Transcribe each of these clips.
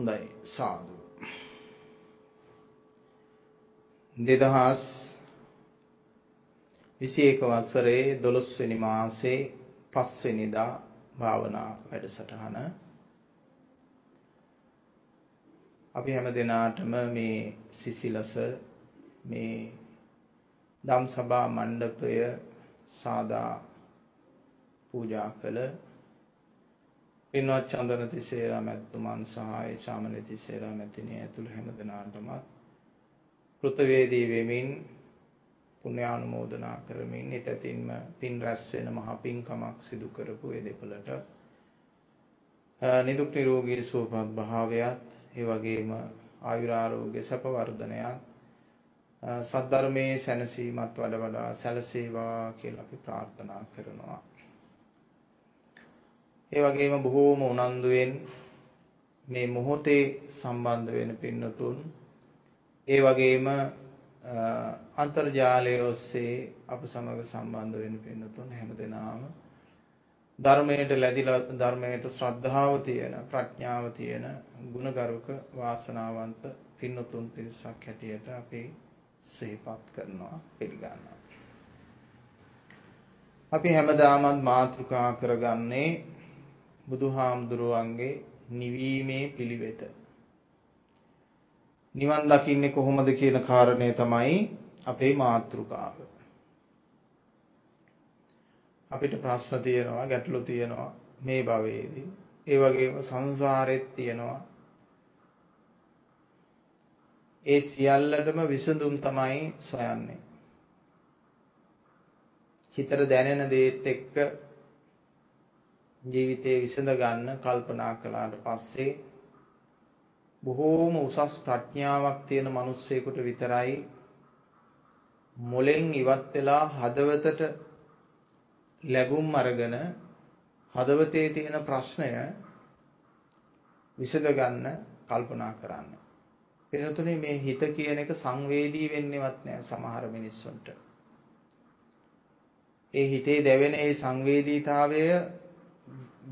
හොඳයි. සාදු. 2021 වසරේ 12 වෙනි මාසේ 5 වෙනිදා භාවනා වැඩසටහන. අපි හැම දිනාටම මේ සිසිලස මේ ධම් සභා මණ්ඩපය සාදා පූජා කළ පින්වත් චන්දන තිසේරා මැතිතුමන් සහ චාමලි තිසේරා මැතිණිය ඇතුළු හැම දෙනාටම කෘතවේදී වෙමින් පුණ්‍යානුමෝදනා කරමින් ඊතතින්ම පින් රැස් වෙන මහ පින්කමක් සිදු කරපු ඒ දෙපළට නිදුක් නිරෝගී සුවපත් භාවයත් ඒ වගේම ආයුරාරෝග්‍ය සැප වර්ධනයත් සද්ධර්මයේ සැනසීමත් වඩ වඩා සැලසේවා කියලා අපි ප්‍රාර්ථනා කරනවා. ඒ වගේම බොහෝම උනන්දුවෙන් මේ මොහොතේ සම්බන්ධ වෙන පින්නතුන් ඒ වගේම අන්තර්ජාලය ඔස්සේ අප සමග සම්බන්ධ වෙන පින්නතුන් හැමදෙනාම ධර්මයට ලැබිලා ධර්මයට ශ්‍රද්ධාව තියෙන ප්‍රඥාව තියෙන ගුණගරුක වාසනාවන්ත පින්නතුන් පිරිසක් හැටියට අපි සිහිපත් කරනවා පිළිගන්නවා. අපි හැමදාමත් මාතෘකා කරගන්නේ බුදුහාමුදුරුවන්ගේ නිවීමේ පිළිවෙත. නිවන් දකින්නේ කොහොමද කියන කාරණය තමයි අපේ මාතෘකාව. අපිට ප්‍රශ්න තියෙනවා ගැටලු තියෙනවා මේ භවයේදී. ඒ වගේම සංසාරෙත් තියෙනවා. ඒ සියල්ලටම විසඳුම් තමයි සොයන්නේ. හිතට දැනෙන දේත් එක්ක ජීවිතේ විසඳ ගන්න කල්පනා කළාට පස්සේ බොහෝම උසස් ප්‍රඥාවක් තියෙන මිනිස්සෙකුට විතරයි මොලෙන් ඉවත් වෙලා හදවතට ලැබුම් අරගෙන හදවතේ තියෙන ප්‍රශ්නය විසඳ ගන්න කල්පනා කරන්න. එනතුනේ මේ හිත කියන එක සංවේදී වෙන්නේවත් නැහැ සමහර මිනිස්සුන්ට. ඒ හිතේ දැවෙන ඒ සංවේදීතාවය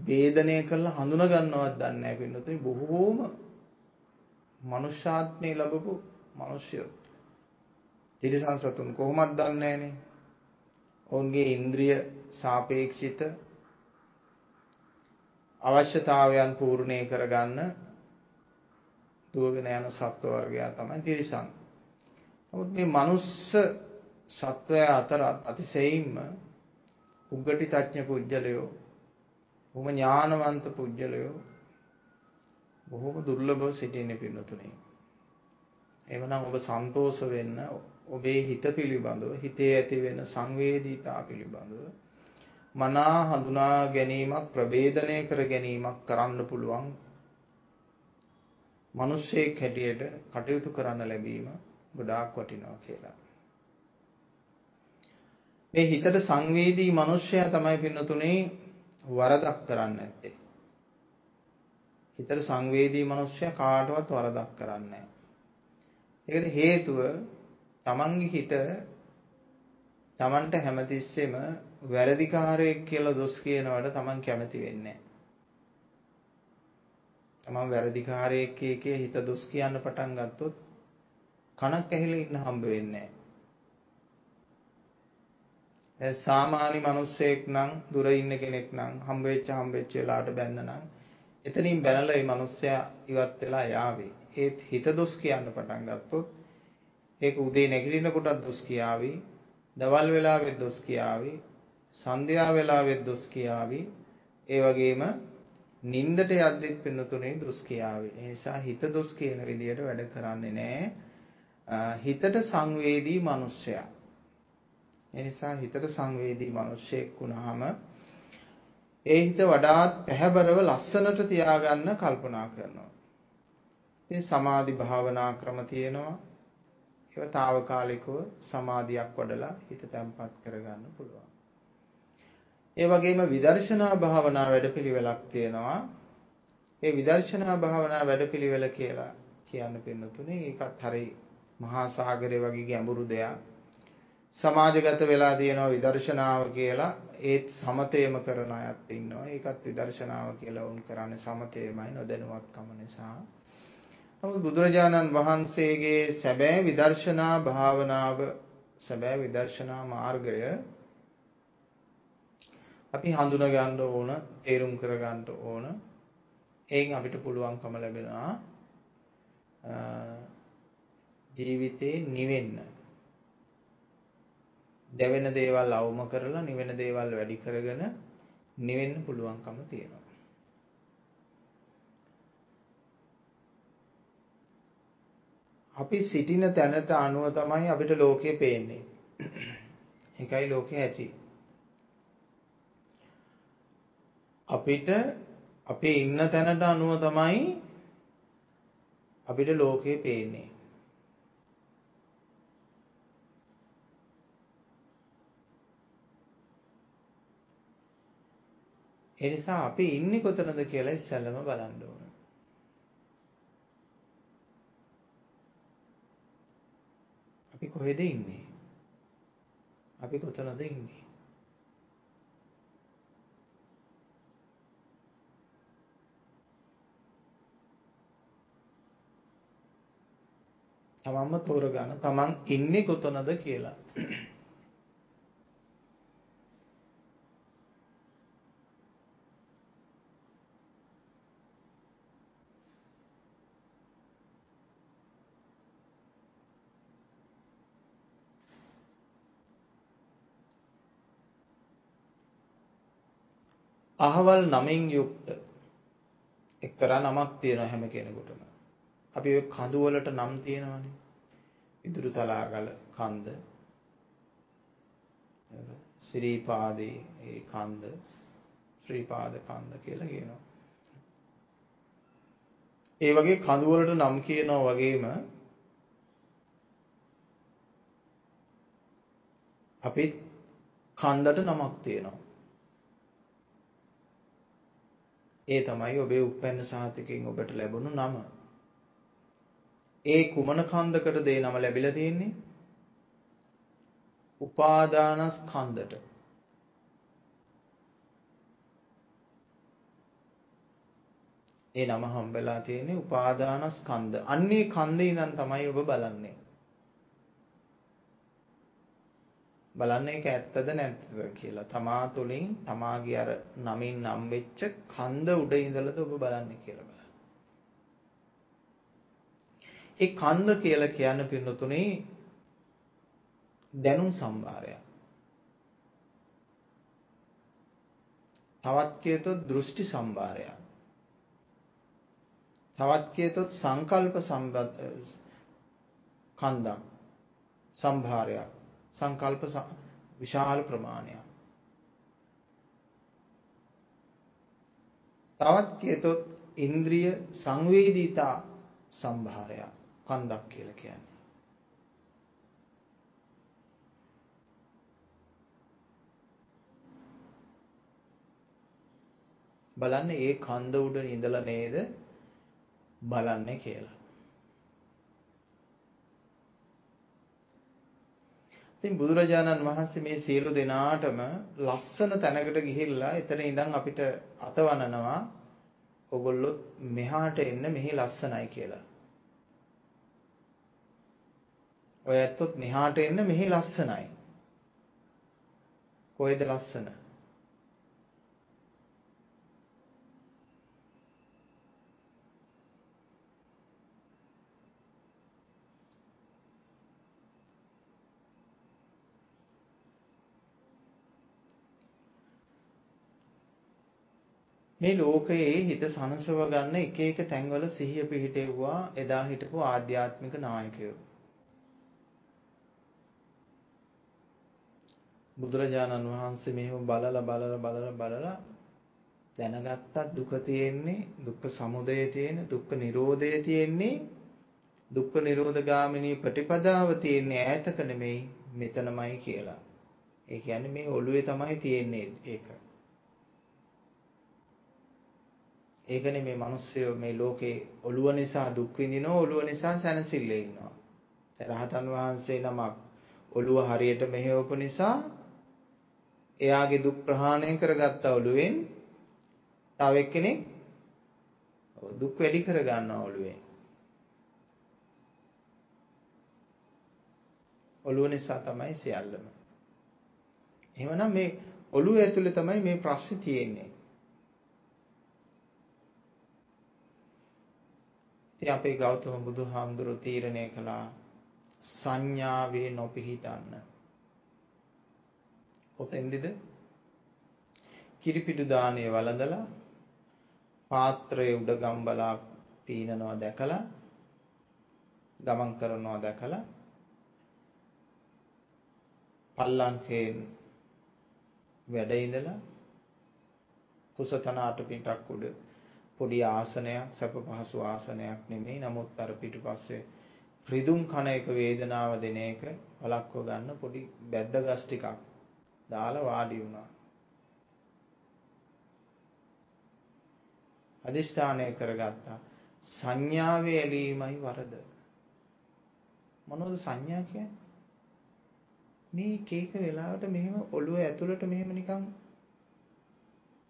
වේදනය කරලා හඳුනා ගන්නවත් දන්නේ නැහැ පින්නතුනි බොහෝම මනුෂ්‍යාත්මේ ලැබපු මිනිස්සුયો. තිරිසන් සතුන් කොහොමද දන්නේ නැහනේ. ඔවුන්ගේ ඉන්ද්‍රිය සාපේක්ෂිත අවශ්‍යතාවයන් පූර්ණේ කරගන්න දුවගෙන යන සත්ව වර්ගයා තමයි තිරිසන්. නමුත් මේ මනුස්ස සත්වයා අතර අතිශයින්ම උග්ගටි තඥ පුජ්‍යලයෝ බොහොම ඥානවන්ත පුජ්‍යලයෝ බොහොම දුර්ලභව සිටින්නේ පින්නතුනේ. එවනම් ඔබ සන්තෝෂ වෙන්න ඔබේ හිත පිළිබඳව හිතේ ඇති වෙන සංවේදීතා පිළිබඳව මනා හඳුනා ගැනීමක් ප්‍රවේදනය කර ගැනීමක් කරන්න පුළුවන් මිනිස්සෙක් හැටියට කටයුතු කරන්න ලැබීම ගොඩාක් වටිනවා කියලා. මේ හිතට සංවේදී මිනිස්සයා තමයි පින්නතුනේ වරදක් කරන්නේ නැත්තේ. හිතට සංවේදී මනුස්සයා කාටවත් වරදක් කරන්නේ නැහැ. හේතුව තමන්ගේ හිත තමන්ට හැමතිස්සෙම වැරදිකාරයෙක් කියලා දොස් කියනවට තමන් කැමති වෙන්නේ නැහැ. තමන් වැරදිකාරයෙක් කිය හිත දොස් කියන්න පටන් ගත්තොත් කනක් ඇහිලා ඉන්න හම්බ වෙන්නේ නැහැ. සාමාන්‍ය මිනිස්සෙක් නම් දුර ඉන්න කෙනෙක් නම් හම්බෙච්ච හම්බෙච්ච වෙලාවට බැන්න නම් එතනින් බැනලා මේ මිනිස්සයා ඉවත් වෙලා යාවි. ඒත් හිත දොස් කියන්න පටන් ගත්තොත් ඒක උදේ නැගිටින කොටත් දොස් කියාවි. දවල් වෙලාවෙත් දොස් කියාවි. සන්ධ්‍යා වෙලාවෙත් දොස් කියාවි. ඒ වගේම නින්දට යද්දිත් පින්නතුනේ දොස් කියාවි. ඒ නිසා හිත දොස් කියන විදියට වැඩ කරන්නේ නැහැ. හිතට සංවේදී මිනිස්සයා ඒ නිසා හිතට සංවේදී මිනිස්සෙක් වුණාම ඒ හිත වඩාත් පැහැබරව ලස්සනට තියාගන්න කල්පනා කරනවා. ඉතින් සමාධි භාවනා ක්‍රම තියෙනවා. ඒවා తాවකාලිකව සමාධියක් වඩලා හිත තැම්පත් කරගන්න පුළුවන්. ඒ වගේම විදර්ශනා භාවනා වැඩපිළිවෙලක් තියෙනවා. ඒ විදර්ශනා භාවනා වැඩපිළිවෙල කියලා කියන්න පින්නතුනේ ඒකත් හරි මහා සාගරය වගේ ගැඹුරු දෙයක්. සමාජගත වෙලා තියෙනවා විදර්ශනාව කියලා ඒත් සමතේම කරන අයත් ඉන්නවා. ඒකත් විදර්ශනාව කියලා වුන් කරන්නේ සමතේමයි නොදැනුවත්කම නිසා. නමුත් බුදුරජාණන් වහන්සේගේ සැබෑ විදර්ශනා භාවනාව සැබෑ විදර්ශනා මාර්ගය අපි හඳුනා ගන්න ඕන, තේරුම් කර ගන්න ඕන. එයින් අපිට පුළුවන්කම ලැබෙනවා ජීවිතේ නිවෙන්න. දැවෙන දේවල් අවම කරලා නිවෙන දේවල් වැඩි කරගෙන නිවෙන්න පුළුවන්කම තියෙනවා. අපි සිටින තැනට අනුව තමයි අපිට ලෝකය පේන්නේ. ඒකයි ලෝකයේ ඇති. අපිට අපි ඉන්න තැනට අනුව තමයි අපිට ලෝකය පේන්නේ. ඒ නිසා අපි ඉන්නේ කොතනද කියලා ඉස්සෙල්ලම බලන්න ඕන. අපි කොහෙද ඉන්නේ? අපි කොතනද ඉන්නේ? තමන්ම තෝරගන්න තමන් ඉන්නේ කොතනද කියලා. අහවල් නමින් යුක්ත එක්තරා නමක් තියෙනවා හැම කෙනෙකුටම. අපි ඔය කඳු වලට නම් තියෙනවනේ. ඉදුරු තලාගල කන්ද. ශ්‍රීපාදේ ඒ කන්ද ශ්‍රීපාද කන්ද කියලා කියනවා. ඒ වගේ කඳු වලට නම් කියනවා වගේම අපිත් කන්දට නමක් තියෙනවා. ඒ තමයි ඔබේ උප්පැන්න සහතිකෙන් ඔබට ලැබුණු නම. ඒ කුමන කන්දකටද ඒ නම ලැබිලා තියෙන්නේ? උපාදානස්කන්ධට. ඒ නම හම්බෙලා තියෙන්නේ උපාදානස්කන්ධ. අන්නේ කන්දේ ඉඳන් තමයි ඔබ බලන්නේ. බලන්න ඒක ඇත්තද නැත්තද කියලා. තමා තුළින් තමාගේ අර නමින් නම් වෙච්ච කන්ද උඩ ඉඳලාද ඔබ බලන්නේ කියලා බලන්න. ඒ කන්ද කියලා කියන පින්නතුනේ දැනුම් සම්භාරයක්. තවත් කියතොත් දෘෂ්ටි සම්භාරයක්. තවත් කියතොත් සංකල්ප සම්බන්ධ කන්දක් සම්භාරයක් සංකල්ප විශාල ප්‍රමාණයක්. තවත් කියතොත් ඉන්ද්‍රිය සංවේදීතා සම්භාරයක් කන්දක් කියලා කියන්නේ. බලන්න ඒ කන්ද උඩ ඉඳලා නේද බලන්නේ කියලා. ඉතින් බුදුරජාණන් වහන්සේ මේ සියලු දෙනාටම ලස්සන තැනකට ගිහිල්ලා එතන ඉඳන් අපිට අතවනනවා ඔගොල්ලොත් මෙහාට එන්න මෙහි ලස්සනයි කියලා. ඔය ඇත්තොත් මෙහාට එන්න මෙහි ලස්සනයි. කොහෙද ලස්සන? මේ ලෝකයේ හිත සනසව ගන්න එක එක තැන්වල සිහිය පිහිටෙව්වා එදා හිටපු ආධ්‍යාත්මික නායකයෝ. බුදුරජාණන් වහන්සේ මෙහෙම බලලා බලලා බලලා බලලා දැනගත්තා දුක තියෙන්නේ දුක්ඛ සමුදය තියෙන දුක්ඛ නිරෝධය තියෙන්නේ දුක්ඛ නිරෝධ ගාමිනී ප්‍රතිපදාව තියෙන්නේ ඈතක නෙමෙයි මෙතනමයි කියලා. ඒ කියන්නේ මේ ඔළුවේ තමයි තියෙන්නේ ඒක. ඒකනේ මේ මිනිස්සු මේ ලෝකේ ඔළුව නිසා දුක් විඳිනවා ඔළුව නිසා සැනසille ඉන්නවා. රහතන් වහන්සේ නමක් ඔළුව හරියට මෙහෙවපු නිසා එයාගේ දුක් ප්‍රහාණය කරගත්ත ඔළුවෙන් තව එක්කෙනෙක් දුක් වැඩි කරගන්න ඔළුවෙන් ඔළුව නිසා තමයි සියල්ලම. එහෙමනම් මේ ඔළුව ඇතුලේ තමයි මේ ප්‍රශ්නේ තියෙන්නේ. ඉතින් අපේ ගෞතම බුදුහාමුදුරු තීරණය කළා සංඥාවේ නොපිහිටන්න. කොතෙන්දද? කිරිපිඩු දාණය වළඳලා පාත්‍රයේ උඩ ගම්බලා පීනනවා දැකලා ගමන් කරනවා දැකලා පල්ලංකයෙන් වැඩ ඉඳලා කුසතනාට පිටක් උඩ පොඩි ආසනයක් සැප පහසු ආසනයක් නෙමෙයි නමුත් අර පිටුපස්සේ රිදුම් කන එක වේදනාව දෙන එක වළක්ව ගන්න පොඩි බැද්ද ගස් ටිකක් දාලා වාඩි වුණා. අදිෂ්ඨානය කරගත්තා. සංඥාවේ ඇලීමයි වරද. මොනවද සංඥා කියන්නේ? මේ එක එක වෙලාවට මෙහෙම ඔළුව ඇතුළට මෙහෙම නිකන්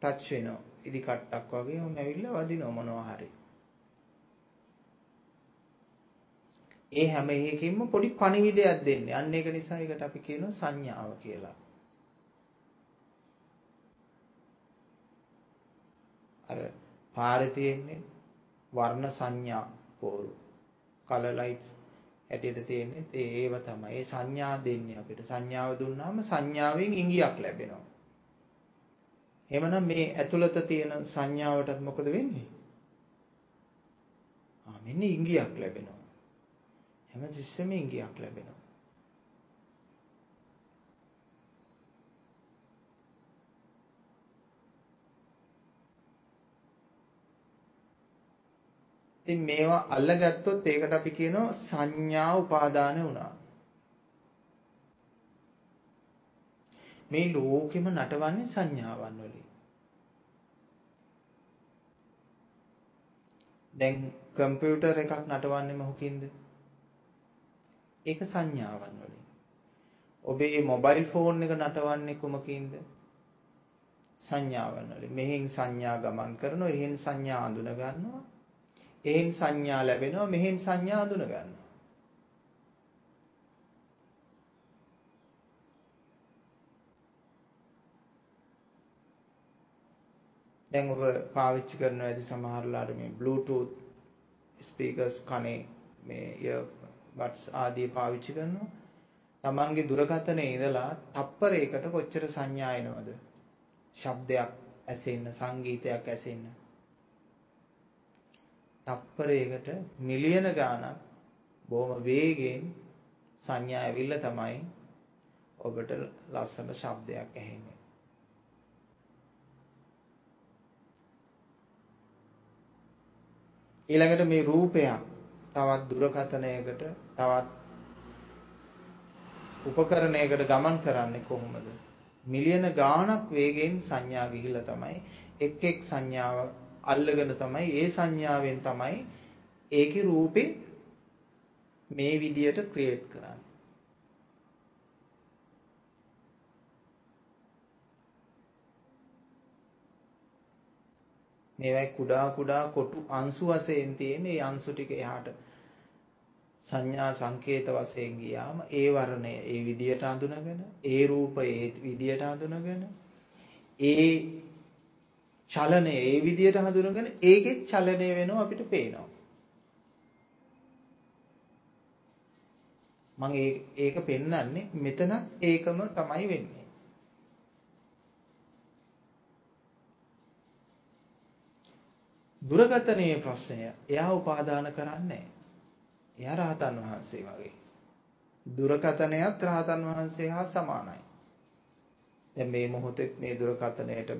ටච් වෙනවා. ඉදි කට්ටක් වගේ ඔහම ඇවිල්ලා වදිනවා මොනවා හරි. ඒ හැම එකකින්ම පොඩි පණිවිඩයක් දෙන්නේ. අන්න ඒක නිසා ඒකට අපි කියනවා සංඥාව කියලා. අර පාරේ තියෙන්නේ වර්ණ සංඥා පෝරු. කලර් ලයිට්ස් ඇටියට තියෙන්නේ ඒව තමයි. ඒ සංඥා දෙන්නේ අපිට. සංඥාව දුන්නාම සංඥාවෙන් ඉඟියක් ලැබෙනවා. එහෙමනම් මේ ඇතුළත තියෙන සංඥාවටත් මොකද වෙන්නේ? ආ මෙන්න ඉංගියක් ලැබෙනවා. හැම තිස්සෙම ඉංගියක් ලැබෙනවා. ඉතින් මේවා අල්ලගත්තොත් ඒකට අපි කියනවා සංඥා උපාදාන වුණා. මේ ලෝකෙම නටවන්නේ සංඥාවන් වලින්. දැන් කම්පියුටර් එකක් නටවන්නේ මොකකින්ද? ඒක සංඥාවන් වලින්. ඔබේ මොබයිල් ෆෝන් එක නටවන්නේ කොමකින්ද? සංඥාවන් වලින්. මෙහෙන් සංඥා ගමන් කරනවා, එහෙන් සංඥා අඳුන ගන්නවා. එහෙන් සංඥා ලැබෙනවා, මෙහෙන් සංඥා අඳුන ගන්නවා. දැන් ඔබ පාවිච්චි කරනවා ඇති සමහරලාට මේ Bluetooth ස්පීකර්ස් කනේ මේ earbuds ආදී පාවිච්චි කරනවා. Tamange දුරකථනයේ ඉඳලා තප්පරයකට කොච්චර සංඥා එනවද? ශබ්දයක් ඇසෙන්න, සංගීතයක් ඇසෙන්න. තප්පරයකට මිලියන ගාණක් බොහොම වේගෙන් සංඥා ඇවිල්ලා තමයි ඔබට ලස්සන ශබ්දයක් ඇහෙන්නේ. ඊළඟට මේ රූපයක් තවත් දුරකථනයකට තවත් උපකරණයකට ගමන් කරන්නේ කොහොමද? මිලියන ගාණක් වේගයෙන් සංඥා ගිහිලා තමයි එක් එක් සංඥාව අල්ලගෙන තමයි ඒ සංඥාවෙන් තමයි ඒකේ රූපේ මේ විදියට ක්‍රියේට් කරන්නේ. මේවයි කුඩා කුඩා කොටු අංශු වශයෙන් තියෙන ඒ අංශු ටික එහාට සංඥා සංකේත වශයෙන් ගියාම ඒ වර්ණය ඒ විදියට අඳුනගෙන ඒ රූපය ඒ විදියට අඳුනගෙන ඒ චලනය ඒ විදියට හඳුනගෙන ඒකෙත් චලනය වෙනවා අපිට පේනවා. මම ඒක පෙන්වන්නේ මෙතනත් ඒකම තමයි වෙන්නේ. දුරගතනේ ප්‍රශ්නය එයා උපාදාන කරන්නේ එයා රහතන් වහන්සේ වගේ. දුරකතනයත් රහතන් වහන්සේ හා සමානයි. දැන් මේ මොහොතේ මේ දුරකතනයට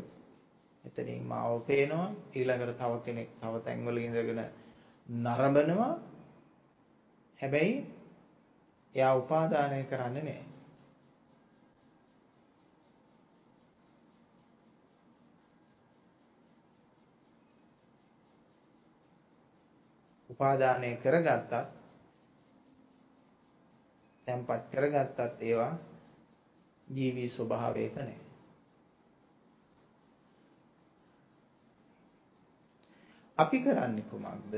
එතනින් මාව පේනවා ඊළඟට තව කෙනෙක් තව තැන්වල ඉඳගෙන නරඹනවා හැබැයි එයා උපාදානය කරන්නේ නැහැ උපාදානය කරගත්තත් තැම්පත් කරගත්තත් ඒවා ජීවී ස්වභාවයක නැහැ. අපි කරන්නේ කොහොමද?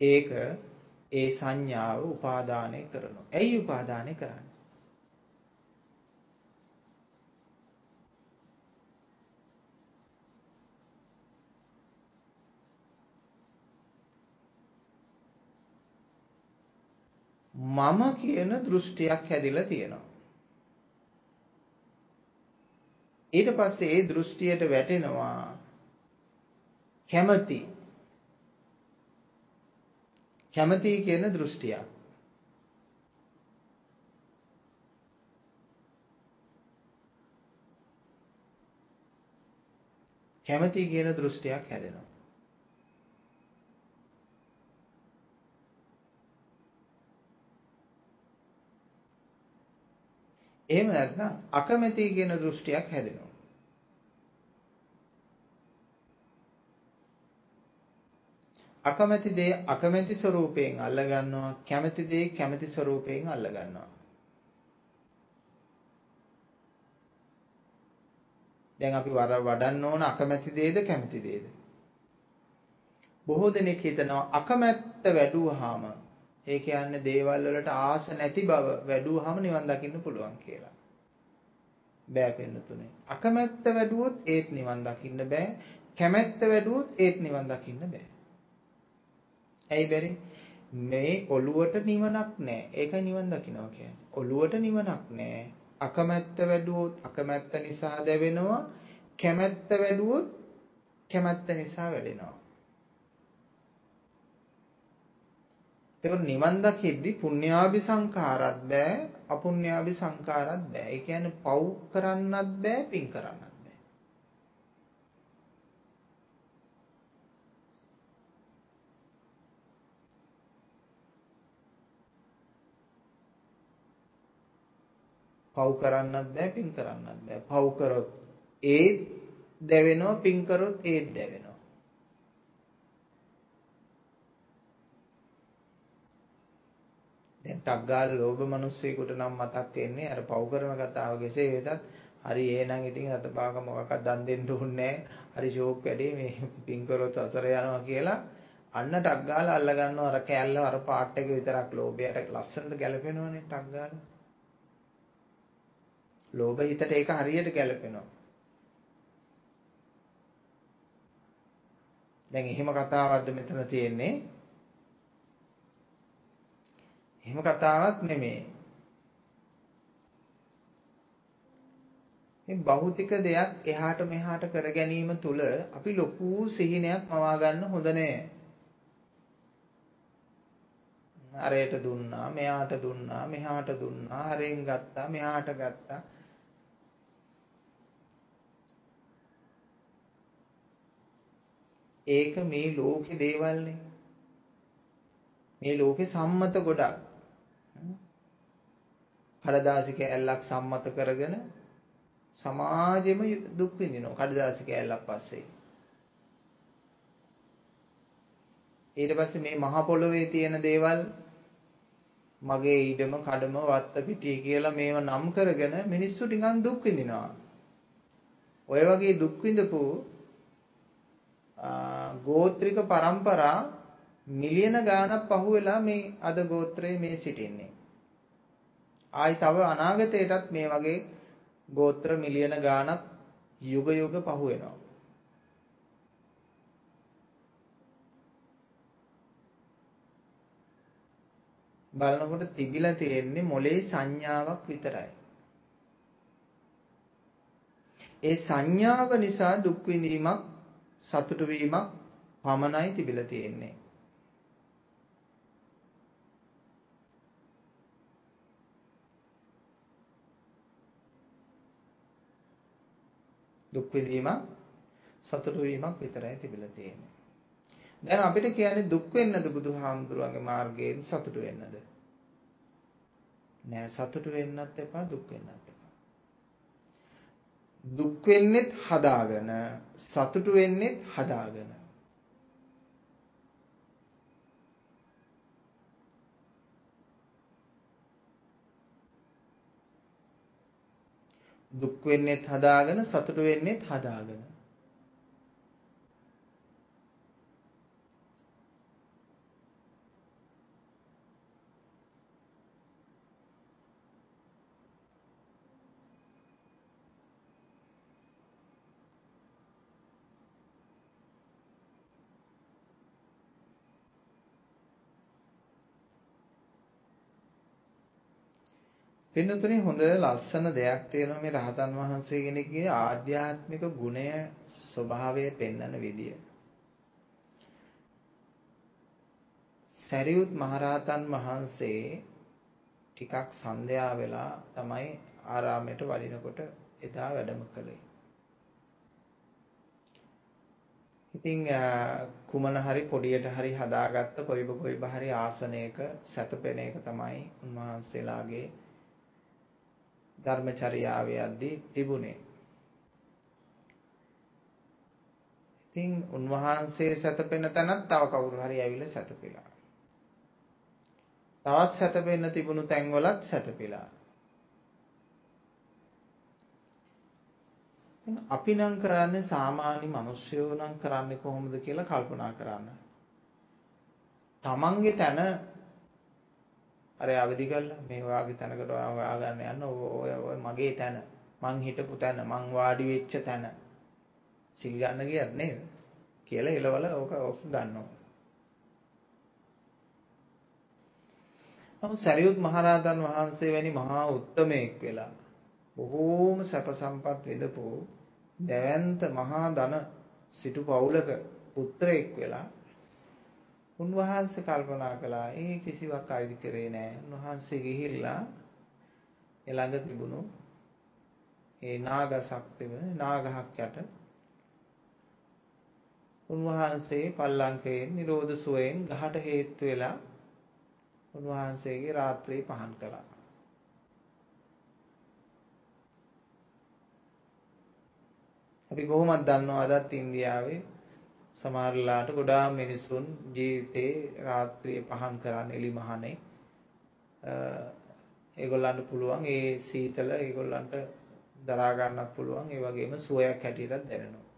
ඒක ඒ සංඥාව උපාදානය කරනවා. ඇයි උපාදානය කරන්නේ? මම කියන දෘෂ්ටියක් හැදිලා තියෙනවා. ඊට පස්සේ ඒ දෘෂ්ටියට වැටෙනවා කැමැති කැමැති කියන දෘෂ්ටියක්. කැමැති කියන දෘෂ්ටියක් හැදෙනවා. එහෙම නැත්නම් අකමැති කියන දෘෂ්ටියක් හැදෙනවා. අකමැති දේ අකමැති ස්වરૂපයෙන් අල්ල ගන්නවා කැමැති දේ කැමැති ස්වરૂපයෙන් අල්ල ගන්නවා. දැන් අපි වඩන්න ඕන අකමැති දේද කැමැති දේද? බොහෝ දෙනෙක් හිතනවා අකමැත්ත වැඩුවාම ඒ කියන්නේ දේවල් වලට ආස නැති බව වැඩුවාම නිවන් දකින්න පුළුවන් කියලා. බෑ පින්නතුනේ. අකමැත්ත වැඩුවොත් ඒත් නිවන් දකින්න බෑ. කැමැත්ත වැඩුවොත් ඒත් නිවන් දකින්න බෑ. ඇයි බැරි? මේ ඔළුවට නිවනක් නෑ. ඒකයි නිවන් දකින්නවා කියන්නේ. ඔළුවට නිවනක් නෑ. අකමැත්ත වැඩුවොත් අකමැත්ත නිසා දැවෙනවා. කැමැත්ත වැඩුවොත් කැමැත්ත නිසා වැඩෙනවා. එතකොට නිවන් දකිද්දි පුණ්‍යාභි සංඛාරත් බෑ අපුණ්‍යාභි සංඛාරත් බෑ. ඒ කියන්නේ පව් කරන්නත් බෑ පින් කරන්නත් බෑ. පව් කරන්නත් බෑ පින් කරන්නත් බෑ. පව් කරොත් ඒත් දැවෙනවා පින් කරොත් ඒත් දැවෙනවා. දැන් ටක් ගාලා ලෝභ මිනිස්සෙකුට නම් මතක් වෙන්නේ අර පව් කරන කතාව කෙසේ වෙතත් හරි එහෙනම් ඉතින් අතපාක මොකක්වත් දන් දෙන්න ඕනේ හරි ෂෝක් වැඩේ මේ පින් කරොත් අසර යනවා කියලා. අන්න ටක් ගාලා අල්ල ගන්නවා අර කෑල්ල අර පාට් එක විතරක් ලෝභයට ලස්සනට ගැලපෙනවනේ ටක් ගාලා. ලෝභ හිතට ඒක හරියට ගැලපෙනවා. දැන් එහෙම කතාවක්ද මෙතන තියෙන්නේ? එහෙම කතාවක් නෙමෙයි. මේ භෞතික දෙයක් එහාට මෙහාට කර ගැනීම තුල අපි ලොකු සිහිනයක් මවා ගන්න හොඳ නෑ. අරයට දුන්නා, මෙයාට දුන්නා, මෙහාට දුන්නා, අරෙන් ගත්තා, මෙහාට ගත්තා. ඒක මේ ලෝකේ දේවල්නේ. මේ ලෝකේ සම්මත ගොඩක්. කඩදාසි කෑල්ලක් සම්මත කරගෙන සමාජෙම දුක් විඳිනවා කඩදාසි කෑල්ලක් පස්සේ. ඊට පස්සේ මේ මහ පොළොවේ තියෙන දේවල් මගේ ඊඩම කඩම වත්ත පිටිය කියලා මේව නම් කරගෙන මිනිස්සු ටිකක් දුක් විඳිනවා. ඔය වගේ දුක් විඳපු ගෝත්‍රික પરම්පරා මිලියන ගාණක් පහුවෙලා මේ අද ගෝත්‍රයේ මේ සිටින්නේ. ආයි තව අනාගතයටත් මේ වගේ ගෝත්‍ර මිලියන ගාණක් යුග යුග පහු වෙනවා. බලනකොට තිබිලා තියෙන්නේ මොලේ සංඥාවක් විතරයි. ඒ සංඥාව නිසා දුක් විඳීමක් සතුටු වීමක් පමණයි තිබිලා තියෙන්නේ. දුක් විඳීමක් සතුටු වීමක් විතරයි තිබිලා තියෙන්නේ. දැන් අපිට කියන්නේ දුක් වෙන්නද බුදුහාමුදුරුවන්ගේ මාර්ගයෙන් සතුටු වෙන්නද? නෑ සතුටු වෙන්නත් එපා දුක් වෙන්නත් එපා. දුක් වෙන්නෙත් හදාගෙන සතුටු වෙන්නෙත් හදාගෙන. දුක් වෙන්නෙත් හදාගෙන සතුට වෙන්නෙත් හදාගෙන. පින්නතුනේ හොඳ ලස්සන දෙයක් තියෙනවා මේ රහතන් වහන්සේ කෙනෙක්ගේ ආධ්‍යාත්මික ගුණය ස්වභාවය පෙන්වන විදිය. සරියුත් මහරහතන් වහන්සේ ටිකක් සන්ධ්‍යා වෙලා තමයි ආරාමයට වඩිනකොට එදා වැඩම කළේ. ඉතින් කුමන හරි පොඩියට හරි හදාගත්ත කොයිබ කොයිබ හරි ආසනයක සැතපෙන එක තමයි උන්වහන්සේලාගේ ධර්මචර්යාවේ යද්දී තිබුණේ. ඉතින් උන්වහන්සේ සැතපෙන තැනත් තව කවුරු හරි ඇවිල්ලා සැතපෙලා. තවත් සැතපෙන්න තිබුණු තැන්වලත් සැතපෙලා. අපි නම් කරන්නේ සාමාන්‍ය මිනිස්සුયો නම් කරන්නේ කොහොමද කියලා කල්පනා කරන්න. තමන්ගේ තන අර අවදි කළා මේ වාගේ තැනකට හොයාගන්න යන්න ඔය ඔය මගේ තැන. මං හිටපු තැන මං වාඩි වෙච්ච තැන. සිල් ගන්න ගියත් නේද? කියලා එලවල ඕක ඔෆ් ගන්නවා. නමුත් සරියුත් මහරහතන් වහන්සේ වැනි මහා උත්තමයෙක් වෙලා බොහෝම සැප සම්පත් විඳපු දැවැන්ත මහා ධන සිටු පවුලක පුත්‍රයෙක් වෙලා උන්වහන්සේ කල්පනා කළා ඒ කිසිවක් අයිති කරේ නෑ. උන්වහන්සේ ගිහිල්ලා ළඟ තිබුණු ඒ නාගසක් තිබෙන නාගහක් යට උන්වහන්සේ පල්ලංකයෙන් නිරෝධ සුවයෙන් ගහට හේතු වෙලා උන්වහන්සේගේ රාත්‍රී පහන් කළා. අපි කොහොමද දන්නව අදත් ඉන්දියාවේ සමහරලාට ගොඩාක් මිනිසුන් ජීවිතේ රාත්‍රියේ පහන් කරන්න එලිමහනේ ඒගොල්ලන්ට පුළුවන් ඒ සීතල ඒගොල්ලන්ට දරා ගන්නත් පුළුවන් ඒ වගේම සුවයක් හැටියටත් දැනෙනවා.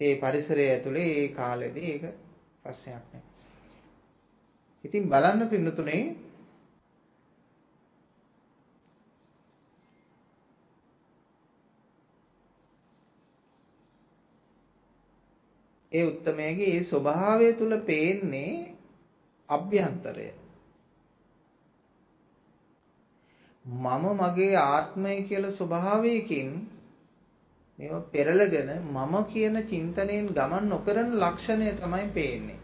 ඒ පරිසරය ඇතුලේ ඒ කාලෙදී ඒක ප්‍රශ්නයක් නෑ. ඉතින් බලන්න පින්නතුනේ ඒ උත්තමයාගේ ඒ ස්වභාවය තුල පේන්නේ අභ්‍යන්තරය. මම මගේ ආත්මය කියලා ස්වභාවයකින් මේව පෙරලගෙන මම කියන චින්තනයෙන් ගමන් නොකරන ලක්ෂණය තමයි පේන්නේ.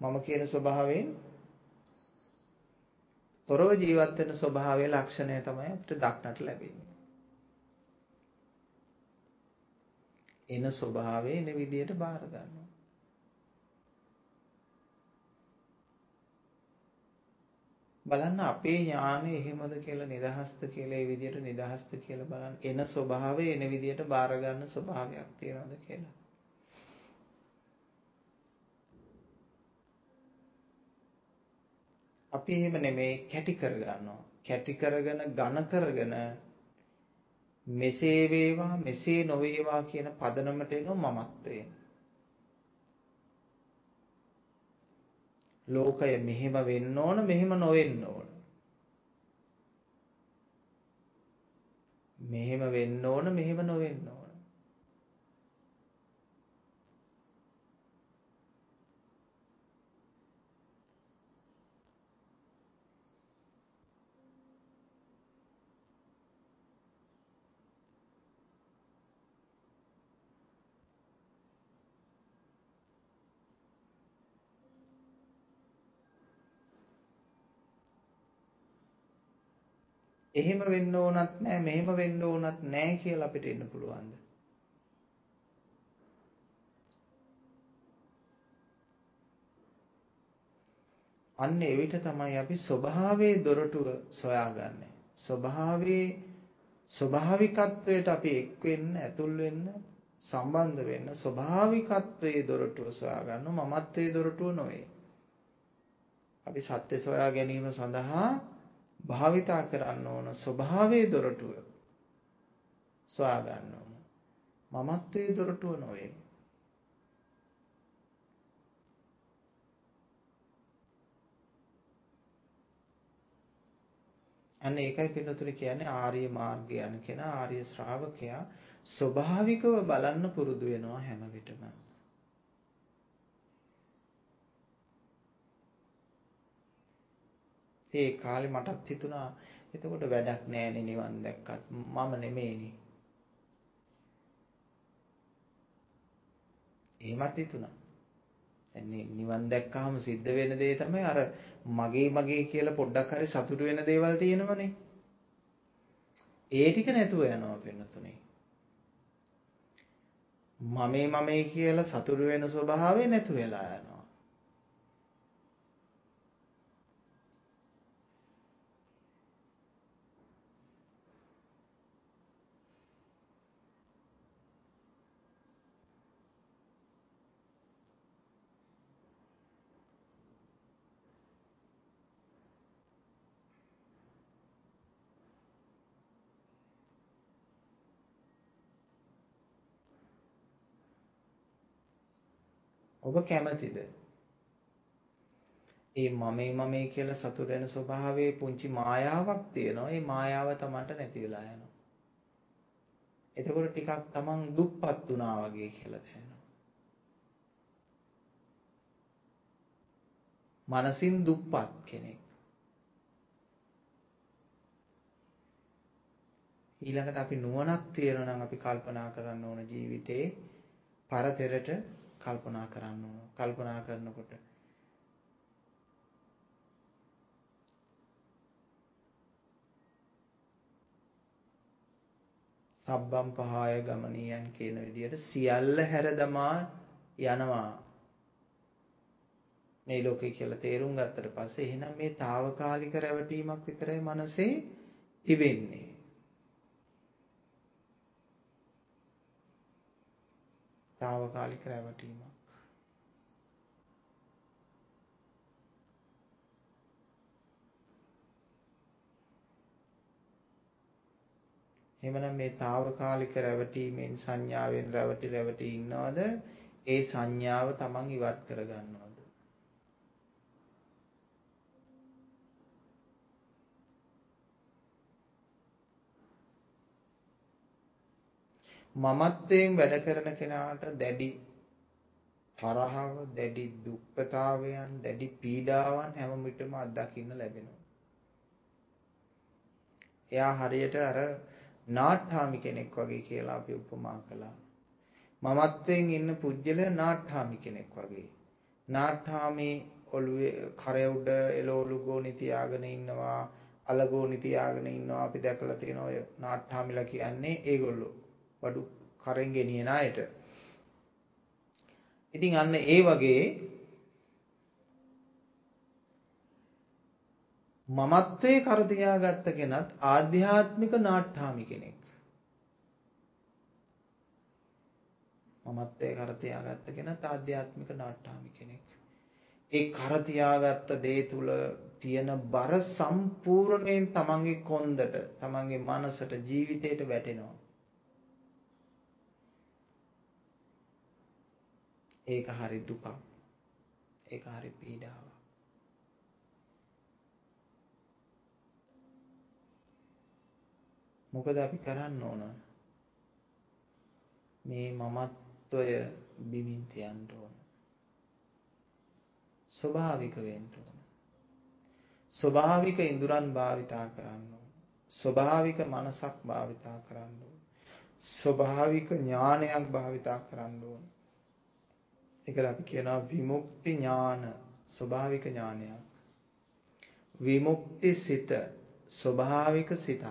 මම කියන ස්වභාවයෙන් තොරව ජීවත් වෙන ස්වභාවයේ ලක්ෂණය තමයි අපිට දක්නට ලැබෙන්නේ. එන ස්වභාවය එන විදියට බාර ගන්නවා. බලන්න අපේ ඥානෙ එහෙමද කියලා නිදහස්ත කියලා ඒ විදියට නිදහස්ත කියලා බලන්න එන ස්වභාවය එන විදියට බාර ගන්න ස්වභාවයක් තියනවද කියලා. අපි එහෙම නෙමෙයි කැටි කරගන්නවා. කැටි කරගෙන ඝන කරගෙන මෙසේ වේවා මෙසේ නොවේවා කියන පදනමට එනවා මමත්වය. ලෝකය මෙහෙම වෙන්න ඕන මෙහෙම නොවෙන්න ඕන. මෙහෙම වෙන්න ඕන මෙහෙම නොවෙන්න ඕන. එහෙම වෙන්න ඕනත් නැහැ මෙහෙම වෙන්න ඕනත් නැහැ කියලා අපිට එන්න පුළුවන්ද? අන්න එවිට තමයි අපි ස්වභාවයේ දොරටුව සොයාගන්නේ. ස්වභාවයේ ස්වභාවිකත්වයට අපි එක් වෙන්න, ඇතුල් වෙන්න, සම්බන්ධ වෙන්න ස්වභාවිකත්වයේ දොරටුව සොයාගන්න මමත්වයේ දොරටුව නොවේ. අපි සත්‍ය සොයා ගැනීම සඳහා භාවිතා කරන්න ඕන ස්වභාවයේ දොරටුව සොයා ගන්න ඕන. මමත්වයේ දොරටුව නොවේ. අන්න ඒකයි පින්නතුනි කියන්නේ ආර්ය මාර්ගය යන කෙනා ආර්ය ශ්‍රාවකයා ස්වභාවිකව බලන්න පුරුදු වෙනවා හැම විටම. ඒ කාලේ මටත් හිතුණා එතකොට වැඩක් නෑනේ නිවන් දැක්කත් මම නෙමෙයිනේ. එහෙමත් හිතුණා. නිවන් දැක්කහම සිද්ධ වෙන දේ තමයි අර මගේ මගේ කියලා පොඩ්ඩක් හරි සතුටු වෙන දේවල් තියෙනවනේ. ඒ ටික නැතුව යනවා පින්නතුනේ. මමේ මමේ කියලා සතුටු වෙන ස්වභාවය නැතු වෙලා යනවා. ඔබ කැමතිද? ඒ මමේ මමේ කියලා සතුට වෙන ස්වභාවයේ පුංචි මායාවක් තියෙනවා. ඒ මායාව Tamanට නැති වෙලා යනවා. එතකොට ටිකක් Taman දුප්පත් වුණා වගේ කියලා දැනෙනවා. මනසින් දුප්පත් කෙනෙක්. ඊළඟට අපි නුවණක් තියෙනවා නම් අපි කල්පනා කරන්න ඕන ජීවිතේ පරතරට කල්පනා කරන්න ඕන. කල්පනා කරනකොට සබ්බම් පහය ගමනියන් කියන විදිහට සියල්ල හැරදමා යනවා. මේ ලෝකේ කියලා තේරුම් ගත්තට පස්සේ එහෙනම් මේ తాවකාලික රැවටීමක් විතරයි මනසේ තිබෙන්නේ. తాවකාලික රැවටීමක්. එහෙමනම් මේ తాවකාලික රැවටීමෙන් සංඥාවෙන් රැවටි රැවටි ඉන්නවද? ඒ සංඥාව තමන් ඉවත් කරගන්නවද? මමත්වයෙන් වැඩ කරන කෙනාට දැඩි තරහව, දැඩි දුක්ඛතාවයන්, දැඩි පීඩාවන් හැම විටම අත්දකින්න ලැබෙනවා. එයා හරියට අර නාට්ඨාමි කෙනෙක් වගේ කියලා අපි උපමා කළා. මමත්වයෙන් ඉන්න පුජ්‍යල නාට්ඨාමි කෙනෙක් වගේ. නාට්ඨාමි ඔළුවේ කරය උඩ එළවලු ගෝනි තියාගෙන ඉන්නවා, අල ගෝනි තියාගෙන ඉන්නවා. අපි දැකලා තියෙනවා ඔය නාට්ඨාමිලා කියන්නේ ඒගොල්ලෝ. බඩු කරෙන් ගෙනියන අයට. ඉතින් අන්න ඒ වගේ මමත්වයේ කර තියාගත්ත කෙනත් ආධ්‍යාත්මික නාට්ඨාමි කෙනෙක්. මමත්වයේ කර තියාගත්ත කෙනත් ආධ්‍යාත්මික නාට්ඨාමි කෙනෙක්. ඒ කර තියාගත්ත දේ තුල තියෙන බර සම්පූර්ණයෙන් තමන්ගේ කොන්දට, තමන්ගේ මනසට, ජීවිතයට වැටෙනවා. ඒක හරි දුකක්. ඒක හරි පීඩාවක්. මොකද අපි කරන්න ඕන? මේ මමත්වය බිමින් තියන්න ඕන. ස්වභාවික වෙන්න ඕන. ස්වභාවික ඉඳුරන් භාවිතා කරන්න ඕන. ස්වභාවික මනසක් භාවිතා කරන්න ඕන. ස්වභාවික ඥානයක් භාවිතා කරන්න ඕන. ඒකට අපි කියනවා විමුක්ති ඥාන ස්වභාවික ඥානයක්. විමුක්ති සිත ස්වභාවික සිතක්.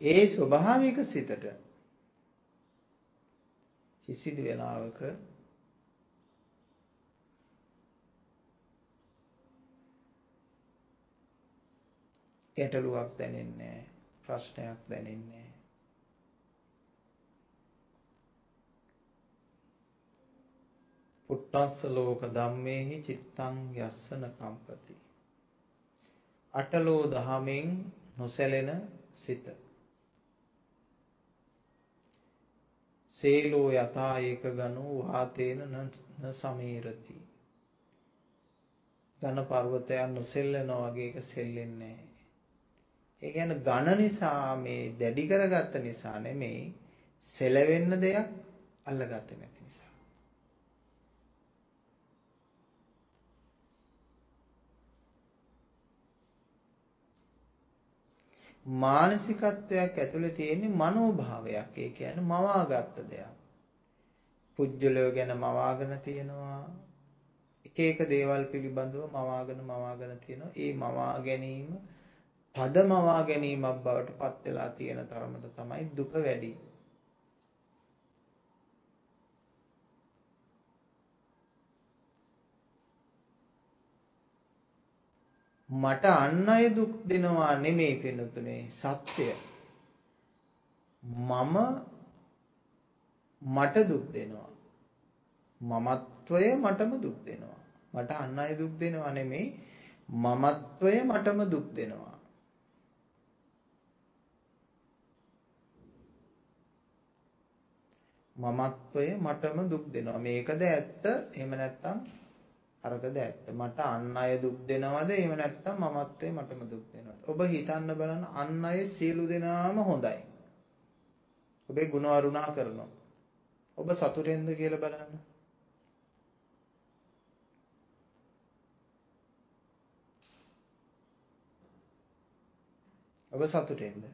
ඒ ස්වභාවික සිතට කිසිදු වෙලාවක ගැටලුවක් දැනෙන්නේ ප්‍රශ්නයක් දැනෙන්නේ පුට්ටස්ස ලෝක ධම්මේහි චිත්තං යස්සන කම්පති අටලෝ දහමෙන් නොසැලෙන සිත සේලෝ යතා ඒක ගනෝ වාතේන න සමීරති. ඝන පර්වතයන් නොසෙල්ලනවා වගේ එක සෙල්ලෙන්නේ නැහැ. ඒ කියන්නේ ඝන නිසා මේ දැඩි කරගත්ත නිසා නෙමෙයි සෙලවෙන්න දෙයක් අල්ලගත්තේ නැති නිසා. මානසිකත්වයක් ඇතුලේ තියෙන මනෝභාවයක්. ඒ කියන්නේ මවාගත්ත දෙයක්. පුජ්‍යලය ගැන මවාගෙන තියෙනවා. එක එක දේවල් පිළිබඳව මවාගෙන මවාගෙන තියෙනවා. ඒ මවා ගැනීම තද මවා ගැනීමක් බවට පත් වෙලා තියෙන තරමට තමයි දුක වැඩි. මට අන් අය දුක් දෙනවා නෙමෙයි පින්නතුනේ සත්‍ය. මම මට දුක් දෙනවා. මමත්වය මටම දුක් දෙනවා. මට අන් අය දුක් දෙනවා නෙමෙයි මමත්වය මටම දුක් දෙනවා. මමත්වය මටම දුක් දෙනවා. මේකද ඇත්ත? එහෙම නැත්නම් අරකද ඇත්ත? මට අන් අය දුක් දෙනවද? එහෙම නැත්නම් මමත්වය මටම දුක් දෙනවද? ඔබ හිතන්න බලන්න අන් අය සියලු දෙනාම හොඳයි. ඔබේ ගුණ වරුණා කරනවා. ඔබ සතුටෙන්ද කියලා බලන්න. ඔබ සතුටෙන්ද?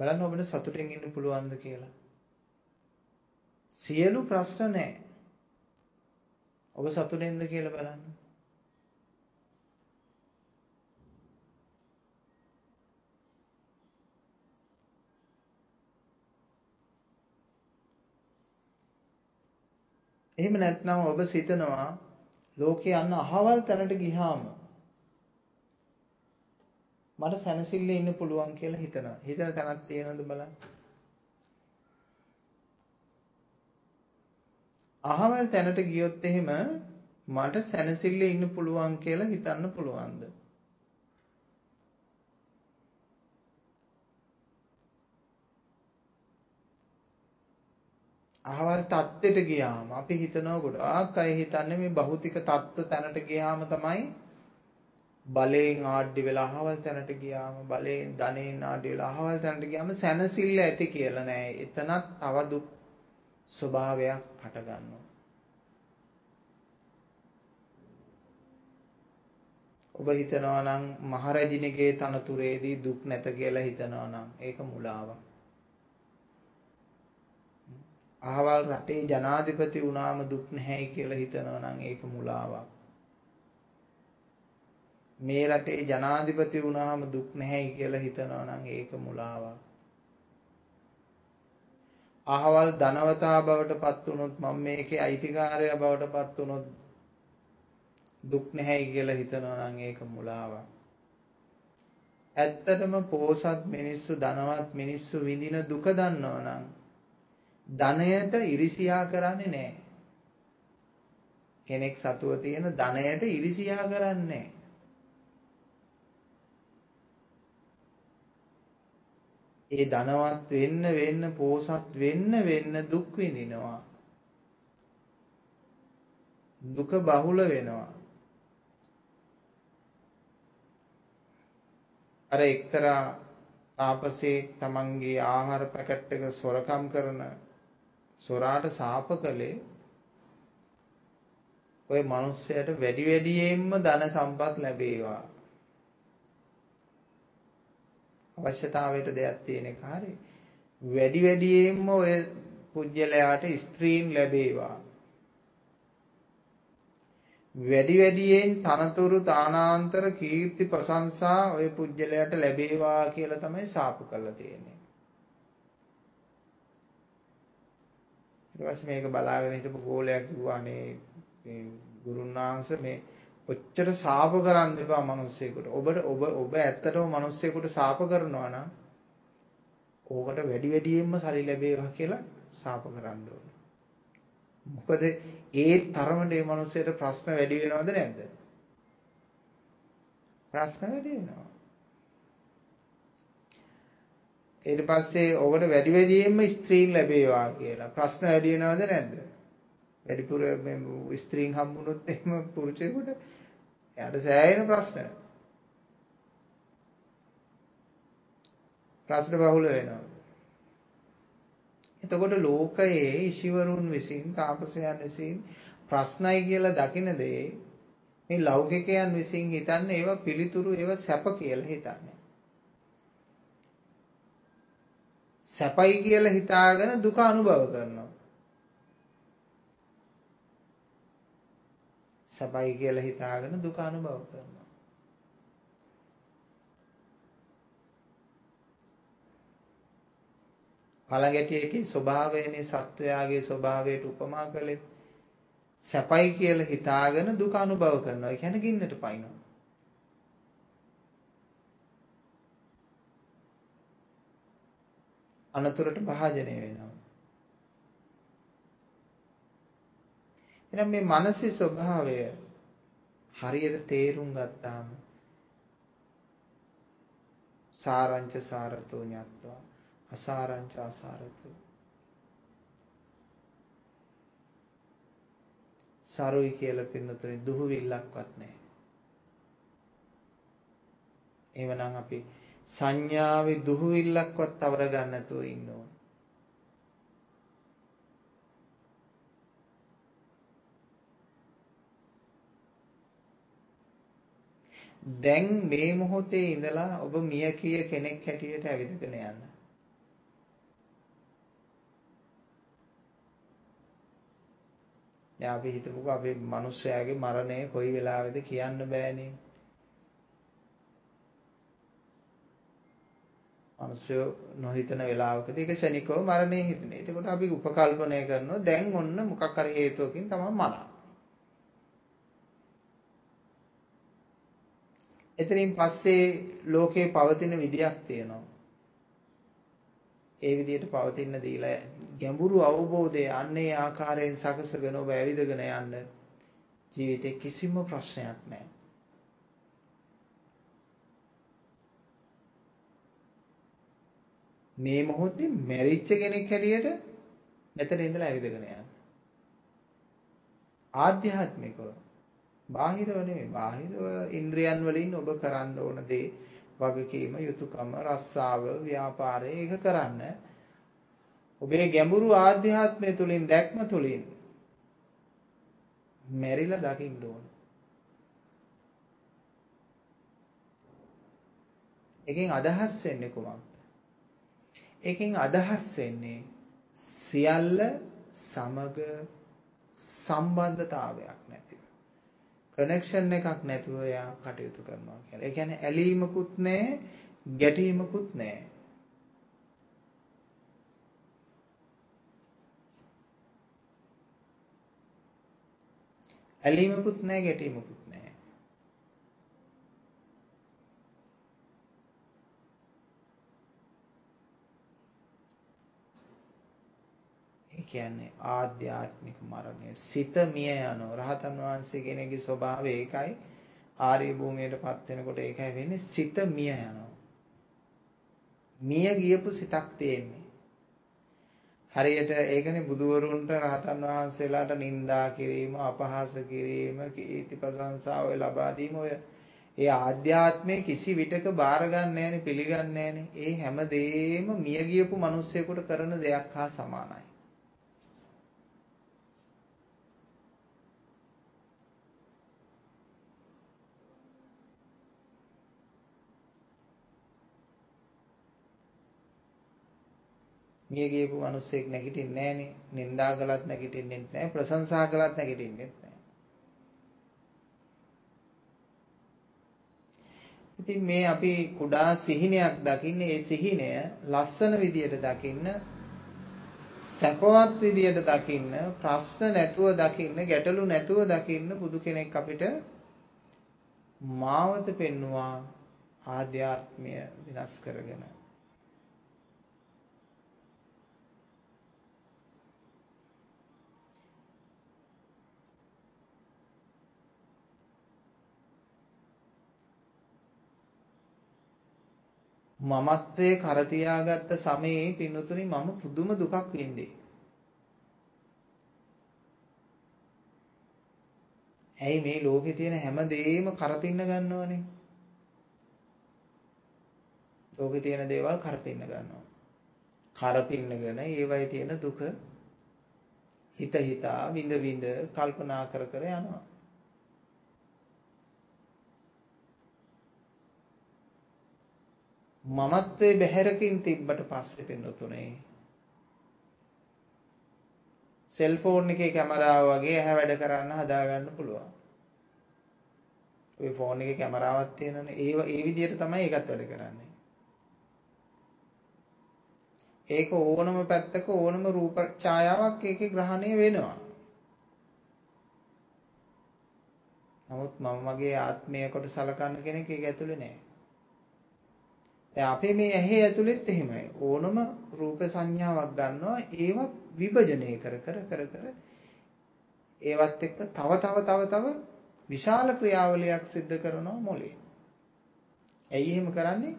බලන්න ඔබට සතුටින් ඉන්න පුළුවන්ද කියලා. සියලු ප්‍රශ්න නැහැ. ඔබ සතුටෙන්ද කියලා බලන්න. එහෙම නැත්නම් ඔබ සිතනවා ලෝකේ යන අහවල් තැනට ගියාම මට සැනසෙල්ලේ ඉන්න පුළුවන් කියලා හිතනවා. හිතන තැනක් තියෙනවද බලන්න. අහවල් තැනට ගියොත් එහෙම මට සැනසෙල්ලේ ඉන්න පුළුවන් කියලා හිතන්න පුළුවන්ද? අහවල් தත්ත්වයට ගියාම අපි හිතනවා ගොඩාක් අය හිතන්නේ මේ භෞතික தත්ත්ව තැනට ගියාම තමයි බලයෙන් ආඩ්‍ය වෙලා අහවල් තැනට ගියාම බලයෙන් ධනෙන් ආඩ්‍ය වෙලා අහවල් තැනට ගියාම සැනසෙල්ල ඇති කියලා නෑ. එතනත් තව දුක් ස්වභාවයක් හට ගන්නවා. ඔබ හිතනවා නම් මහරජිනගේ තනතුරේදී දුක් නැත කියලා හිතනවා නම් ඒක මුලාවක්. අහවල් රටේ ජනාධිපති වුණාම දුක් නැහැ කියලා හිතනවා නම් ඒක මුලාවක්. මේ රටේ ජනාධිපති වුණාම දුක් නැහැයි කියලා හිතනවා නම් ඒක මුලාවක්. අහවල් ධනවතා බවට පත් වුණොත් මම මේකේ අයිතිකාරයා බවට පත් වුණොත් දුක් නැහැයි කියලා හිතනවා නම් ඒක මුලාවක්. ඇත්තටම පෝසත් මිනිස්සු ධනවත් මිනිස්සු විඳින දුක දන්නවනම් ධනයට ඉරිසියා කරන්නේ නැහැ. කෙනෙක් සතුව තියෙන ධනයට ඉරිසියා කරන්නේ නැහැ. ඒ ධනවත් වෙන්න වෙන්න පෝසත් වෙන්න වෙන්න දුක් විඳිනවා. දුක බහුල වෙනවා. අර එක්තරා තාපසේ තමන්ගේ ආහාර පැකට් එක සොරකම් කරන සොරාට සාප කළේ ඔය මිනිස්සයාට වැඩි වැඩියෙන්ම ධන සම්පත් ලැබේවා අවශ්‍යතාවයට දෙයක් තියෙන එක හරි. වැඩි වැඩියෙන්ම ඔය පුජ්‍යලයාට ස්ත්‍රීන් ලැබේවා. වැඩි වැඩියෙන් තනතුරු තානාන්තර කීර්ති ප්‍රශංසා ඔය පුජ්‍යලයට ලැබේවා කියලා තමයි සාප කරලා තියෙන්නේ. ඊට පස්සේ මේක බලාගෙන හිටපු ගෝලයා කිව්වානේ මේ ගුරුනාංශ මේ ඔච්චර සාප කරන්න එපා මිනිස්සෙකුට. ඔබට ඔබ ඔබ ඇත්තටම මිනිස්සෙකුට සාප කරනවා නම් ඕකට වැඩි වැඩියෙන්ම සල්ලි ලැබේවා කියලා සාප කරන්න ඕනේ. මොකද ඒ තරමට මේ මිනිස්සෙට ප්‍රශ්න වැඩි වෙනවද නැද්ද? ප්‍රශ්න වැඩි වෙනවා. ඊට පස්සේ ඔබට වැඩි වැඩියෙන්ම ස්ත්‍රීන් ලැබේවා කියලා ප්‍රශ්න වැඩි වෙනවද නැද්ද? වැඩිපුර මේ ස්ත්‍රීන් හම්බුනොත් එහෙම පුරුෂයෙකුට එයාට සෑහෙන ප්‍රශ්න. ප්‍රශ්න බහුල වෙනවා. එතකොට ලෝකයේ ඍෂිවරුන් විසින් තාපසයන් විසින් ප්‍රශ්නයි කියලා දකින දේ මේ ලෞකිකයන් විසින් හිතන්නේ ඒවා පිළිතුරු ඒවා සැප කියලා හිතන්නේ. සැපයි කියලා හිතාගෙන දුක අනුභව කරනවා. සැපයි කියලා හිතාගෙන දුක අනුභව කරනවා. පළඟැටියකේ ස්වභාවයනේ සත්වයාගේ ස්වභාවයට උපමා කළේ. සැපයි කියලා හිතාගෙන දුක අනුභව කරනවා. ඒ කියන්නේ ගින්නට පයින්නවා. අනතුරට භාජනය වෙනවා. එහෙනම් මේ මානසික ස්වභාවය හරියට තේරුම් ගත්තාම සාරංච සාරතෝ ඤත්වා අසාරංච අසාරතෝ සරුයි කියලා පින්නතුනි දුහුවිල්ලක්වත් නැහැ. එවනම් අපි සංඥාවේ දුහුවිල්ලක්වත් අවර ගන්න නැතුව ඉන්න ඕන. දැන් මේ මොහොතේ ඉඳලා ඔබ මිය කිය කෙනෙක් හැටියට ඇවිදගෙන යන්න. දැන් අපි හිතමුකෝ අපේ මිනිස්යාගේ මරණය කොයි වෙලාවෙද කියන්න බෑනේ. මිනිස්සු නොහිතන වෙලාවකදී ඒක ශනිකව මරණය හිතෙනවා. එතකොට අපි උපකල්පනය කරනවා දැන් ඔන්න මොකක් හරි හේතුවකින් තමයි මරණ. එතනින් පස්සේ ලෝකේ පවතින විදියක් තියෙනවා. ඒ විදිහට පවතින දීලා ගැඹුරු අවබෝධය අන්නේ ආකාරයෙන් සකසගෙන ඔබ ඇවිදගෙන යන්න ජීවිතේ කිසිම ප්‍රශ්නයක් නැහැ. මේ මොහොතේ මැරිච්ච කෙනෙක් හැටියට මෙතන ඉඳලා ඇවිදගෙන යන්න. ආධ්‍යාත්මිකව බාහිරව නෙමෙයි බාහිරව ඉන්ද්‍රියන් වලින් ඔබ කරන්න ඕන දේ වගකීම යුතුයකම රස්සාව ව්‍යාපාරය ඒක කරන්න ඔබේ ගැඹුරු ආධ්‍යාත්මය තුලින් දැක්ම තුලින් මෙරිලා දකින්න ඕන. එකෙන් අදහස් වෙන්නේ කොහොමද? එකෙන් අදහස් වෙන්නේ සියල්ල සමග සම්බන්ධතාවයක් නැතිව කනෙක්ෂන් එකක් නැතුව එයා කටයුතු කරනවා කියලා. ඒ කියන්නේ ඇලීමකුත් නැහැ, ගැටීමකුත් නැහැ. ඇලීමකුත් නැහැ, ගැටීමකුත් නැහැ. ඒ කියන්නේ ආධ්‍යාත්මික මරණය. සිත මිය යනවා. රහතන් වහන්සේ කෙනෙකුගේ ස්වභාවය ඒකයි. ආර්ය භූමියටපත් වෙනකොට ඒකයි වෙන්නේ සිත මිය යනවා. මිය ගියපු සිතක් තියෙන්නේ. හරියට ඒකනේ බුදුවරුන්ට රහතන් වහන්සේලාට නිඳා කිරීම, අපහාස කිරීම, කීර්ති ප්‍රශංසා ඔය ලබා දීම ඔය ඒ ආධ්‍යාත්මයේ කිසි විටක බාර ගන්න නැහැනේ, පිළිගන්නේ නැහැනේ. ඒ හැම දෙෙම මිය ගියපු මිනිස්සෙකුට කරන දෙයක් හා සමානයි. මිය ගියපු මිනිස්සෙක් නැගිටින්නේ නැහනේ. නින්දා කළත් නැගිටින්නේ නැහැ. ප්‍රශංසා කළත් නැගිටින්නේ නැහැ. ඉතින් මේ අපි කුඩා සිහිනයක් දකින්නේ ඒ සිහිනය ලස්සන විදියට දකින්න සැපවත් විදියට දකින්න ප්‍රශ්න නැතුව දකින්න ගැටලු නැතුව දකින්න බුදු කෙනෙක් අපිට මාවත පෙන්නවා ආධ්‍යාත්මය විනාශ කරගෙන මමත්වයේ කර තියාගත්ත සමයේ පින්නතුනි මම පුදුම දුකක් වින්දේ. ඇයි මේ ලෝකේ තියෙන හැම දෙයක්ම කරපින්න ගන්නවනේ? ලෝකේ තියෙන දේවල් කරපින්න ගන්නවා. කරපින්නගෙන ඒවයි තියෙන දුක හිත හිතා විඳ විඳ කල්පනා කර කර යනවා. මමත්වයේ බැහැරකින් තිබ්බට පස්සේ පින්නතුනේ සෙල්ෆෝන් එකේ කැමරාව වගේ ඇහැ වැඩ කරන්න හදාගන්න පුළුවන්. ඔය ෆෝන් එකේ කැමරාවක් තියෙනනේ ඒ ඒ විදිහට තමයි ඒකත් වැඩ කරන්නේ. ඒක ඕනම පැත්තක ඕනම රූප ඡායාවක් ඒකේ ග්‍රහණය වෙනවා. නමුත් මම මගේ ආත්මය කොට සලකන්න කෙනෙක් ඒක ඇතුලේ නැහැ. දැන් අපේ මේ ඇහි ඇතුලෙත් එහෙමයි. ඕනම රූප සංඥාවක් ගන්නවා ඒව විභජනය කර කර කර කර ඒවත් එක්ක තව තව තව තව විශාල ක්‍රියාවලියක් සිද්ධ කරනවා මොලේ. ඇයි එහෙම කරන්නේ?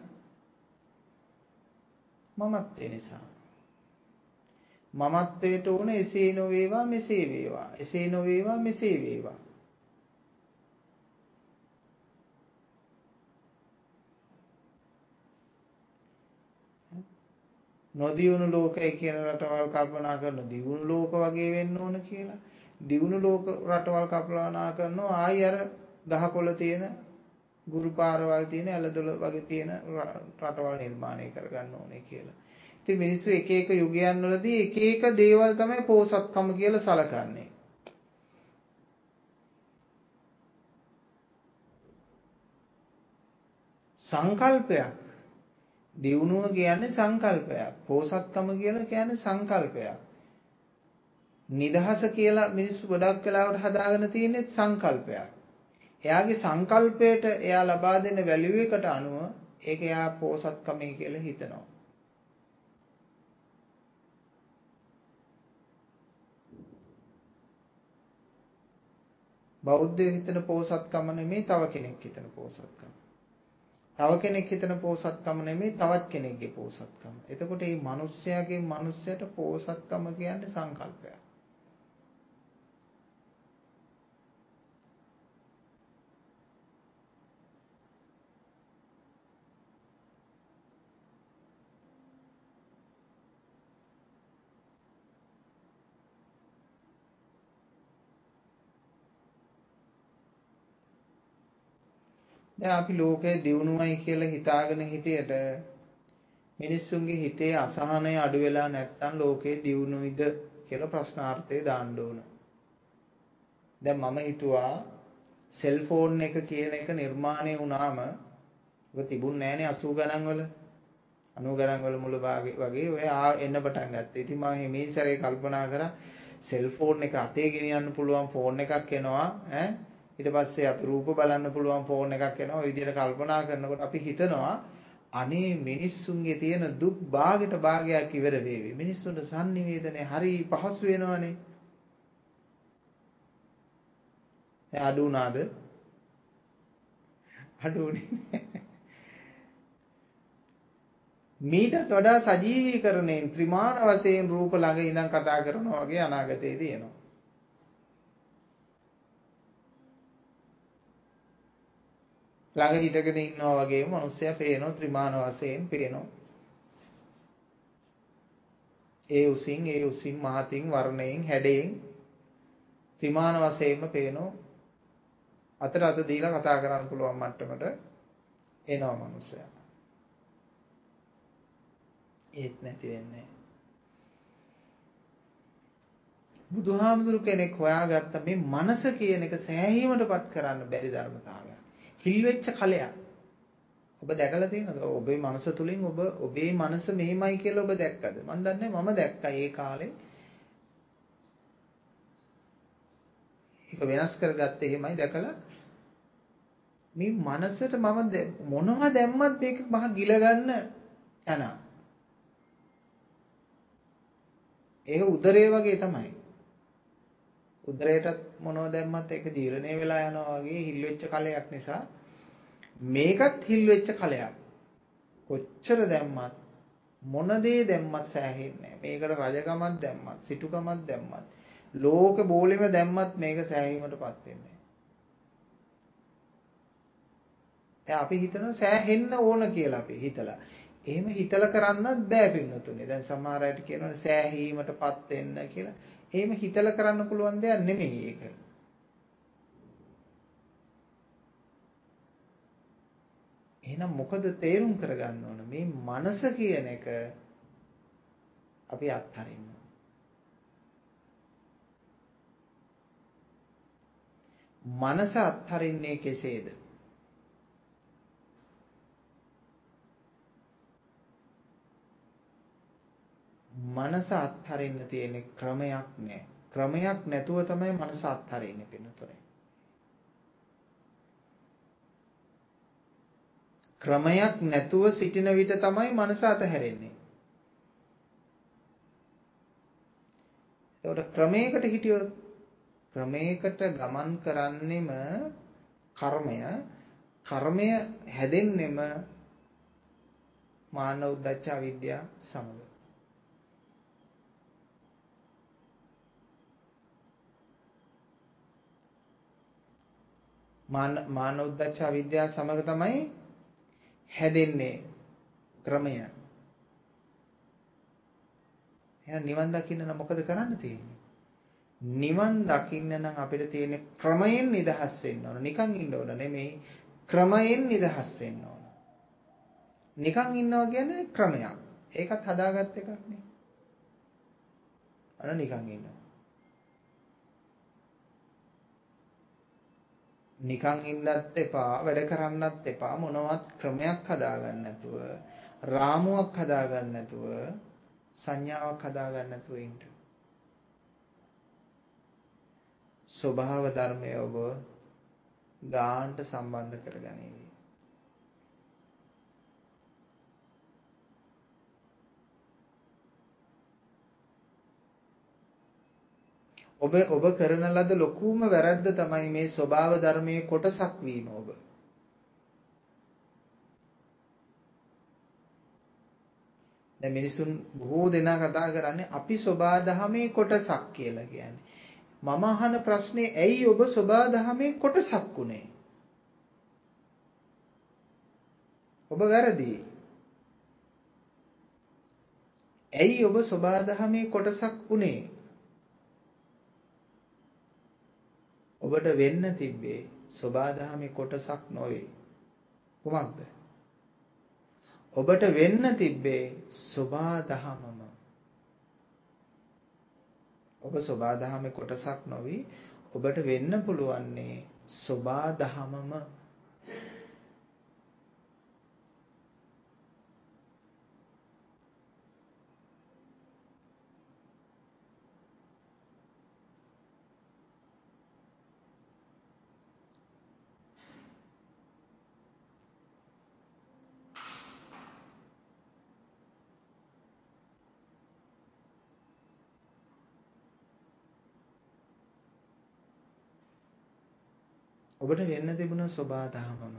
මමත්වේ නිසා. මමත්වයට උන එසේ නොවේවා මෙසේ වේවා. එසේ නොවේවා මෙසේ වේවා. නොදියුණු ලෝකය කියන රටවල් කල්පනා කරන දියුණු ලෝක වගේ වෙන්න ඕන කියලා. දියුණු ලෝක රටවල් කල්පනා කරනවා ආයි අර ගහකොළ තියෙන ගුරු පාරවල් තියෙන ඇලදොල වගේ තියෙන රටවල් නිර්මාණය කරගන්න ඕනේ කියලා. ඉතින් මිනිස්සු එක එක යුගයන් වලදී එක එක දේවල් තමයි පෝසත්කම කියලා සලකන්නේ. සංකල්පයක් දියුණුව කියන්නේ සංකල්පයක්. පෝසත්කම කියලා කියන්නේ සංකල්පයක්. නිදහස කියලා මිනිස්සු ගොඩක් වෙලාවට හදාගෙන තියෙන්නේ සංකල්පයක්. එයාගේ සංකල්පයට එයා ලබා දෙන වැලියු එකට අනුව ඒක එයා පෝසත්කමයි කියලා හිතනවා. බෞද්ධය හිතන පෝසත්කම නෙමෙයි තව කෙනෙක් හිතන පෝසත්කම. තව කෙනෙක් හිතන පෝසත්කම නෙමෙයි තවත් කෙනෙක්ගේ පෝසත්කම. එතකොට මේ මිනිස්යාගේ මිනිස්යට පෝසත්කම කියන්නේ සංකල්පයක්. දැන් අපි ලෝකය දියුණුවයි කියලා හිතාගෙන හිටියට මිනිස්සුන්ගේ හිතේ අසහනය අඩු වෙලා නැත්නම් ලෝකේ දියුණුයිද කියලා ප්‍රශ්නාර්ථය දාන්න ඕන. දැන් මම හිතුවා සෙල්ෆෝන් එක කියන එක නිර්මාණය වුණාම ඔක තිබුණ නෑනේ 80 ගණන් වල 90 ගණන් වල මුල භාගේ වගේ ඔය එන්න පටන් ගත්තා. ඉතින් මම මේ සැරේ කල්පනා කරා සෙල්ෆෝන් එක අතේ ගෙනියන්න පුළුවන් ෆෝන් එකක් එනවා ඈ ඊට පස්සේ අපි රූප බලන්න පුළුවන් ෆෝන් එකක් එනවා. ওই විදිහට කල්පනා කරනකොට අපි හිතනවා අනේ මිනිස්සුන්ගේ තියෙන දුක් භාගයට භාගයක් ඉවර වේවි. මිනිස්සුන්ට sannivedanaye හරි පහසු වෙනවනේ. දැන් අඩු වුණාද? අඩු වුණේ මීටත් වඩා සජීවීකරණයෙන් ත්‍රිමාන වශයෙන් රූප ළඟ ඉඳන් කතා කරනවා වගේ අනාගතයේදී එනවා. ළඟ හිටගෙන ඉන්නවා වගේම මිනිස්සයා පේනවා ත්‍රිමාන වශයෙන් පේනවා. ඒ උසින් ඒ උසින් මහතින් වර්ණයෙන් හැඩයෙන් ත්‍රිමාන වශයෙන්ම පේනවා. අතට අත දීලා කතා කරන්න පුළුවන් මට්ටමට එනවා මිනිස්සයා. ඒත් නැති වෙන්නේ බුදුහාමුදුරු කෙනෙක් හොයාගත්ත මේ මනස කියන එක සෑහීමටපත් කරන්න බැරි ධර්මතාවයක්. හිල් වෙච්ච කලයක්. ඔබ දැකලා තියෙනවද? ඔබේ මනස තුලින් ඔබ ඔබේ මනස මෙහෙමයි කියලා ඔබ දැක්කද? මම දන්නේ මම දැක්කා ඒ කාලේ. ඒක වෙනස් කරගත්තේ එහෙමයි දැකලා මේ මනසට මම මොනවා දැම්මත් මේක මහ ගිල ගන්න යනවා. ඒක උදරේ වගේ තමයි. උදරයටත් මොනව දැම්මත් ඒක ජීර්ණය වෙලා යනවා වගේ හිල් වෙච්ච කලයක් නිසා මේකත් හිල් වෙච්ච කලයක්. කොච්චර දැම්මත් මොන දේ දැම්මත් සෑහෙන්නේ මේකට රජකමක් දැම්මත් සිටුකමක් දැම්මත් ලෝක බෝලෙම දැම්මත් මේක සෑහීමටපත් වෙන්නේ දැන් අපි හිතනවා සෑහෙන්න ඕන කියලා අපි හිතලා. එහෙම හිතලා කරන්නත් බෑ පින්නතුනේ. දැන් සමහර අයට කියනවනේ සෑහීමටපත් වෙන්න කියලා. එහෙම හිතලා කරන්න පුළුවන් දෙයක් නෙමෙයි ඒක. එහෙනම් මොකද තේරුම් කරගන්න ඕන මේ මනස කියන එක අපි අත්හරින්න. මනස අත්හරින්නේ කෙසේද? මනස අත්හරින්න තියෙන ක්‍රමයක් නෑ. ක්‍රමයක් නැතුව තමයි මනස අත්හරින්නේ පින්නතොරේ. ක්‍රමයක් නැතුව සිටින විට තමයි මනස අතහැරෙන්නේ. ඒකට ක්‍රමයකට හිටියොත් ක්‍රමයකට ගමන් කරන්නෙම කර්මය කර්මය හැදෙන්නෙම මාන උද්දච්ච අවිද්‍යාව සමග මාන මාන උද්දච්ච අවිද්‍යාව සමග තමයි හැදෙන්නේ ක්‍රමය. එහෙනම් නිවන් දකින්න නම් මොකද කරන්න තියෙන්නේ? නිවන් දකින්න නම් අපිට තියෙන ක්‍රමයෙන් නිදහස් වෙන්න ඕන. නිකන් ඉන්න ඕන නෙමෙයි ක්‍රමයෙන් නිදහස් වෙන්න ඕන. නිකන් ඉන්නවා කියන්නේ ක්‍රමයක්. ඒකත් හදාගත් එකක් නේ. අර නිකන් ඉන්නවා. නිකන් ඉන්නත් එපා වැඩ කරන්නත් එපා මොනවත් ක්‍රමයක් හදාගන්න නැතුව රාමුවක් හදාගන්න නැතුව සංඥාවක් හදාගන්න නැතුව ඉන්න. ස්වභාව ධර්මය ඔබ ගාන්ට සම්බන්ධ කරගනිවි. ඔබ ඔබ කරන ලද ලොකුම වැරද්ද තමයි මේ ස්වභාව ධර්මයේ කොටසක් වීම ඔබ. දැන් මිනිසුන් බොහෝ දෙනා කතා කරන්නේ අපි ස්වභාව ධර්මයේ කොටසක් කියලා කියන්නේ. මම අහන ප්‍රශ්නේ ඇයි ඔබ ස්වභාව ධර්මයේ කොටසක් උනේ? ඔබ වැරදි. ඇයි ඔබ ස්වභාව ධර්මයේ කොටසක් උනේ? ඔබට වෙන්න තිබ්බේ සබාධාමේ කොටසක් නොවේ. කුමක්ද? ඔබට වෙන්න තිබ්බේ සබාධමම. ඔබ සබාධමේ කොටසක් නොවි ඔබට වෙන්න පුළුවන්නේ සබාධමම ඔබට වෙන්න තිබුණ සබාදහමම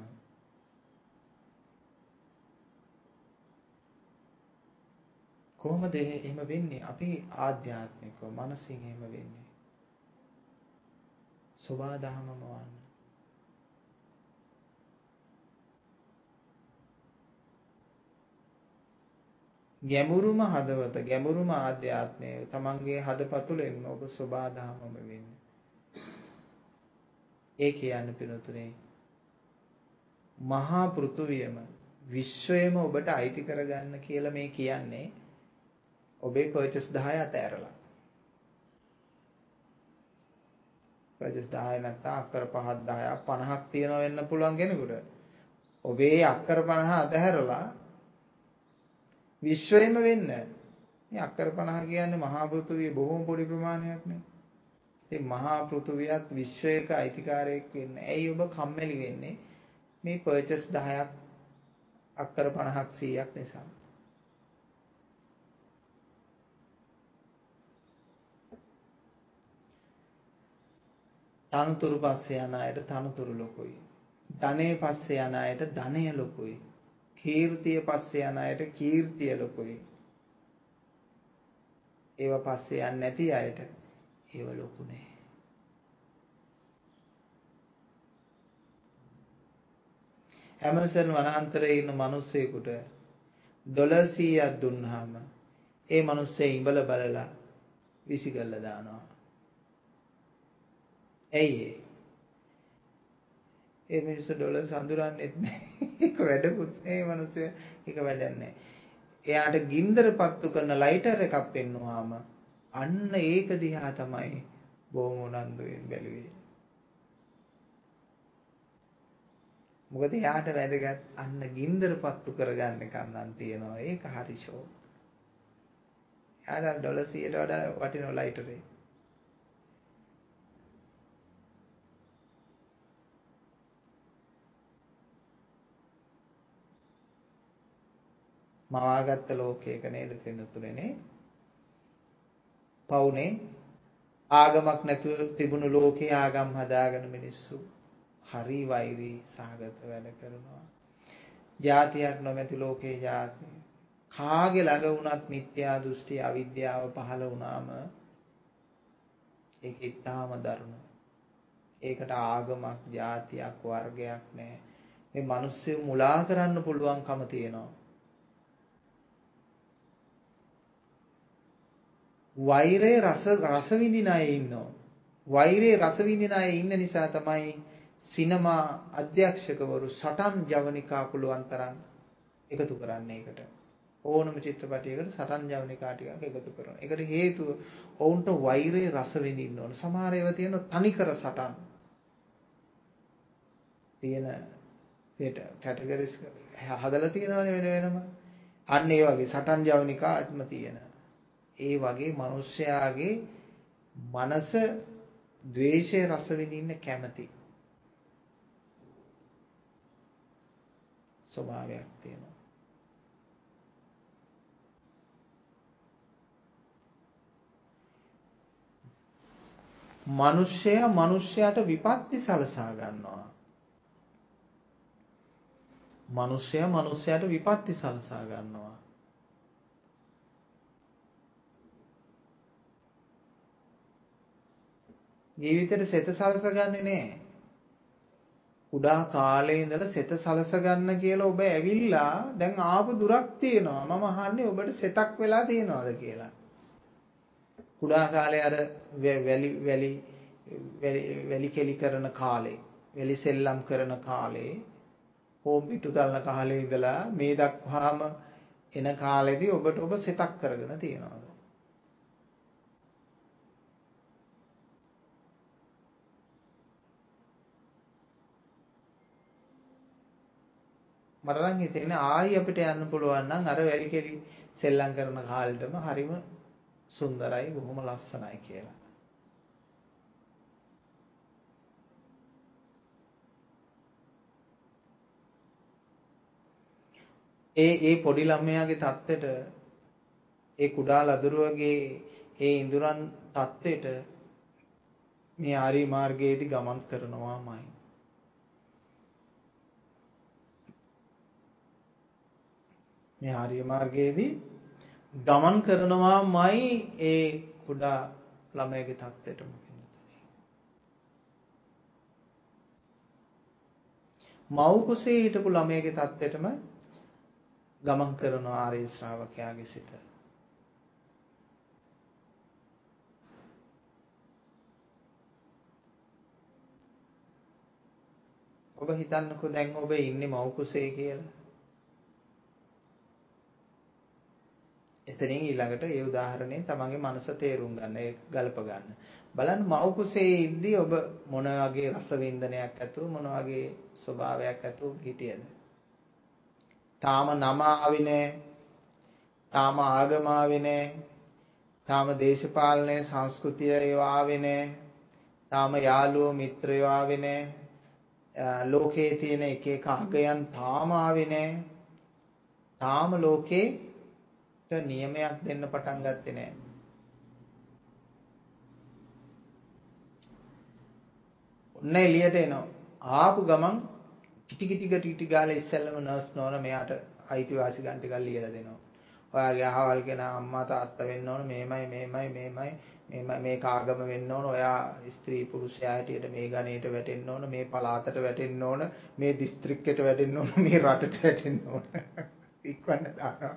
කොහොමද එහෙම වෙන්නේ? අපි ආධ්‍යාත්මිකව මනසින් එහෙම වෙන්නේ. සබාදහමම වන්න. ගැඹුරුම හදවත ගැඹුරුම ආධ්‍යාත්මය තමන්ගේ හදපතුලෙන් ඔබ සබාදහමම වෙන්නේ. ඒ කියන්නේ පිනතුනේ මහා පෘථුවියම විශ්වයම ඔබට අයිති කරගන්න කියලා මේ කියන්නේ ඔබේ පර්චස් 10 අතෑරලා. පර්චස් 10 නැත්නම් අක්කර 5ක් 10ක් 50ක් තියනවා වෙන්න පුළුවන් කෙනෙකුට. ඔබේ අක්කර 50 අතහැරලා විශ්වයම වෙන්න. මේ අක්කර 50 කියන්නේ මහා පෘථුවිය බොහොම පොඩි ප්‍රමාණයක් නේ. ඉතින් මහා පෘථුවියත් විශ්වයක අයිතිකාරයෙක් වෙන්න. ඇයි ඔබ කම්මැලි වෙන්නේ? මේ පර්චස් 10ක් අක්කර 50ක් 100ක් නිසා. තනතුරු පස්සේ යන අයට තනතුරු ලොකුයි. ධනෙ පස්සේ යන අයට ධනය ලොකුයි. කීර්තිය පස්සේ යන අයට කීර්තිය ලොකුයි. ඒව පස්සේ යන්නේ නැති අයට ඒව ලොකු නෑ. ඇමසන් වනාන්තරයේ ඉන්න මිනිස්සෙකුට 1200ක් දුන්නාම ඒ මිනිස්සේ ඉඹල බලලා විසි කරලා දානවා. ඇයි ඒ? ඒ මිනිස්සු ඩොලර් සඳුරන්නේත් නැහැ. ඒක වැඩකුත් නෙවෙයි මිනිස්සු. ඒක වැඩක් නැහැ. එයාට ගින්දර පත්තු කරන ලයිටර් එකක් පෙන්නුවාම අන්න ඒක දිහා තමයි බොහොම උනන්දුවෙන් බැලුවේ. මොකද එයාට වැදගත් අන්න ගින්දර පත්තු කරගන්න එකක් නම් තියෙනවා. ඒක හරි ෂෝ. එයාට ඩොලර් 100ට වඩා වටින ලයිටරේ. මවාගත්ත ලෝකයක නේද පින්නතුනේ පවුනේ ආගමක් නැතුව තිබුණු ලෝකේ ආගම් හදාගෙන මිනිස්සු හරි වෛරී සාගත වැඩ කරනවා. ජාතියක් නොමැති ලෝකේ ජාති. කාගේ ළඟ වුණත් මිත්‍යා දෘෂ්ටි අවිද්‍යාව පහළ වුණාම ඒක ඉතාම දරුණු. ඒකට ආගමක්, ජාතියක්, වර්ගයක් නැහැ. මේ මිනිස්සු මුලා කරන්න පුළුවන්කම තියෙනවා. වෛරයේ රස රස විඳින අය ඉන්නවා. වෛරයේ රස විඳින අය ඉන්න නිසා තමයි සිනමා අධ්‍යක්ෂකවරු සටන් ජවනිකා පුළුවන් තරම් එකතු කරන්නේ ඒකට. ඕනම චිත්‍රපටයකට සටන් ජවනිකා ටිකක් එකතු කරනවා. ඒකට හේතුව ඔවුන්ට වෛරයේ රස විඳින්න ඕන. සමහර ඒවා තියෙන තනිකර සටන්. තියෙන කැටගරිස් හදලා තියෙනවනේ වෙන වෙනම. අන්න ඒ වගේ සටන් ජවනිකා අත්ම තියෙනවා. ඒ වගේ මිනිස්යාගේ මනස ද්වේෂය රස විඳින්න කැමති ස්වභාවයක් තියෙනවා. මිනිස්සයා මිනිස්යාට විපත්ති සලසා ගන්නවා. මිනිස්සයා මිනිස්යාට විපත්ති සලසා ගන්නවා. ජීවිතේට සෙත සලසගන්නේ නැහැ. කුඩා කාලේ ඉඳලා සෙත සලස ගන්න කියලා ඔබ ඇවිල්ලා දැන් ආපු දුරක් තියෙනවා. මම අහන්නේ ඔබට සෙතක් වෙලා තියෙනවද කියලා. කුඩා කාලේ අර වැලි වැලි වැලි කෙලි කරන කාලේ, වැලි සෙල්ලම් කරන කාලේ, හෝම් පිටු තලන කාලේ ඉඳලා මේ දක්වාම එන කාලෙදී ඔබට ඔබ සෙතක් කරගෙන තියෙනවා. මට නම් හිතෙන්නේ ආයි අපිට යන්න පුළුවන් නම් අර වැලි කෙලි සෙල්ලම් කරන කාලෙටම හරිම සුන්දරයි බොහොම ලස්සනයි කියලා. ඒ ඒ පොඩි ළමයාගේ தත්ත්වෙට ඒ කුඩා ලදරුවගේ ඒ ඉඳුරන් தත්ත්වෙට මේ ආරි මාර්ගයේදී ගමන් කරනවාමයි. මේ ආර්ය මාර්ගයේදී ගමන් කරනවාමයි ඒ කුඩා ළමයාගේ தත්ත්වයටම මව් කුසේ හිටපු ළමයාගේ தත්ත්වයටම ගමන් කරන ආර්ය ශ්‍රාවකයාගේ සිත. ඔබ හිතන්නකෝ දැන් ඔබ ඉන්නේ මව් කුසේ කියලා. එතනින් ඊළඟට ඒ උදාහරණයෙන් තමන්ගේ මනස තේරුම් ගන්න ඒක ගලප ගන්න. බලන්න මව් කුසේ ඉද්දී ඔබ මොන වගේ රස වින්දනයක් ඇතුව මොන වගේ ස්වභාවයක් ඇතුව හිටියද? තාම නම ආවේ නැහැ. තාම ආගම ආවේ නැහැ. තාම දේශපාලනය සංස්කෘතිය ඒවා ආවේ නැහැ. තාම යාළුවෝ මිත්‍රයෝ ආවේ නැහැ. ලෝකයේ තියෙන එක එක අගයන් තාම ආවේ නැහැ. තාම ලෝකේ නියමයක් දෙන්න පටන් ගත්තේ නැහැ. ඔන්න එළියට එනවා. ආපු ගමන් කිටි කිටි කිටි කිටි ගාලා ඉස්සෙල්ලම නර්ස් නෝන මෙයාට අයිතිවාසිකම් ටිකක් ලියලා දෙනවා. ඔයාගේ අහවල් කෙනා අම්මා තාත්තා වෙන්න ඕන මේමයි මේමයි මේමයි මේ මේක ආගම වෙන්න ඕන ඔයා ස්ත්‍රී පුරුෂයා හැටියට මේ ගණේට වැටෙන්න ඕන මේ පළාතට වැටෙන්න ඕන මේ දිස්ත්‍රික්කයට වැටෙන්න ඕන මේ රටට වැටෙන්න ඕන ඉක්වන්න දානවා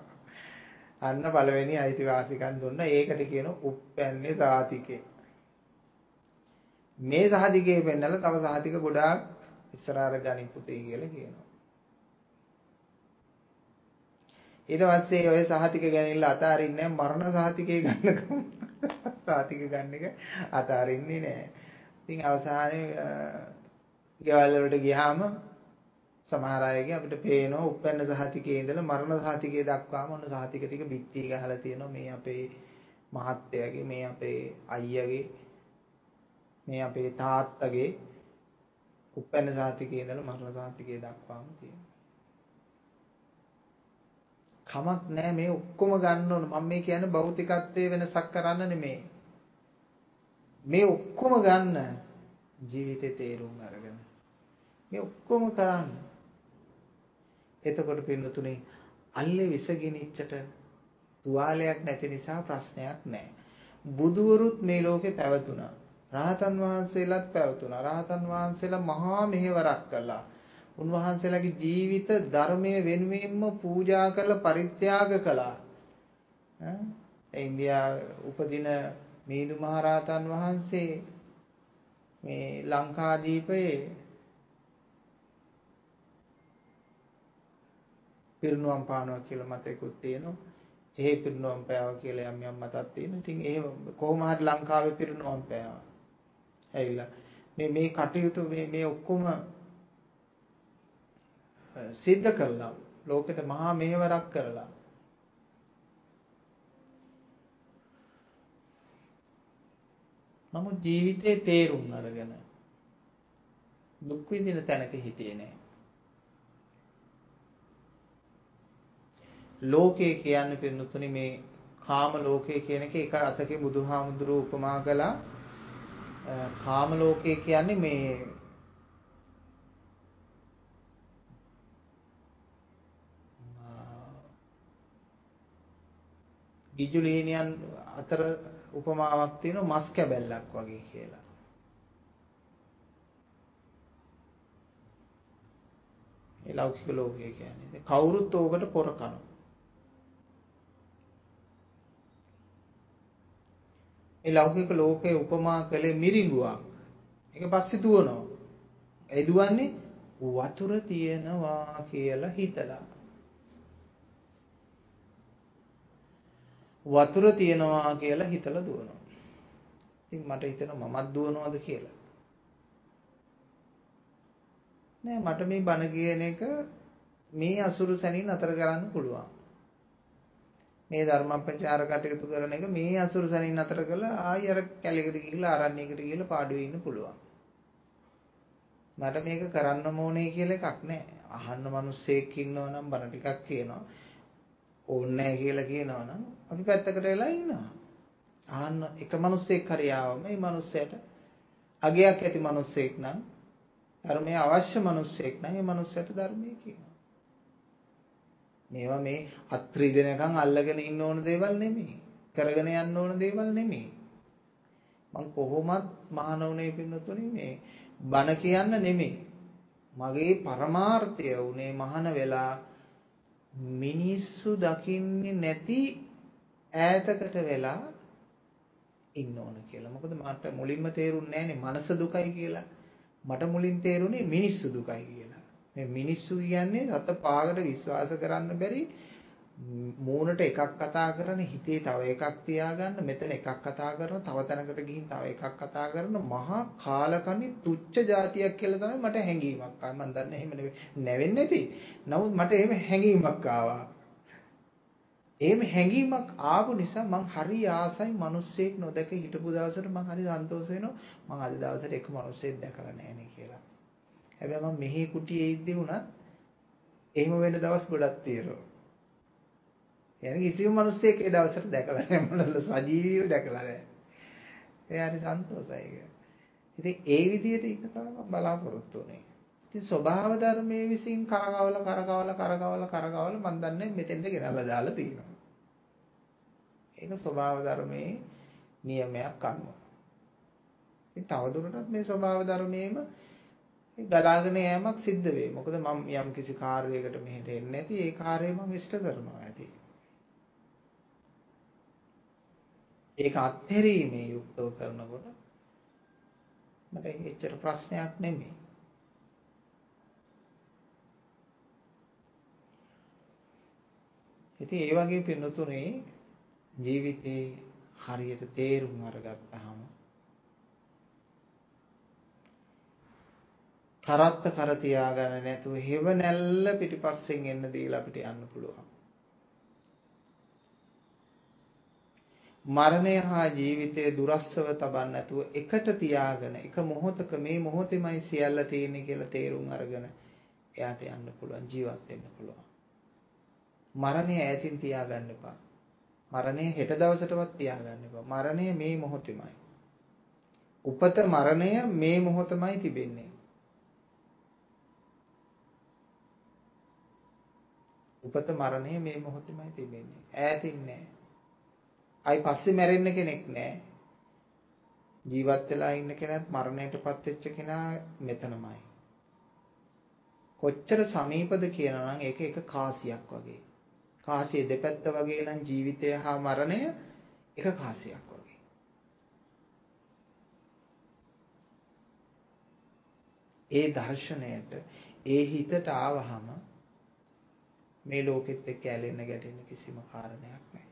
අන්න පළවෙනි අයිතිවාසිකම් දුන්න ඒකට කියන උප්පැන්නේ සාතිකේ. මේ සහතිකේ පෙන්නලා තව සහතික ගොඩාක් ඉස්සරහට ගනින් පුතේ කියලා කියනවා. ඊට පස්සේ ඔය සහතික ගැනීමලා අතාරින්නේ මරණ සහතිකේ ගන්නකම්. සහතික ගන්න එක අතාරින්නේ නැහැ. ඉතින් අවසානයේ ගෙවල් වලට ගියාම සමහර අයගේ අපිට පේනවා උපැන්න සහතිකයේ ඉඳලා මරණ සහතිකයේ දක්වාම ඔන්න සහතික ටික බිත්ති ගහලා තියෙනවා. මේ අපේ මහත්තයාගේ මේ අපේ අයියාගේ මේ අපේ තාත්තගේ උපැන්න සහතිකයේ ඉඳලා මරණ සහතිකයේ දක්වාම තියෙනවා. කමක් නැහැ මේ ඔක්කොම ගන්න ඕන. මම මේ කියන්නේ භෞතිකත්වයේ වෙනසක් කරන්න නෙමෙයි. මේ ඔක්කොම ගන්න ජීවිතේ තේරුම් අරගෙන. මේ ඔක්කොම කරන්න. එතකොට පින්නතුනේ අල්ලේ විසගිනිච්චට තුවාලයක් නැති නිසා ප්‍රශ්නයක් නැහැ බුදුවරුත් මේ ලෝකේ පැවතුණා. රහතන් වහන්සේලාත් පැවතුණා. රහතන් වහන්සේලා මහා මෙහෙවරක් කළා. උන්වහන්සේලාගේ ජීවිත ධර්මයේ වෙනුවෙන්ම පූජා කරලා පරිත්‍යාග කළා. ඈ? ඉන්දියාවේ උපදින මීදු මහරහතන් වහන්සේ මේ ලංකාදීපයේ පිරිනුවම් පානවා කියලා මතයකුත් තියෙනවා. එහෙ පිරිනුවම් පෑවා කියලා යම් යම් මතක් තියෙනවා. ඉතින් එහෙම කොහොම හරි ලංකාවේ පිරිනුවම් පෑවා. ඇවිල්ලා මේ මේ කටයුතු මේ මේ ඔක්කොම සිද්ධ කළා. ලෝකෙට මහා මෙහෙවරක් කරලා. නමුත් ජීවිතේ තේරුම් අරගෙන දුක් විඳින තැනක හිටියේ නෑ. ලෝකය කියන්නේ පින්නතුනි මේ කාම ලෝකය කියන එක එක අතකේ බුදුහාමුදුරුවෝ උපමා කළා. කාම ලෝකය කියන්නේ මේ ගිජුලීනියන් අතර උපමාවක් තියෙනවා මස් කැබැල්ලක් වගේ කියලා. ඒ ලෞකික ලෝකය කියන්නේ. කවුරුත් ඕකට පොර කනවා. ඒ ලෞකික ලෝකයේ උපමා කළේ මිරිඟුවක්. ඒක පස්සේ දුවනවා. ඒ දුවන්නේ වතුර තියෙනවා කියලා හිතලා. වතුර තියනවා කියලා හිතලා දුවනවා. ඉතින් මට හිතෙනවා මමත් දුවනවද කියලා. නෑ මට මේ බණ කියන එක මේ අසුරු සැනින් අතර කරන්න පුළුවන්. මේ ධර්ම ප්‍රචාර කටයුතු කරන එක මේ අසුරු සැනින් අතර කළා ආයි අර කැලේකට ගිහිල්ලා ආරණ්‍යයකට ගිහිල්ලා පාඩුවේ ඉන්න පුළුවන්. මට මේක කරන්න ඕනේ කියලා එකක් නෑ. අහන්න මිනිස්සෙක් ඉන්නවා නම් බණ ටිකක් කියනවා. ඕනේ නැහැ කියලා කියනවනම් අපි පැත්තකට වෙලා ඉන්නවා. ආන්න එක මිනිස්සෙක් හරි ආවම මේ මිනිස්සයාට අගයක් ඇති මිනිස්සෙක් නම් ධර්මයේ අවශ්‍ය මිනිස්සෙක් නම් ඒ මිනිස්සයාට ධර්මයේ කියනවා. මේවා මේ අත්‍රි දෙනකන් අල්ලගෙන ඉන්න ඕන දේවල් නෙමෙයි. කරගෙන යන්න ඕන දේවල් නෙමෙයි. මං කොහොමත් මහානවුනේ පින්නතුනේ මේ බණ කියන්න නෙමෙයි. මගේ පරමාර්ථය උනේ මහාන වෙලා මිනිස්සු දකින්නේ නැති ඈතකට වෙලා ඉන්න ඕන කියලා. මොකද මට මුලින්ම තේරුන්නේ නැහනේ මනස දුකයි කියලා. මට මුලින් තේරුනේ මිනිස්සු දුකයි කියලා. මේ මිනිස්සු කියන්නේ සත පාගට විශ්වාස කරන්න බැරි මූණට එකක් කතා කරන හිතේ තව එකක් තියාගන්න මෙතන එකක් කතා කරන තව තැනකට ගිහින් තව එකක් කතා කරන මහා කාලකණි තුච්ච જાතියක් කියලා තමයි මට හැඟීමක් ආවා. මම දන්නේ එහෙම නෙවෙන්නේ නැති. නමුත් මට එහෙම හැඟීමක් ආවා. එහෙම හැඟීමක් ආපු නිසා මං හරි ආසයි මිනිස්සෙක් නොදැක හිටපු දවසට මං හරි සන්තෝෂ වෙනවා. මං අද දවසට එක මිනිස්සෙක් දැකලා නැහැ නේ කියලා. හැබැයි මම මෙහි කුටියේ ඉද්දී උනත් එහෙම වෙන දවස් ගොඩක් තියෙනවා يعني කිසිම මිනිස්සෙක් ඒ දවසට දැකලා නැහැ මොනවද සජීවීව දැකලා නැහැ. ඒ හරි සන්තෝෂයි ඒක. ඉතින් ඒ විදිහට ඉන්න තමයි බලාපොරොත්තු වෙන්නේ. ඉතින් ස්වභාව ධර්මයේ විසින් කරකවල කරකවල කරකවල කරකවල මම දන්නේ මෙතෙන්ට ගෙනල්ලා දාලා තියෙනවා. ඒක ස්වභාව ධර්මයේ නියමයක් අනුව. ඉතින් තවදුරටත් මේ ස්වභාව ධර්මයේම ගලාගෙන යෑමක් සිද්ධ වෙයි. මොකද මම යම් කිසි කාර්යයකට මෙහෙට එන්නේ නැති ඒ කාර්යය මම ඉෂ්ට කරනවා ඇති. ඒක අත්හැරීමේ යුක්තව කරනකොට මට එච්චර ප්‍රශ්නයක් නෙමෙයි. ඉතින් ඒ වගේ පින්නතුනේ ජීවිතේ හරියට තේරුම් අරගත්තාම කරත්ත කර තියාගන්න නැතුව හෙව නැල්ල පිටිපස්සෙන් එන්න දීලා අපිට යන්න පුළුවන්. මරණය හා ජීවිතය දුරස්සව තබන්න නැතුව එකට තියාගෙන එක මොහොතක මේ මොහොතෙමයි සියල්ල තියෙන්නේ කියලා තේරුම් අරගෙන එයාට යන්න පුළුවන් ජීවත් වෙන්න පුළුවන්. මරණය ඈතින් තියාගන්න එපා. මරණය හෙට දවසටවත් තියාගන්න එපා. මරණය මේ මොහොතෙමයි. උපත මරණය මේ මොහොතමයි තිබෙන්නේ. උපත මරණය මේ මොහොතෙමයි තිබෙන්නේ. ඈතින් නෑ. අයි පස්සේ මැරෙන්න කෙනෙක් නෑ. ජීවත් වෙලා ඉන්න කෙනාත් මරණයටපත් වෙච්ච කෙනා මෙතනමයි. කොච්චර සමීපද කියනවා නම් ඒක එක කාසියක් වගේ. කාසිය දෙපැත්ත වගේ නම් ජීවිතය හා මරණය එක කාසියක් වගේ. ඒ දර්ශනයට ඒ හිතට ආවහම මේ ලෝකෙත් එක්ක ඇලෙන්න ගැටෙන්න කිසිම කාරණයක් නැහැ.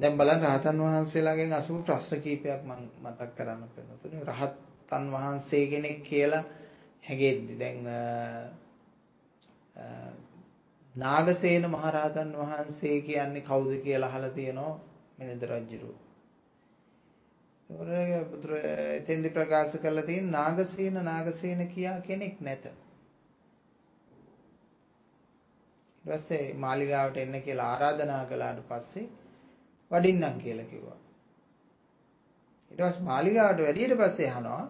දැන් බලන්න රහතන් වහන්සේලාගෙන් අසපු ප්‍රශ්න කීපයක් මම මතක් කරන්න පෙන්නතුනේ රහතන් වහන්සේ කෙනෙක් කියලා හැගෙද්දි දැන් නාගසේන මහරහතන් වහන්සේ කියන්නේ කවුද කියලා අහලා තියෙනවා මිනිඳ රජුරු. ඒවරේ බුදුර එතෙන්දි ප්‍රකාශ කරලා තියෙන නාගසේන නාගසේන කියා කෙනෙක් නැත. ඊට පස්සේ මාලිගාවට එන්න කියලා ආරාධනා කළාට පස්සේ වඩින්නම් කියලා කිව්වා. ඊට පස්සේ මාලිගාවට වැඩියට පස්සේ අහනවා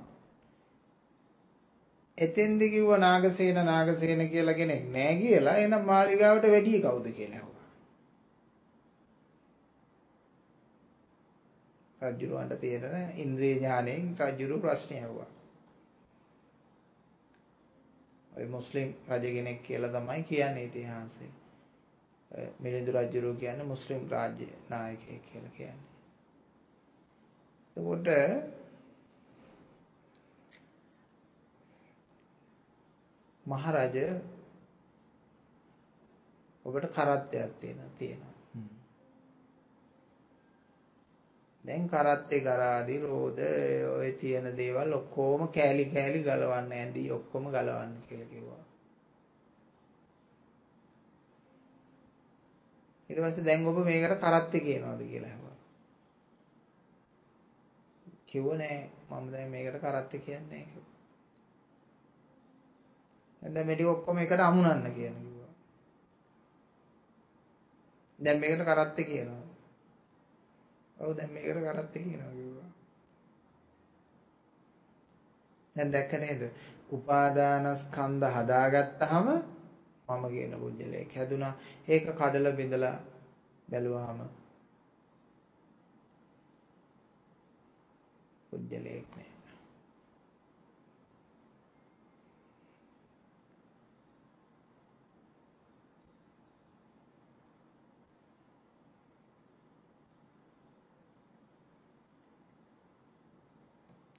එතෙන්දි කිව්ව නාගසේන නාගසේන කියලා කෙනෙක් නෑ කියලා එහෙනම් මාලිගාවට වැඩි කවුද කියලා ඇහුවා. රජුරවන්ට තියෙන ඉන්ද්‍රිය ඥාණයෙන් රජුරු ප්‍රශ්නය ඇහුවා. ඔය මුස්ලිම් රජ කෙනෙක් කියලා තමයි කියන්නේ ඉතිහාසයේ. මිලිඳු රජුරෝ කියන්නේ මුස්ලිම් රාජ්‍ය නායකයෙක් කියලා කියන්නේ. එතකොට මහරජ ඔබට කරත්තයක් තියෙනවා තියෙනවා. දැන් කරත්තේ කරාදි රෝද ඔය තියෙන දේවල් ඔක්කොම කෑලි කෑලි ගලවන්න ඇඳි ඔක්කොම ගලවන්න කියලා කිව්වා. ඊට පස්සේ දැන් ඔබ මේකට කරත්තේ කියනවාද කියලා අහුවා. කිව්ව නෑ මම දැන් මේකට කරත්තේ කියන්නේ නෑ කිව්වා. දැන් මේ ටික ඔක්කොම එකට අමුණන්න කියන කිව්වා. දැන් මේකට කරත්තේ කියනවා. ඔව් දැන් මේකට කරත්තේ කියනවා කිව්වා. දැන් දැක්ක නේද? උපාදානස්කන්ධ හදාගත්තාම මම කියන පුජ්‍යලයක් හැදුනා. ඒක කඩලා බිඳලා බැලුවාම පුජ්‍යලයක් නෑ.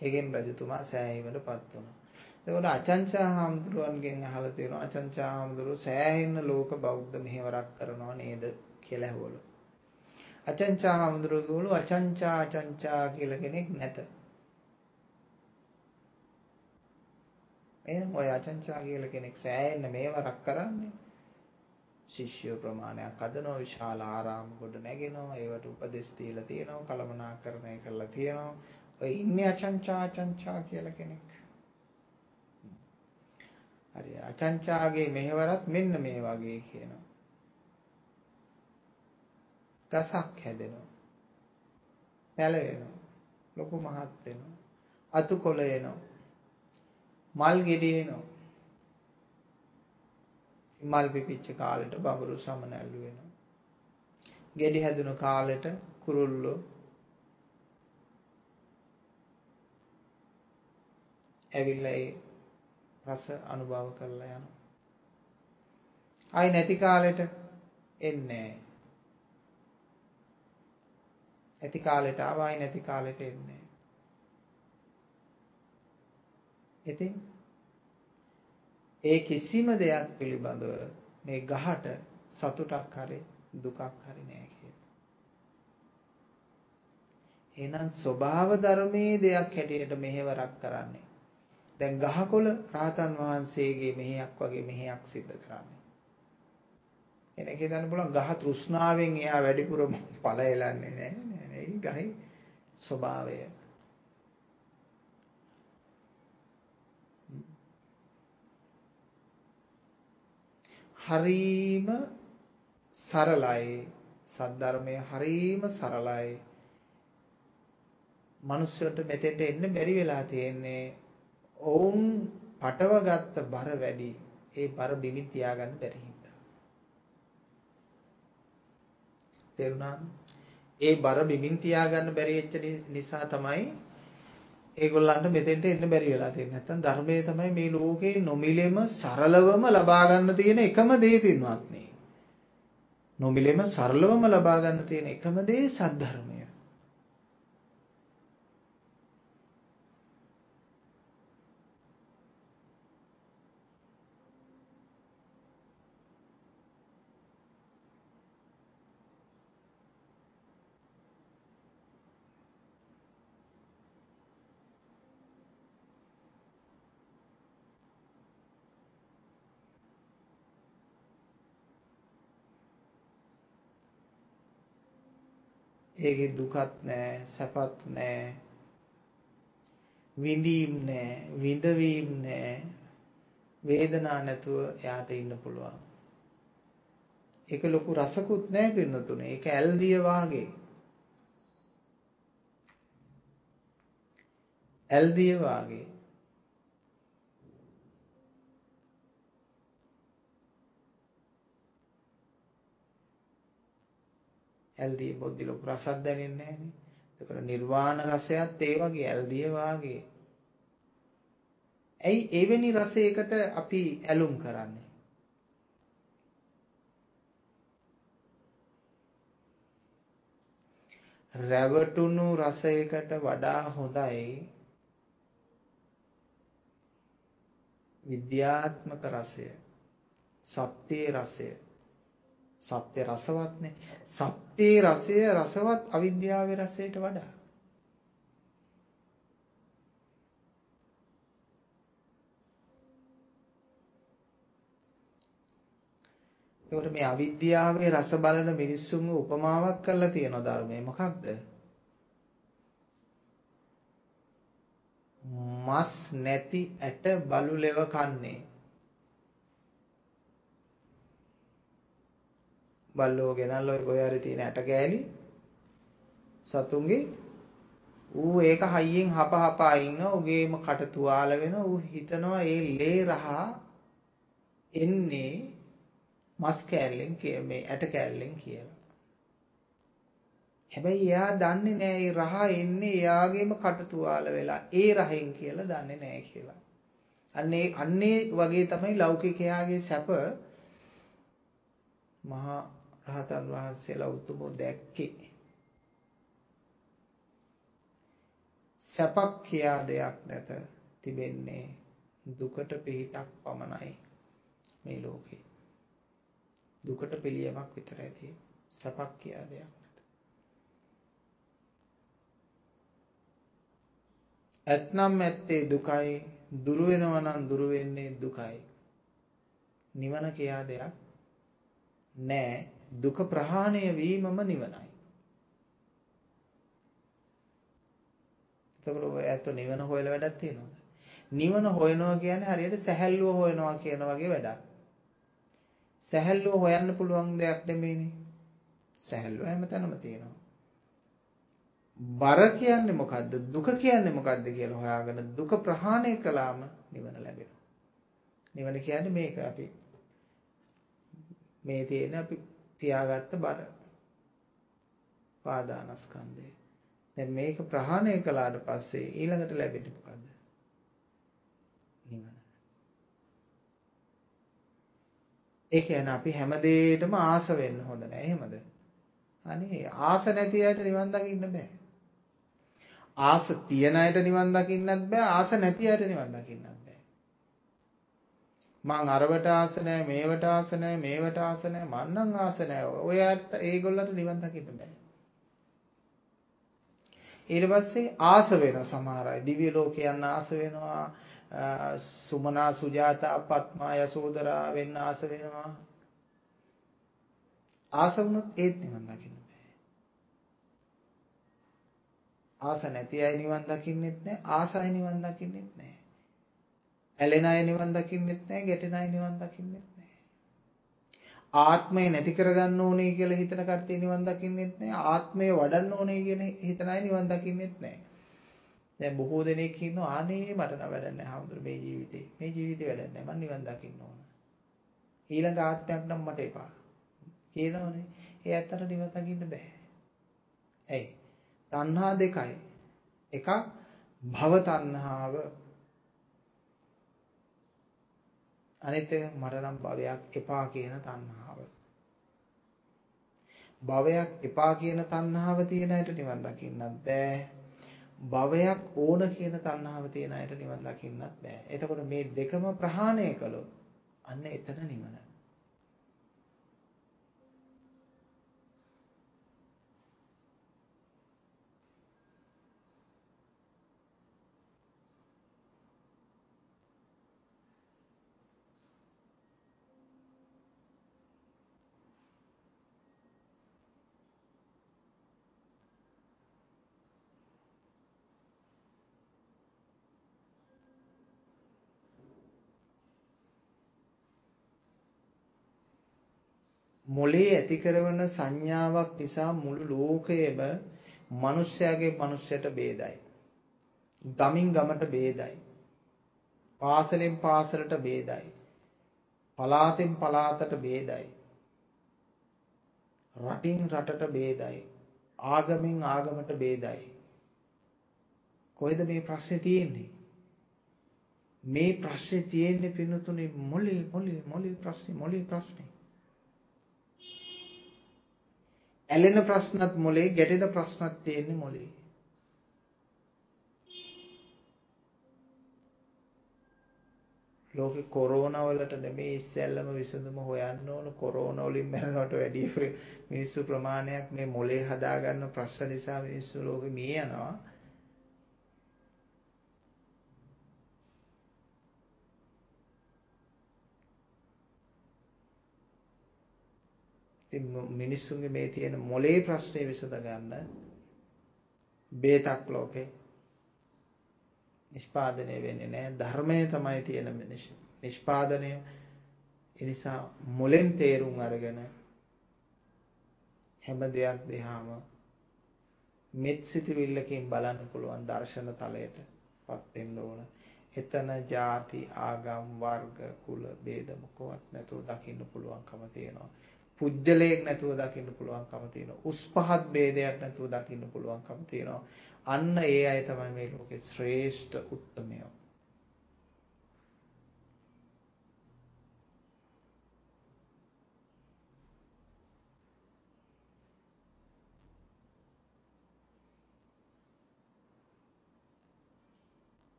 ඒකෙන් රජතුමා සෑහීමටපත් වුණා. එතකොට අචංචා හාමුදුරුවන්ගෙන් අහලා තියෙනවා අචංචා හාමුදුරුවෝ සෑහෙන ලෝක බෞද්ධ මෙහෙවරක් කරනවා නේද කියලා ඇහුවලු. අචංචා හාමුදුරුවෝ කිව්වලු අචංචා අචංචා කියලා කෙනෙක් නැත. එහෙනම් ඔය අචංචා කියලා කෙනෙක් සෑහෙන මෙහෙවරක් කරන්නේ ශිෂ්‍ය ප්‍රමාණයක් අදනවා විශාල ආරාම කොට නැගෙනවා ඒවට උපදෙස් දීලා තියෙනවා කලමනාකරණය කරලා තියෙනවා ඔය ඉන්නේ අචංචා අචංචා කියලා කෙනෙක් හරි අචංචාගේ මෙහෙවරත් මෙන්න මේ වගේ කියනවා. ගසක් හැදෙනවා. පැලවෙනවා. ලොකු මහත් වෙනවා. අතුකොළ එනවා. මල් ගෙඩි එනවා. මල් පිපිච්ච කාලෙට බඹරු සමනැල්ලු වෙනවා. ගෙඩි හැදුණු කාලෙට කුරුල්ලෝ ඇවිල්ලා ඒ රස අනුභව කරලා යනවා. ආයි නැති කාලෙට එන්නේ ඇති කාලෙට ආවයි නැති කාලෙට එන්නේ. ඉතින් ඒ කිසිම දෙයක් පිළිබඳව මේ ගහට සතුටක් හරි දුකක් හරි නෑ කියලා. එහෙනම් ස්වභාව ධර්මයේ දෙයක් හැටියට මෙහෙවරක් කරන්නේ. දැන් ගහකොළ රාතන් වහන්සේගේ මෙහෙයක් වගේ මෙහෙයක් සිද්ධ කරන්නේ. එනක හිතන්න පුළුවන් ගහ තෘෂ්ණාවෙන් එයා වැඩිපුර ඵල එලන්නේ නෑ නෑ නෑ ගහේ ස්වභාවය. හරීම සරලයි සද්ධර්මය හරීම සරලයි මිනිස්සුන්ට මෙතෙන්ට එන්න බැරි වෙලා තියෙන්නේ ඔවුන් පටවගත්ත බර වැඩි ඒ බර බිමින් තියාගන්න බැරි හින්දා තේරුණාද ඒ බර බිමින් තියාගන්න බැරි වෙච්ච නිසා තමයි ඒගොල්ලන්ට මෙතෙන්ට එන්න බැරි වෙලා තියෙන්නේ. නැත්තම් ධර්මයේ තමයි මේ ලෝකේ නොමිලෙම සරලවම ලබා ගන්න තියෙන එකම දේ පින්වත්නි. නොමිලෙම සරලවම ලබා ගන්න තියෙන එකම දේ සද්ධර්මය. ඒකේ දුකත් නැහැ සැපත් නැහැ විඳීම් නැහැ විඳවීම් නැහැ වේදනා නැතුව එයාට ඉන්න පුළුවන්. ඒක ලොකු රසකුත් නැහැ පින්නතුනේ. ඒක ඇල්දිය වාගේ. ඇල්දිය වාගේ. ඇල්දිය බොද්දි ලොකු රසක් දැනෙන්නේ නැහනේ. ඒකට නිර්වාණ රසයත් ඒ වගේ ඇල්දිය වාගේ. ඇයි එවැනි රසයකට අපි ඇලුම් කරන්නේ? රැවටුණු රසයකට වඩා හොඳයි විද්‍යාත්මක රසය සත්‍යයේ රසය සත්‍ය රසවත්නේ සත්‍යයේ රසය රසවත් අවිද්‍යාවේ රසයට වඩා. ඒකට මේ අවිද්‍යාවේ රස බලන මිනිස්සුන්ව උපමාවක් කරලා තියෙන ධර්මයේ මොකක්ද? මස් නැති ඇට බලු ලෙව කන්නේ බල්ලෝ ගෙනල්ලා ඔය කොහේ හරි තියෙන ඇට කෑලි සතුන්ගේ ඌ ඒක හයියෙන් හප හපා ඉන්න උගේම කට තුවාල වෙන ඌ හිතනවා ඒ ලේ රහ එන්නේ මස් කෑල්ලෙන් මේ ඇට කෑල්ලෙන් කියලා. හැබැයි එයා දන්නේ නෑ ඒ රහ එන්නේ එයාගේම කට තුවාල වෙලා ඒ රහෙන් කියලා දන්නේ නෑ කියලා. අන්නේ අන්නේ වගේ තමයි ලෞකිකයාගේ සැප මහා රහතන් වහන්සේලා උතුමෝ දැක්කේ. සැපක් කියා දෙයක් නැත තිබෙන්නේ දුකට පිහිටක් පමණයි මේ ලෝකේ. දුකට පිළියමක් විතරයි තියෙන්නේ. සැපක් කියා දෙයක් නැත. ඇත්නම් ඇත්තේ දුකයි, දුරු වෙනවා නම් දුරු වෙන්නේ දුකයි. නිවන කියා දෙයක් නෑ දුක ප්‍රහාණය වීමම නිවනයි. එතකොට ඔය ඇත්ත නිවන හොයලා වැඩක් තියෙනවද? නිවන හොයනවා කියන්නේ හරියට සැහැල්ලුව හොයනවා කියන වගේ වැඩක්. සැහැල්ලුව හොයන්න පුළුවන් දෙයක් නෙමෙයිනේ. සැහැල්ලුව හැමතැනම තියෙනවා. බර කියන්නේ මොකද්ද? දුක කියන්නේ මොකද්ද කියලා හොයාගෙන දුක ප්‍රහාණය කළාම නිවන ලැබෙනවා. නිවන කියන්නේ මේක අපි මේ තියෙන අපි තියාගත්ත බර. පාදානස්කන්ධය. දැන් මේක ප්‍රහාණය කළාට පස්සේ ඊළඟට ලැබෙන්නේ මොකද්ද? නිවන. ඒ කියන්නේ අපි හැම දෙයකටම ආස වෙන්න හොඳ නැහැ. එහෙමද? අනේ ආස නැති අයට නිවන් දකින්න බෑ. ආස තියන අයට නිවන් දකින්නත් බෑ. ආස නැති අයට නිවන් දකින්නත් බෑ. මං අරවට ආස නැහැ, මේවට ආස නැහැ, මේවට ආස නැහැ, මන්නම් ආස නැහැ. ඔය අයට ඒගොල්ලන්ට නිවන් දකින්න බෑ. ඊට පස්සේ ආස වෙන සමහර අය දිව්‍ය ලෝකේ යන්න ආස වෙනවා සුමනා සුජාතා පත්මා යසෝදරා වෙන්න ආස වෙනවා. ආස වුණොත් ඒත් නිවන් දකින්න බෑ. ආස නැති අය නිවන් දකින්නෙත් නෑ ආසයි නිවන් දකින්නෙත් නෑ. ඇලෙන අය නිවන් දකින්නෙත් නෑ ගැටෙන අය නිවන් දකින්නෙත් නෑ. ආත්මය නැති කරගන්න ඕනේ කියලා හිතන කට්ටිය නිවන් දකින්නෙත් නෑ ආත්මය වඩන්න ඕනේ කියන හිතන අය නිවන් දකින්නෙත් නෑ. දැන් බොහෝ දෙනෙක් ඉන්නවා අනේ මට නම් වැඩක් නැහැ හාමුදුර මේ ජීවිතේ. මේ ජීවිතේ වැඩක් නැහැ. මම නිවන් දකින්න ඕන. ඊළඟ ආත්මයක් නම් මට එපා. කියනවනේ. ඒ ඇත්තට නිවන් දකින්න බෑ. ඇයි? තණ්හා දෙකයි. එකක් භව තණ්හාව අනිත් එක මට නම් භවයක් එපා කියන තණ්හාව. භවයක් එපා කියන තණ්හාව තියෙන අයට නිවන් දකින්නත් බෑ. භවයක් ඕන කියන තණ්හාව තියෙන අයට නිවන් දකින්නත් බෑ. එතකොට මේ දෙකම ප්‍රහාණය කළොත් අන්න එතන නිවන. මොලේ ඇති කරන සංඥාවක් නිසා මුළු ලෝකයම මිනිස්යාගේ මිනිස්යට ભેදයි. ගමින් ගමට ભેදයි. පාසලෙන් පාසලට ભેදයි. පලාතෙන් පලාතට ભેදයි. රටින් රටට ભેදයි. ආගමෙන් ආගමට ભેදයි. කොහෙද මේ ප්‍රශ්නේ තියෙන්නේ? මේ ප්‍රශ්නේ තියෙන්නේ පින්නතුනේ මොලේ මොලේ මොලේ ප්‍රශ්නේ මොලේ ප්‍රශ්නේ. ඇලෙන ප්‍රශ්නත් මොලේ ගැටෙන ප්‍රශ්නත් තියෙන්නේ මොලේ. ලෝකේ කොරෝනා වලට නෙමෙයි ඉස්සෙල්ලම විසඳුම හොයන්න ඕන කොරෝනා වලින් මැරෙනවට වැඩිය මිනිස්සු ප්‍රමාණයක් මේ මොලේ හදාගන්න ප්‍රශ්න නිසා මිනිස්සු ලෝකෙ මිය යනවා. ඉතින් මිනිස්සුන්ගේ මේ තියෙන මොලේ ප්‍රශ්නේ විසඳ ගන්න බේතක් ලෝකේ නිෂ්පාදනය වෙන්නේ නැහැ ධර්මයේ තමයි තියෙන නිෂ්පාදනය ඒ නිසා මොලෙන් තේරුම් අරගෙන හැම දෙයක් දිහාම මෙත් සිතවිල්ලකින් බලන්න පුළුවන් දර්ශන තලයටපත් වෙන්න ඕන. එතන ಜಾති ආගම් වර්ග කුල ભેද මොකවත් නැතුව දකින්න පුළුවන්කම තියෙනවා. පුජ්‍යලයක් නැතුව දකින්න පුළුවන්කම තියෙනවා. උස් පහත් ભેදයක් නැතුව දකින්න පුළුවන්කම තියෙනවා. අන්න ඒ අය තමයි මේ ලෝකේ ශ්‍රේෂ්ඨ උත්තමයෝ.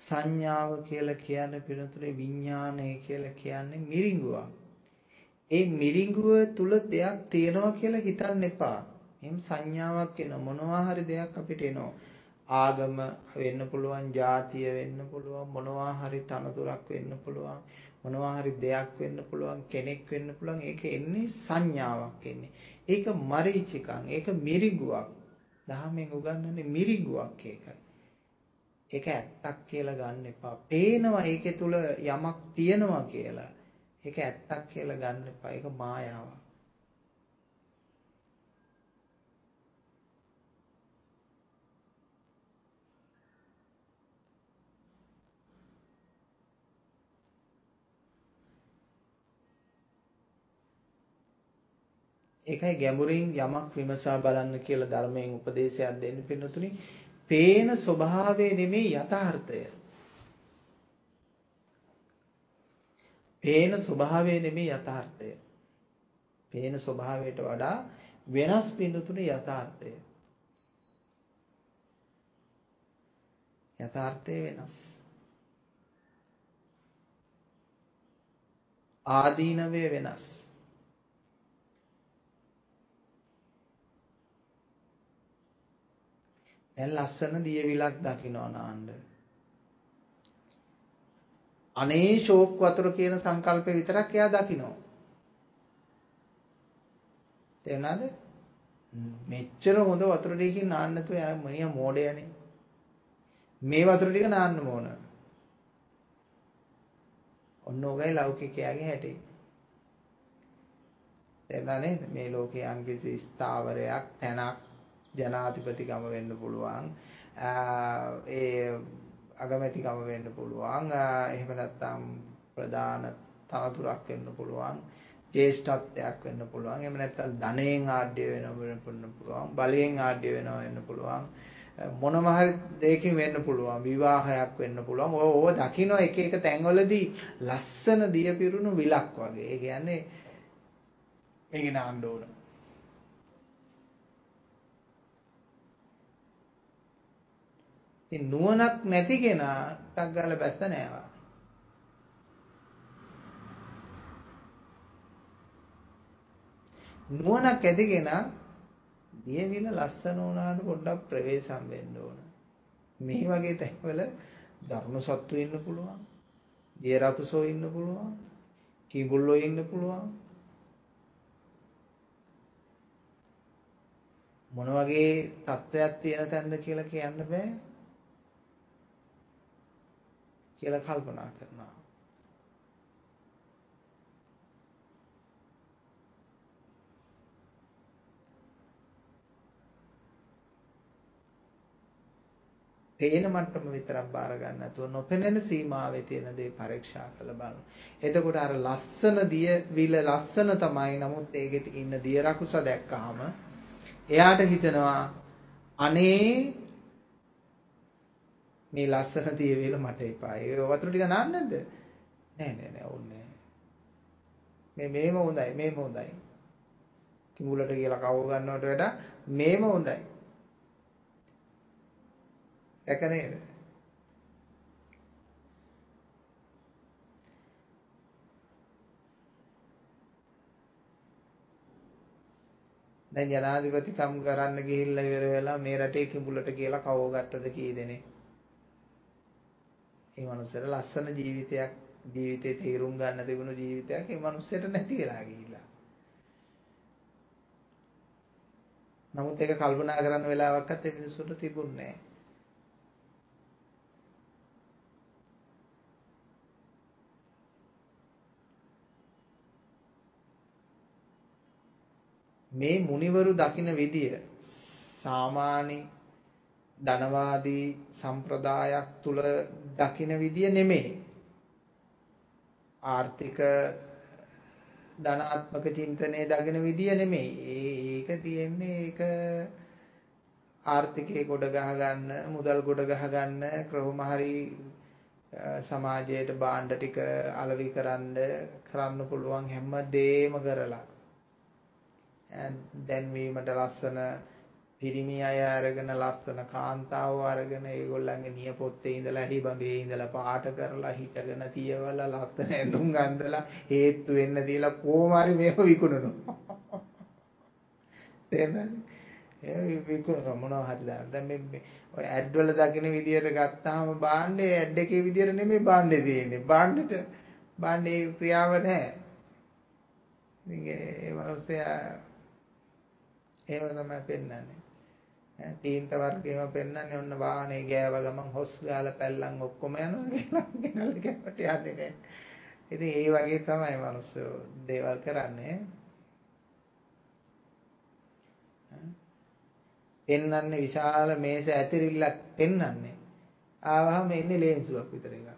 සංඥාව කියලා කියන්නේ පිළිතුරේ විඥානය කියලා කියන්නේ මිරිඟුවක්. ඒ මිරිඟුව තුල දෙයක් තියෙනවා කියලා හිතන්න එපා. එහෙනම් සංඥාවක් එන මොනවා හරි දෙයක් අපිට එනවා. ආගම වෙන්න පුළුවන්, ජාතිය වෙන්න පුළුවන්, මොනවා හරි තනතුරක් වෙන්න පුළුවන්, මොනවා හරි දෙයක් වෙන්න පුළුවන්, කෙනෙක් වෙන්න පුළුවන්. ඒක එන්නේ සංඥාවක් එන්නේ. ඒක මරීචිකං, ඒක මිරිඟුවක්. දහමෙන් උගන්වන්නේ මිරිඟුවක් ඒකයි. ඒක ඇත්තක් කියලා ගන්න එපා. පේනවා ඒකේ තුල යමක් තියෙනවා කියලා. ඒක ඇත්තක් කියලා ගන්න එපා. ඒක මායාවක්. ඒකයි ගැඹුරින් යමක් විමසා බලන්න කියලා ධර්මයෙන් උපදේශයක් දෙන්න පින්නතුනි. පේන ස්වභාවය නෙමෙයි යථාර්ථය. පේන ස්වභාවය නෙමෙයි යථාර්ථය. පේන ස්වභාවයට වඩා වෙනස් පින්නතුනි යථාර්ථය. යථාර්ථය වෙනස්. ආදීනවය වෙනස්. දැන් ලස්සන දියවිලක් දකින්න නාන්න. අනේ ෂෝක් වතුර කියන සංකල්පය විතරක් එයා දකිනවා. තේරුණාද? මෙච්චර හොඳ වතුර ටිකකින් නාන්න නැතුව යා මනියා මෝඩයනේ. මේ වතුර ටික නාන්න ඕන. ඔන්න ඔගයි ලෞකිකයාගේ හැටි. තේරුණා නේද? මේ ලෝකයේ අංගිසි ස්ථාවරයක් තැනක් ජනාධිපතිකම වෙන්න පුළුවන්. ඒ අගමැතිකම වෙන්න පුළුවන්. එහෙම නැත්නම් ප්‍රධාන තනතුරක් වෙන්න පුළුවන්. ජේෂ්ඨත්වයක් වෙන්න පුළුවන්. එහෙම නැත්නම් ධනයෙන් ආඩ්‍ය වෙන්න පුළුවන්. බලයෙන් ආඩ්‍ය වෙනවා වෙන්න පුළුවන්. මොනම හරි දෙයකින් වෙන්න පුළුවන්. විවාහයක් වෙන්න පුළුවන්. ඔය ඕව දකින්න එක එක තැන්වලදී ලස්සන දිය පිරුණු විලක් වගේ. ඒ කියන්නේ මේක නාන්න ඕන. ඉතින් නුවණක් නැති කෙනා ටක් ගාලා බැස්ස නෑවා. නුවණක් ඇති කෙනා දියවිල ලස්සන වුණාට පොඩ්ඩක් ප්‍රවේශම් වෙන්න ඕන. මේ වගේ තැන්වල ධර්ම සත්තු ඉන්න පුළුවන්. දිය රකුසෝ ඉන්න පුළුවන්. කිඹුල්ලෝ ඉන්න පුළුවන්. මොන වගේ තත්වයක් තියෙන තැනද කියලා කියන්න බෑ. කියලා කල්පනා කරනවා. පේන මට්ටම විතරක් බාර ගන්න නැතුව නොපෙනෙන සීමාවේ තියෙන දේ පරීක්ෂා කරලා බලන්න. එතකොට අර ලස්සන දිය විල ලස්සන තමයි. නමුත් ඒකෙත් ඉන්න දිය රකුස දැක්කහම එයාට හිතෙනවා අනේ මේ ලස්සන තියවිල මට එපා. ඒ වතුර ටික නාන්න නැද්ද? නෑ නෑ නෑ ඕනේ මේ මේම හොඳයි මේම හොඳයි. කිඹුලට කියලා කව ගන්නවට වඩා මේම හොඳයි. දැක නේද? දැන් ජනාධිපතිකම් කරන්න ගිහිල්ලා ඉවර වෙලා මේ රටේ කිඹුලට කියලා කව ගත්තද කී දෙනෙක්? ඒ මනුස්සයාට ලස්සන ජීවිතයක් ජීවිතේ තීරුම් ගන්න තිබුණු ජීවිතයක් ඒ මනුස්සයට නැති වෙලා ගිහිල්ලා. නමුත් ඒක කල්පනා කරන්න වෙලාවක්වත් ඒ මිනිස්සුන්ට තිබුණේ මේ මුනිවරු දකින විදිය සාමාන්‍ය ධනවාදී සම්ප්‍රදායක් තුල දකින විදිය නෙමෙයි. ආර්ථික ධනාත්මක චින්තනයේ දකින විදිය නෙමෙයි. ඒක තියෙන්නේ ඒක ආර්ථිකේ ගොඩ ගහ ගන්න, මුදල් ගොඩ ගහ ගන්න ක්‍රම හරි සමාජයට භාණ්ඩ ටික අලෙවි කරන්න කරන්න පුළුවන් හැම දෙයක්ම කරලා දැන්වීමට ලස්සන පිරිමි අය අරගෙන ලස්සන කාන්තාවෝ අරගෙන ඒගොල්ලන්ගේ නියපොත්තේ ඉඳලා හිබඳේ ඉඳලා පාට කරලා හිටගෙන තියවලා ලස්සන ඇඳුම් අඳලා හේතු වෙන්න තියලා කොහොම හරි මේව විකුණනවා. තේරෙනවද? ඒ විකුණන මොනවා හරි දාන්න. දැන් මේ ඔය ඇඩ් වල දකින්න විදියට ගත්තාම බාණ්ඩේ ඇඩ් එකේ විදියට නෙමෙයි බාණ්ඩේ තියෙන්නේ. බාණ්ඩෙට බාණ්ඩේ ක්‍රියාව නැහැ. ඉතින් ඒ මනුස්සයා එහෙම තමයි පෙන්වන්නේ. තීන්ත වර්ගයේම පෙන්වන්නේ ඔන්න වාහනේ ගෑව ගමන් හොස් ගාලා පැල්ලම් ඔක්කොම යනවා කියලා ගෙනල්ලා කැපට යන්නේ නැහැ. ඉතින් ඒ වගේ තමයි මිනිස්සු දේවල් කරන්නේ. පෙන්වන්නේ විශාල මේස ඇතිරිල්ලක් පෙන්වන්නේ. ආවහම එන්නේ ලේන්සුවක් විතර එකක්.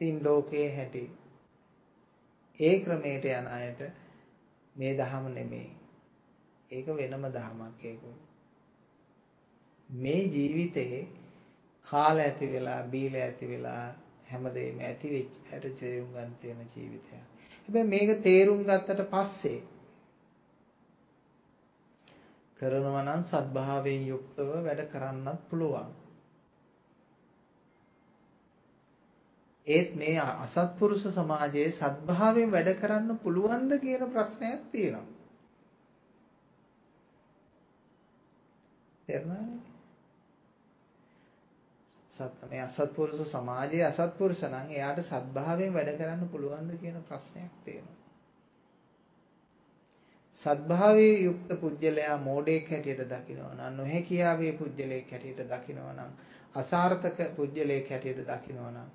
තින් ලෝකේ හැටි. ඒ ක්‍රමයට යන අයට මේ දහම නෙමෙයි. ඒක වෙනම දහමක් ඒක. මේ ජීවිතේ කාල ඇති වෙලා බීල ඇති වෙලා හැමදේම ඇති වෙච්ච හැට තේරුම් ගන්න තියෙන ජීවිතයක්. හැබැයි මේක තේරුම් ගත්තට පස්සේ කරනවා නම් සත්භාවයෙන් යුක්තව වැඩ කරන්නත් පුළුවන්. ඒත් මේ අසත්පුරුෂ සමාජයේ සත්භාවයෙන් වැඩ කරන්න පුළුවන්ද කියන ප්‍රශ්නයක් තියෙනවා. තේරුණානේ? සත් මේ අසත්පුරුෂ සමාජයේ අසත්පුරුෂ නම් එයාට සත්භාවයෙන් වැඩ කරන්න පුළුවන්ද කියන ප්‍රශ්නයක් තියෙනවා. සත්භාවයේ යුක්ත පුජ්‍යලයා මෝඩයෙක් හැටියට දකිනවා නම් නොහැකියාවේ පුජ්‍යලයෙක් හැටියට දකිනවා නම් අසාර්ථක පුජ්‍යලයෙක් හැටියට දකිනවා නම්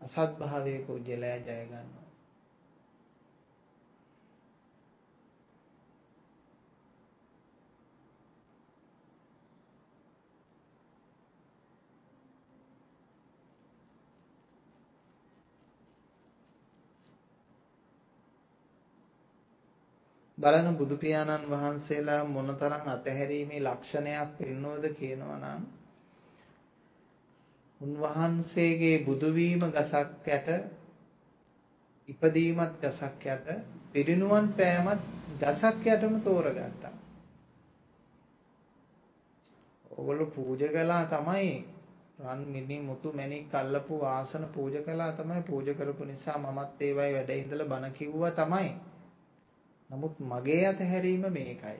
අසත්භාවයේ පුජ්‍යලයා ජය ගන්නවා බලන බුදු පියාණන් වහන්සේලා මොනතරම් අතහැරීමේ ලක්ෂණයක් පෙන්වවද කියනවා නම් උන්වහන්සේගේ බුදු වීම ගසක් යට ඉපදීමත් ගසක් යට පිරිනුවන් පෑමත් ගසක් යටම තෝරගත්තා. ඕගොල්ලෝ පූජා කළා තමයි රන් මිනි මුතු මැණික් අල්ලපු ආසන පූජා කළා තමයි පූජා කරපු නිසා මමත් ඒවයි වැඩ ඉඳලා බණ කිව්වා තමයි. නමුත් මගේ අතහැරීම මේකයි.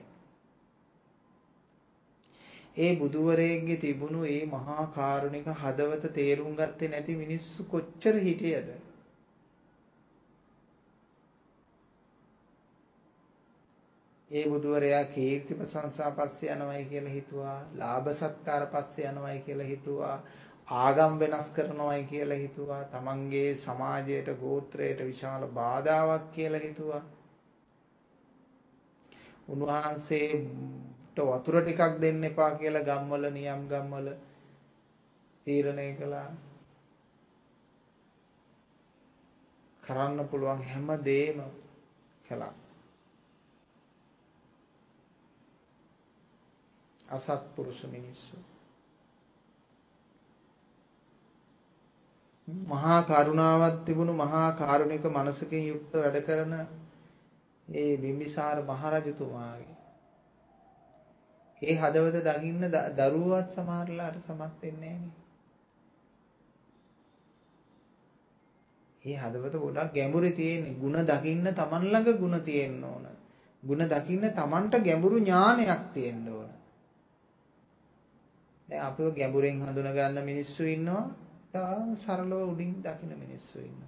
ඒ බුදුවරයෙක්ගේ තිබුණු ඒ මහා කාරුණික හදවත තේරුම් ගත්තේ නැති මිනිස්සු කොච්චර හිටියද? ඒ බුදුවරයා කීර්ති ප්‍රශංසා පස්සේ යනවයි කියලා හිතුවා, ලාභ සත්කාර පස්සේ යනවයි කියලා හිතුවා, ආගම් වෙනස් කරනවයි කියලා හිතුවා, තමන්ගේ සමාජයට ගෝත්‍රයට විශාල බාධාවක් කියලා හිතුවා. උන්වහන්සේට වතුර ටිකක් දෙන්න එපා කියලා ගම්වල නියම් ගම්වල තීරණය කළා. කරන්න පුළුවන් හැම දෙයක්ම කළා. අසත්පුරුෂ මිනිස්සු. මහා කරුණාවක් තිබුණු මහා කාරුණික මනසකින් යුක්ත වැඩ කරන ඒ බිම්බිසාර මහරජතුමාගේ ඒ හදවත දකින්න දරුවවත් සමහරලාට සමත් වෙන්නේ නැහැ ඒ හදවත ගොඩක් ගැඹුරේ තියෙන්නේ. ಗುಣ දකින්න Taman ළඟ ಗುಣ තියෙන්න ඕන. ಗುಣ දකින්න Tamanට ගැඹුරු ඥානයක් තියෙන්න ඕන. දැන් අපිව ගැඹුරෙන් හඳුන ගන්න මිනිස්සු ඉන්නවා. තාම සරලව උඩින් දකින මිනිස්සු ඉන්නවා.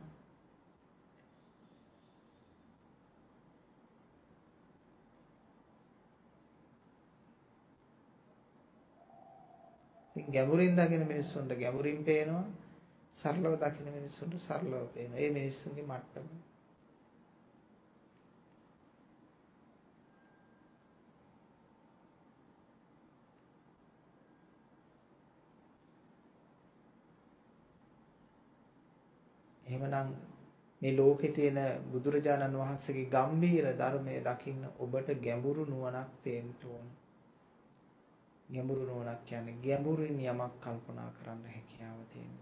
ඉතින් ගැඹුරින් දකින මිනිස්සුන්ට ගැඹුරින් පේනවා සරලව දකින මිනිස්සුන්ට සරලව පේනවා. ඒ මිනිස්සුන්ගේ මට්ටම. එහෙමනම් මේ ලෝකේ තියෙන බුදුරජාණන් වහන්සේගේ ගම්භීර ධර්මයේ දකින්න ඔබට ගැඹුරු නුවණක් තියෙන්න ඕනේ. ගැඹුරු නුවණක් කියන්නේ ගැඹුරින් යමක් කල්පනා කරන්න හැකියාව තියෙන.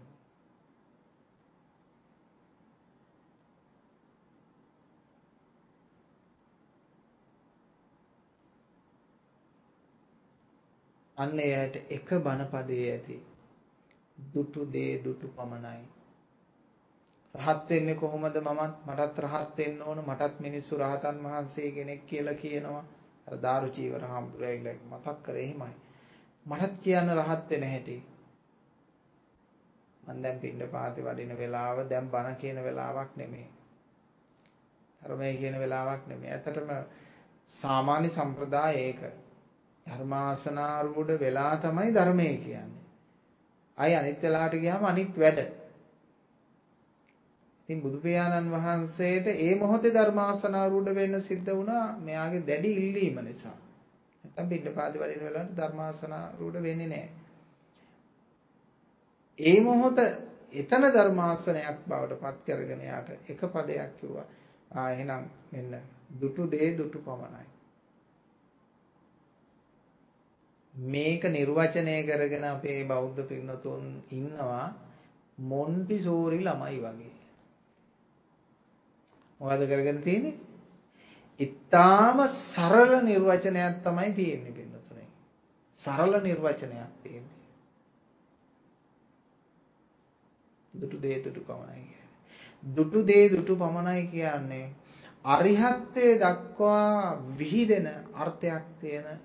අන්න එයට එක බණපදයේ ඇති දුටු දේ දුටු පමණයි. රහත් වෙන්නේ කොහොමද මමත් මටත් රහත් වෙන්න ඕන මටත් මිනිස්සු රහතන් වහන්සේ කෙනෙක් කියලා කියනවා අර දාරු චීවර හම්බුරයිලා මතක් කරේ එහෙමයි මටත් කියන්න රහත් වෙන හැටි. මම දැන් පින්න පාති වඩින වෙලාව දැන් බණ කියන වෙලාවක් නෙමෙයි. ධර්මයේ කියන වෙලාවක් නෙමෙයි. ඇත්තටම සාමාන්‍ය සම්ප්‍රදාය ඒක. ධර්මාසනාරූඪ වෙලා තමයි ධර්මයේ කියන්නේ. අයි අනිත් වෙලාවට ගියාම අනිත් වැඩ. ඉතින් බුදු පියාණන් වහන්සේට ඒ මොහොතේ ධර්මාසනාරූඪ වෙන්න සිද්ධ වුණා මෙයාගේ දැඩි ඉල්ලීම නිසා. නැත්තම් පිටපාදි වලින් වෙලාවට ධර්මාසනාරූඪ වෙන්නේ නැහැ. ඒ මොහොත එතන ධර්මාසනයක් බවට පත් කරගෙන යාට එක පදයක් කිව්වා. ආ එහෙනම් මෙන්න දුටු දේ දුටු පමණයි. මේක නිර්වචනය කරගෙන අපේ බෞද්ධ පින්නතුන් ඉන්නවා මොන්ටිසෝරි ළමයි වගේ. මොකද කරගෙන තියෙන්නේ? ඊටාම සරල නිර්වචනයක් තමයි තියෙන්නේ පින්නතුනේ. සරල නිර්වචනයක් තියෙන්නේ. දුටු දේ දුටු පමණයි කියන්නේ. දුටු දේ දුටු පමණයි කියන්නේ අරිහත්ත්වයේ දක්වා විහිදෙන අර්ථයක් තියෙන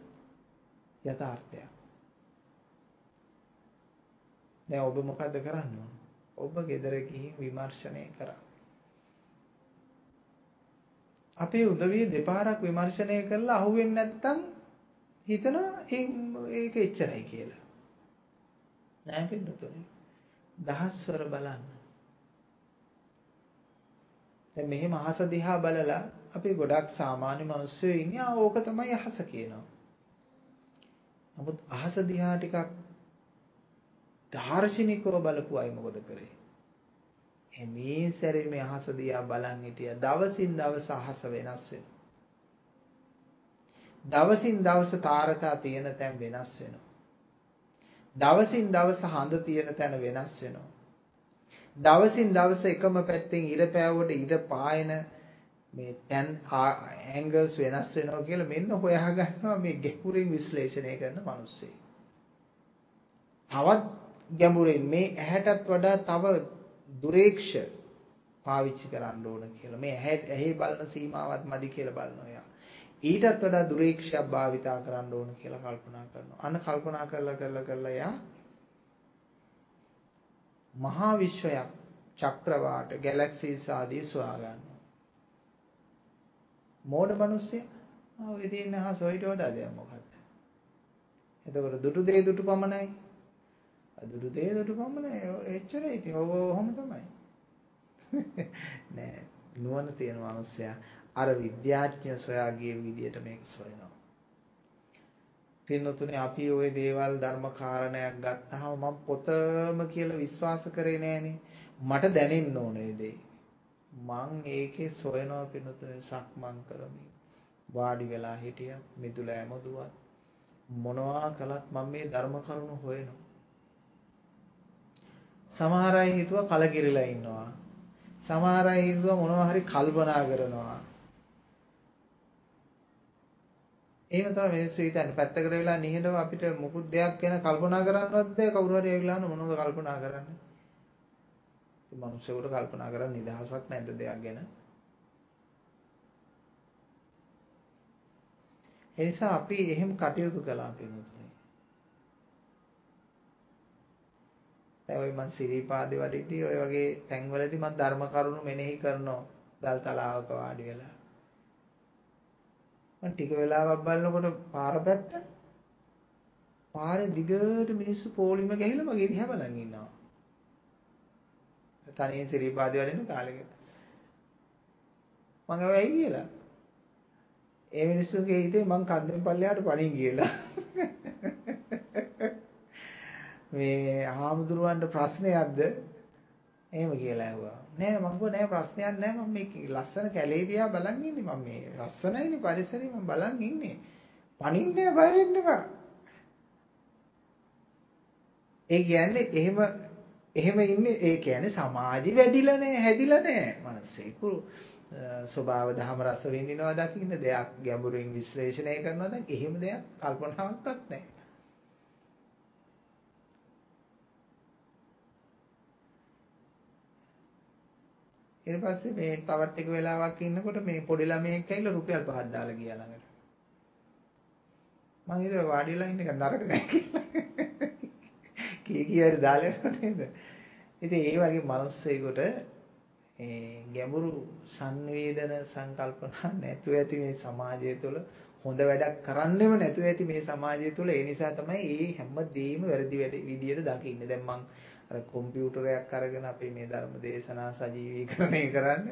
යථාර්ථයක්. දැන් ඔබ මොකද්ද කරන්න ඕන? ඔබ ගෙදර ගිහින් විමර්ශනය කරා. අපේ උදවිය දෙපාරක් විමර්ශනය කරලා අහුවෙන්නේ නැත්තම් හිතනවා ඒක එච්චරයි කියලා. නෑ පින්නතුනේ. දහස්වර බලන්න. දැන් මෙහෙම අහස දිහා බලලා අපි ගොඩක් සාමාන්‍ය මිනිස්සු ඉන්නේ ආ ඕක තමයි අහස කියනවා. නමුත් අහස දිහා ටිකක් දාර්ශනිකව බලපු අය මොකද කරේ? මේ සැරේ මේ අහස දිහා බලන් හිටියා. දවසින් දවස අහස වෙනස් වෙනවා. දවසින් දවස තාරකා තියෙන තැන් වෙනස් වෙනවා. දවසින් දවස හඳ තියෙන තැන වෙනස් වෙනවා. දවසින් දවස එකම පැත්තෙන් ඉර පෑවුවට ඉර පායන මේ තැන් ඇන්ගල්ස් වෙනස් වෙනවා කියලා මෙන්න හොයා ගන්නවා මේ ගැඹුරින් විශ්ලේෂණය කරන මිනිස්සේ. තවත් ගැඹුරින් මේ ඇහැටත් වඩා තව දුරේක්ෂ පාවිච්චි කරන්න ඕන කියලා. මේ ඇහැ ඇහි බලන සීමාවත් මදි කියලා බලනවා යා. ඊටත් වඩා දුරේක්ෂයක් භාවිතා කරන්න ඕන කියලා කල්පනා කරනවා. අන්න කල්පනා කරලා කරලා කරලා යා මහා විශ්වයක් චක්‍රවාට ගැලැක්සීස් ආදී සොයා ගන්නවා. මෝඩ මිනිස්සයා ඔය තියෙන අහස ඔයිට වඩා දෙයක් මොකක්ද? එතකොට දුටු දේ දුටු පමණයි. දුටු දේ දුටු පමණයි. එච්චරයි ඉතින් ඔව් ඔහොම තමයි. නෑ නුවණ තියෙන මිනිස්සයා අර විද්‍යාඥය සොයා ගිය විදියට මේක සොයනවා. පින්නතුනේ අපි ওই දේවල් ධර්ම කාරණයක් ගත්තාම මම පොතම කියලා විශ්වාස කරේ නෑනේ. මට දැනෙන්න ඕනේ දේ. මං ඒකේ සොයනවා පිනතුනේ සක්මන් කරමින් වාඩි වෙලා හිටියත් මිදුල ඇමදුවත් මොනවා කළත් මම මේ ධර්ම කරුණු හොයනවා සමහර අය හිතුවා කලකිරිලා ඉන්නවා. සමහර අය හිතුවා මොනවා හරි කල්පනා කරනවා. එහෙම තමයි මිනිස්සු හිතන්නේ. පැත්තකට වෙලා නිහඬව අපිට මුකුත් දෙයක් ගැන කල්පනා කරන්නවත් බෑ. කවුරු හරි ඇවිල්ලා මොනවද කල්පනා කරන්නේ? මනුස්සයෙකුට කල්පනා කරන්න නිදහසක් නැද්ද දෙයක් ගැන? ඒ නිසා අපි එහෙම කටයුතු කළා පින්වතුනි. දැන් ඔය මං සිරිපාදේ වඩිද්දී ඔය වගේ තැන්වලදී මං ධර්ම කරුණු මෙනෙහි කරනවා ගල් තලාවක වාඩි වෙලා. මං ටික වෙලාවක් බලනකොට පාර පැත්ත පාරේ දිගට මිනිස්සු පොලිම ගහිලා මගේ දිහා බලන් ඉන්නවා. තනියෙන් සිරිපාදේ වඩින කාලෙක. මම ඇයි කියලා. ඒ මිනිස්සුන්ගේ හිතේ මං කන්දෙන් පල්ලෙහාට පණින් කියලා. මේ ආමුදුරවන්ට ප්‍රශ්නයක්ද? එහෙම කියලා ඇහුවා. නෑ මම කිව්වා නෑ ප්‍රශ්නයක් නෑ මම මේ ලස්සන කැලේ දිහා බලන් ඉන්නේ මම මේ ලස්සනයිනේ පරිසරය මම බලන් ඉන්නේ. පණින්නේ බය වෙන්න එපා. ඒ කියන්නේ එහෙම එහෙම ඉන්නේ ඒ කියන්නේ සමාධි වැඩිලා නැහැ හැදිලා නැහැ මනසේකු ස්වභාව දහම රස විඳිනවා දකින්න දෙයක් ගැඹුරින් විශ්ලේෂණය කරනවා දැන් එහෙම දෙයක් කල්පනාවක්වත් නැහැ ඊට පස්සේ මේ තවත් ටික වෙලාවක් ඉන්නකොට මේ පොඩි ළමයෙක් ඇවිල්ලා රුපියල් 5ක් දාලා ගියා ළඟට. මං හිතුවා වාඩි වෙලා ඉන්න එක නරක නෑ කියලා. කී කී දාලා යනවා නේද? ඉතින් ඒ වගේ මිනිස්සෙකුට ඒ ගැඹුරු සංවේදන සංකල්පනා නැතුව ඇති මේ සමාජය තුළ හොඳ වැඩක් කරන්නෙම නැතුව ඇති මේ සමාජය තුළ ඒ නිසා තමයි මේ හැම දෙයක්ම වැරදි වැඩ විදියට දකින්නේ. දැන් මං අර කම්පියුටරයක් අරගෙන අපේ මේ ධර්ම දේශනා සජීවීකරණය කරන්න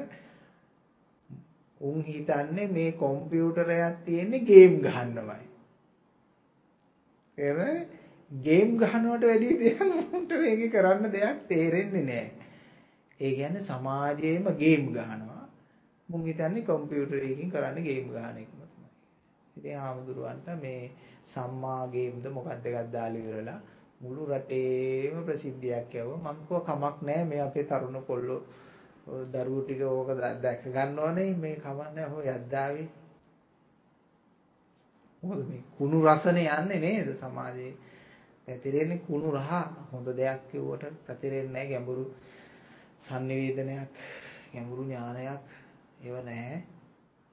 උන් හිතන්නේ මේ කම්පියුටරයක් තියෙන්නේ ගේම් ගහන්නමයි. එහෙමනේ ගේම් ගහනවට වැඩිය දෙයක් උන්ට මේකේ කරන්න දෙයක් තේරෙන්නේ නැහැ. ඒ කියන්නේ සමාජයේම ගේම් ගහනවා. මුන් හිතන්නේ කම්පියුටරයකින් කරන්න ගේම් ගහන එකම තමයි. ඉතින් ආමුදුරවන්ට මේ සම්මා ගේම්ද මොකක්ද එකක් දාලා ඉවරලා මුළු රටේම ප්‍රසිද්ධියක් යවුවා. මං කමක් නැහැ මේ අපේ තරුණ කොල්ලෝ දරුවෝ ටික ඕක දැක ගන්නවනේ මේ කමන්නේ හොය යද්දාවේ. මොකද මේ කුණු රසනේ යන්නේ නේද සමාජයේ. පැතිරෙන්නේ කුණු රහ හොඳ දෙයක් කිව්වට පැතිරෙන්නේ නැහැ ගැඹුරු sannivedanayak ගැඹුරු ඥානයක් ඒව නැහැ.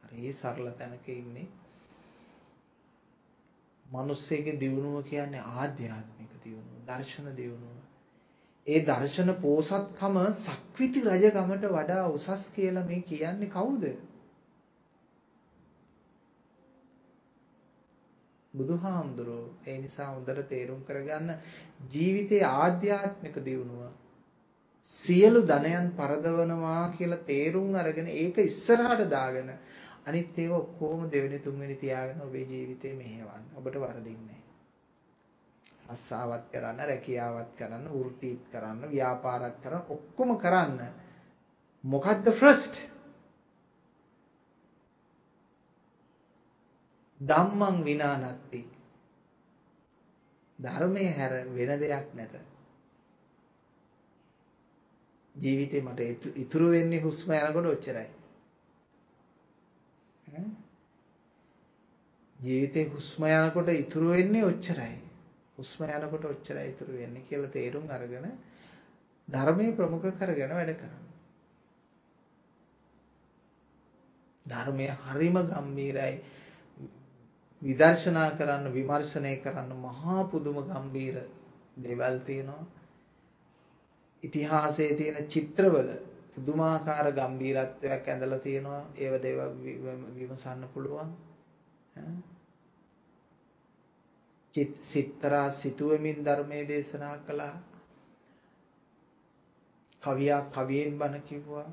හරි සරල තැනක ඉන්නේ. මිනිස්සෙගේ දියුණුව කියන්නේ ආධ්‍යාත්මික දියුණුව, දර්ශන දියුණුව. ඒ දර්ශන පෝසත්කම සක්විති රජකමට වඩා උසස් කියලා මේ කියන්නේ කවුද? බුදුහාමුදුරුවෝ ඒ නිසා හොඳට තේරුම් කරගන්න ජීවිතයේ ආධ්‍යාත්මික දියුණුව සියලු ධනයන් පරදවනවා කියලා තේරුම් අරගෙන ඒක ඉස්සරහට දාගෙන අනිත් ඒවා ඔක්කොම දෙවෙනි තුන්වෙනි තියාගෙන ඔබේ ජීවිතේ මෙහෙවන්න. ඔබට වරදින්නේ නැහැ. අස්සාවත් කරන්න, රැකියාවත් කරන්න, වෘත්තීත් කරන්න, ව්‍යාපාරත් කරන්න, ඔක්කොම කරන්න. මොකද්ද ෆස්ට්? ධම්මං විනානත්ති. ධර්මයේ හැර වෙන දෙයක් නැත. ජීවිතේ මට ඉතුරු වෙන්නේ හුස්ම යනකොට ඔච්චරයි. ජීවිතේ හුස්ම යනකොට ඉතුරු වෙන්නේ ඔච්චරයි. හුස්ම යනකොට ඔච්චරයි ඉතුරු වෙන්නේ කියලා තේරුම් අරගෙන ධර්මයේ ප්‍රමුඛ කරගෙන වැඩ කරන්න. ධර්මය හරිම ගම්බීරයි. විදර්ශනා කරන්න විමර්ශනය කරන්න මහා පුදුම ගම්බීර දේවල් තියෙනවා. ඉතිහාසයේ තියෙන චිත්‍රවල පුදුමාකාර ගම්බීරත්වයක් ඇඳලා තියෙනවා. ඒව දේව විමසන්න පුළුවන්. චිත් සිතරා සිතුවමින් ධර්මයේ දේශනා කළා. කවියා කවියෙන් බණ කිව්වා.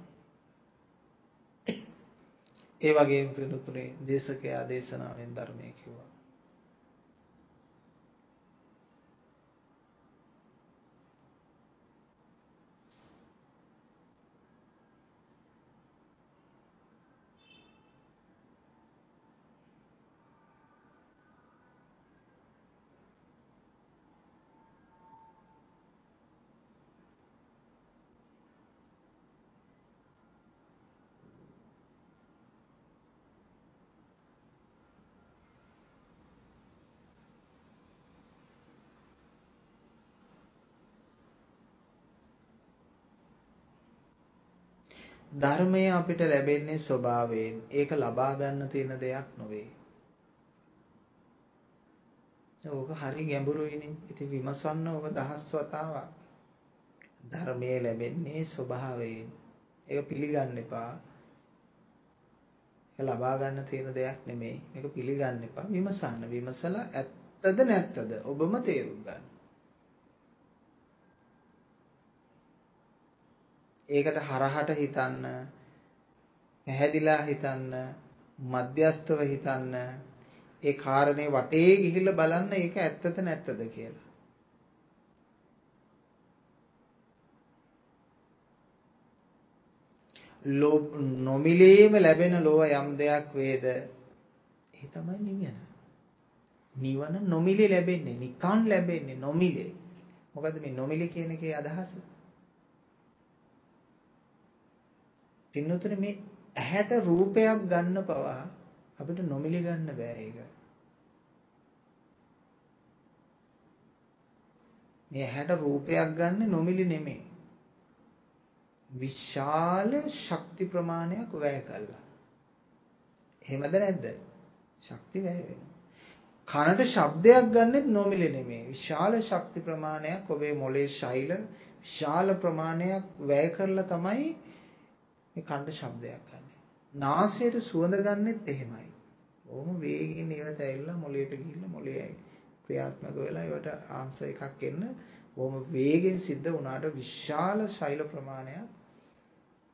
ඒ වගේම පිළිතුරේ දේශකයා දේශනාවෙන් ධර්මයේ කිව්වා. ධර්මය අපිට ලැබෙන්නේ ස්වභාවයෙන්. ඒක ලබා ගන්න තියෙන දෙයක් නොවේ. ඕක හරි ගැඹුරුයිනේ. ඉතින් විමසන්න ඕක දහස් වතාවක්. ධර්මයේ ලැබෙන්නේ ස්වභාවයෙන්. ඒක පිළිගන්න එපා. ඒක ලබා ගන්න තියෙන දෙයක් නෙමෙයි. මේක පිළිගන්න එපා. විමසන්න. විමසලා ඇත්තද නැත්තද ඔබම තේරුම් ගන්න. ඒකට හරහට හිතන්න පැහැදිලා හිතන්න මධ්‍යස්තව හිතන්න ඒ කාරණේ වටේ ගිහිල්ලා බලන්න ඒක ඇත්තද නැත්තද කියලා. ලෝභ නොමිලේම ලැබෙන ලෝව යම් දෙයක් වේද ඒ තමයි නිවන. නිවන නොමිලේ ලැබෙන්නේ නිකන් ලැබෙන්නේ නොමිලේ. මොකද්ද මේ නොමිලේ කියන එකේ අදහස? පින්නතුනේ මේ ඇහැට රූපයක් ගන්න පවා අපිට නොමිලි ගන්න බෑ ඒක. මේ ඇහැට රූපයක් ගන්න නොමිලි නෙමෙයි. විශාල ශක්ති ප්‍රමාණයක් වැය කළා. එහෙමද නැද්ද? ශක්ති වැය වෙනවා. කනට ශබ්දයක් ගන්නෙත් නොමිලේ නෙමෙයි. විශාල ශක්ති ප්‍රමාණයක් ඔබේ මොලේ ශෛල විශාල ප්‍රමාණයක් වැය කරලා තමයි මේ කනට ශබ්දයක් ගන්න. නාසයට සුවඳ ගන්නෙත් එහෙමයි. ඕම වේගින් ඒවත් ඇවිල්ලා මොළයට ගිහිල්ලා මොළයේ ක්‍රියාත්මක වෙලා ඒවට ආන්සර් එකක් එන්න ඕම වේගෙන් සිද්ධ වුණාට විශාල ශෛල ප්‍රමාණයක්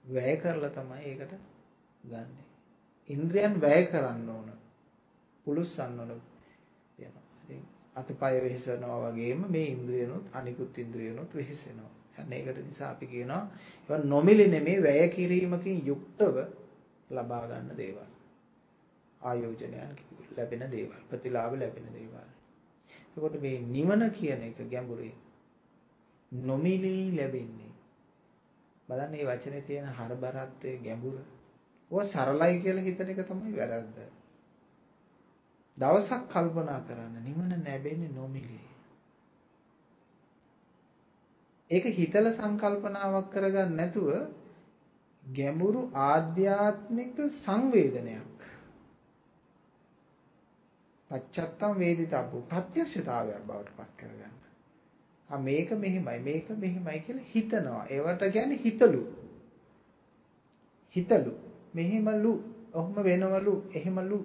වැය කරලා තමයි ඒකට ගන්නෙ. ඉන්ද්‍රයන් වැය කරන්න ඕන. පුලුස්සන්න ඕන. තියෙනවා. ඉතින් අතපය වෙහෙසනවා වගේම මේ ඉන්ද්‍රියනොත් අනිකුත් ඉන්ද්‍රියනොත් වෙහෙසෙනවා. අන්න ඒකට නිසා අපි කියනවා ඒවා නොමිලේ නෙමේ වැය කිරීමකින් යුක්තව ලබා ගන්න දේවල්. ආයෝජනයන් ලැබෙන දේවල්, ප්‍රතිලාභ ලැබෙන දේවල්. එතකොට මේ නිවන කියන එක ගැඹුරින් නොමිලේ ලැබෙන්නේ. බලන්න මේ වචනේ තියෙන හරබරත්වයේ ගැඹුර. ඔය සරලයි කියලා හිතන එක තමයි වැරද්ද. දවසක් කල්පනා කරන්න නිවන ලැබෙන්නේ නොමිලේ. ඒක හිතල සංකල්පනාවක් කරගන්න නැතුව ගැඹුරු ආධ්‍යාත්මික සංවේදනයක්. පච්චත්තම් වේදිතබ්බු ප්‍රත්‍යක්ෂතාවයක් බවට පත් කරගන්න. ආ මේක මෙහිමයි මේක මෙහිමයි කියලා හිතනවා. ඒවට කියන්නේ හිතලු. හිතලු. මෙහිමලු. ඔහොම වෙනවලු. එහෙමලු.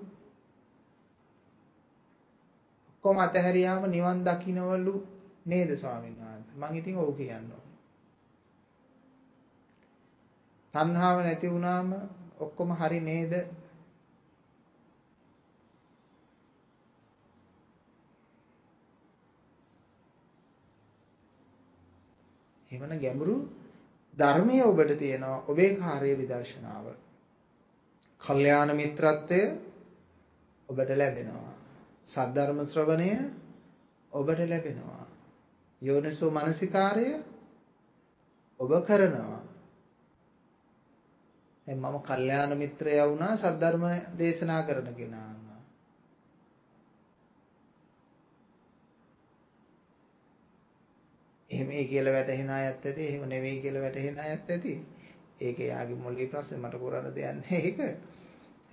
ඔක්කොම අතහැරියාම නිවන් දකින්නවලු නේද ස්වාමීන් වහන්සේ? මං ඉතින් ඔව් කියනවා. තණ්හාව නැති වුණාම ඔක්කොම හරි නේද? එහෙමන ගැඹුරු ධර්මයේ ඔබට තියෙනවා ඔබේ කාර්ය විදර්ශනාව. කල්යාණ මිත්‍රත්වය ඔබට ලැබෙනවා. සද්ධර්ම ශ්‍රවණය ඔබට ලැබෙනවා. යෝනිසෝ මනසිකාරය ඔබ කරනවා. දැන් මම කල්යාණ මිත්‍රයා වුණා සද්ධර්ම දේශනා කරන කෙනා. එහෙමයි කියලා වැටහෙන අයත් ඇති එහෙම නෙවෙයි කියලා වැටහෙන අයත් ඇති ඒක යාගේ මොළේ ප්‍රශ්නේ මට කරන්න දෙයක් නැහැ ඒක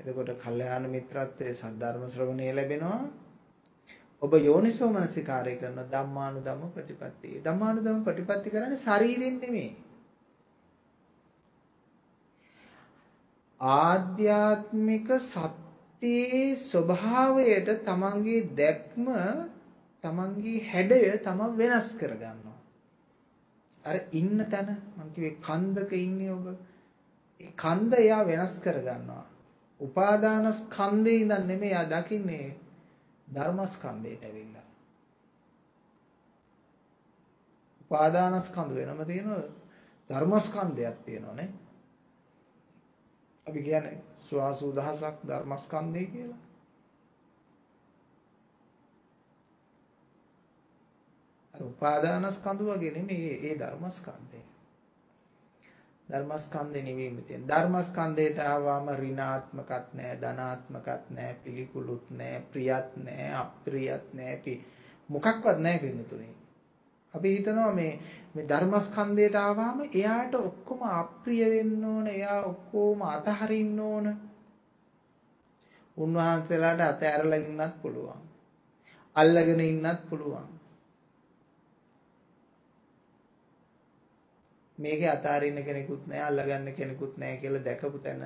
එතකොට කල්යාණ මිත්‍රත්වයේ සද්ධර්ම ශ්‍රවණය ලැබෙනවා ඔබ යෝනිසෝ මනසිකාරය කරන ධම්මානුධම්ම ප්‍රතිපත්තිය. ධම්මානුධම්ම ප්‍රතිපත්ති කරන්නේ ශරීරෙන් නෙමෙයි. ආධ්‍යාත්මික සත්‍යයේ ස්වභාවයට තමන්ගේ දැක්ම තමන්ගේ හැඩය තම වෙනස් කරගන්නවා. අර ඉන්න තැන මං කිව්වේ කන්දක ඉන්නේ ඔබ. ඒ කන්ද එයා වෙනස් කරගන්නවා. උපාදාන ස්කන්ධේ ඉඳන් නෙමෙයි එයා දකින්නේ. ධර්මස්කන්ධයට ඇවිල්ලා. උපාදාන ස්කන්ධ වෙනම තියෙනවා ධර්මස්කන්ධයක් තියෙනවානේ. අපි කියන්නේ ස්වාසු දහසක් ධර්මස්කන්ධය කියලා. උපාදානස්කන්ධ වගේ නෙමෙයි ඒ ධර්මස්කන්ධය. ධර්මස්කන්ධේ නෙවෙයි තියෙන. ධර්මස්කන්ධයට ආවම ඍණාත්මකත් නැහැ, ධනාත්මකත් නැහැ, පිළිකුලුත් නැහැ, ප්‍රියත් නැහැ, අප්‍රියත් නැහැ, මොකක්වත් නැහැ පින්නතුනේ. අපි හිතනවා මේ මේ ධර්මස්කන්ධයට ආවම එයාට ඔක්කොම අප්‍රිය වෙන්න ඕන, එයා ඔක්කොම අතහරින්න ඕන. උන්වහන්සේලාට අතහැරලා ඉන්නත් පුළුවන්. අල්ලගෙන ඉන්නත් පුළුවන්. මේකේ අතාරින්න කෙනෙකුත් නැහැ අල්ලගන්න කෙනෙකුත් නැහැ කියලා දැකපු තැන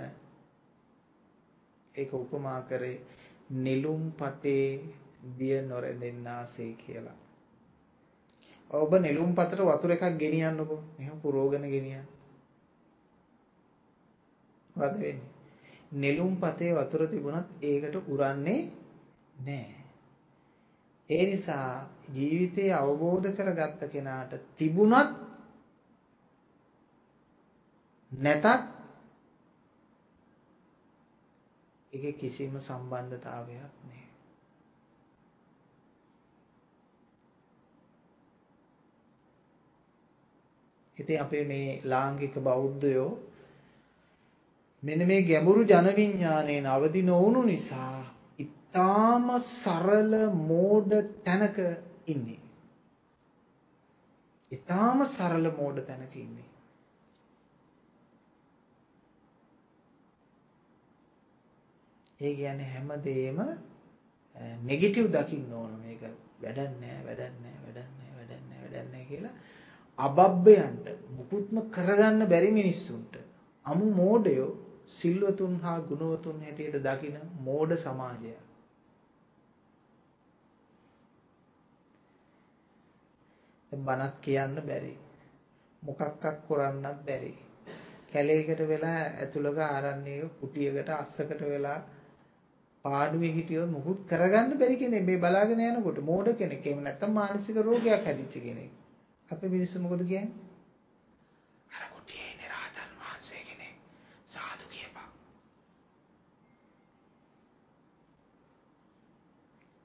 ඒක උපමා කරේ නිලුම් පතේ දිය නොරෙදෙන්නාසේ කියලා. ඔබ නිලුම් පතට වතුර එකක් ගෙනියන්නකෝ. එහෙනම් පුරෝගන ගෙනියන්න. මොකද වෙන්නේ? නිලුම් පතේ වතුර තිබුණත් ඒකට උරන්නේ නැහැ. ඒ නිසා ජීවිතය අවබෝධ කරගත්ත කෙනාට තිබුණත් නැතත් ඒකේ කිසිම සම්බන්ධතාවයක් නැහැ. ඉතින් අපේ මේ ලාංකික බෞද්ධයෝ මෙන්න මේ ගැඹුරු ජන විඥාණයෙන් අවදි නොවුණු නිසා ඊටාම සරල මෝඩ තැනක ඉන්නේ. ඊටාම සරල මෝඩ තැනක ඉන්නේ. ඒ කියන්නේ හැමදේම නෙගටිව් දකින්න ඕන මේක වැඩක් නෑ වැඩක් නෑ වැඩක් නෑ වැඩක් නෑ වැඩක් නෑ කියලා අබබ්බයන්ට මුකුත්ම කරගන්න බැරි මිනිස්සුන්ට අමු මෝඩයෝ සිල්වතුන් හා ගුණවතුන් හැටියට දකින මෝඩ සමාජයක්. බණක් කියන්න බැරි. මොකක්වත් කරන්නත් බැරි. කැලේකට වෙලා ඇතුළක ආරණ්‍යයක කුටියකට අස්සකට වෙලා පාඩුවේ හිටියොත් මුකුත් කරගන්න බැරි කෙනෙක් මේ බලාගෙන යනකොට මෝඩ කෙනෙක්. එහෙම නැත්නම් මානසික රෝගයක් හැදිච්ච කෙනෙක්. අපේ මිනිස්සු මොකද කියන්නේ? අර කුටියේ ඉන්නේ රහතන් වහන්සේ කෙනෙක්. සාදු කියපන්.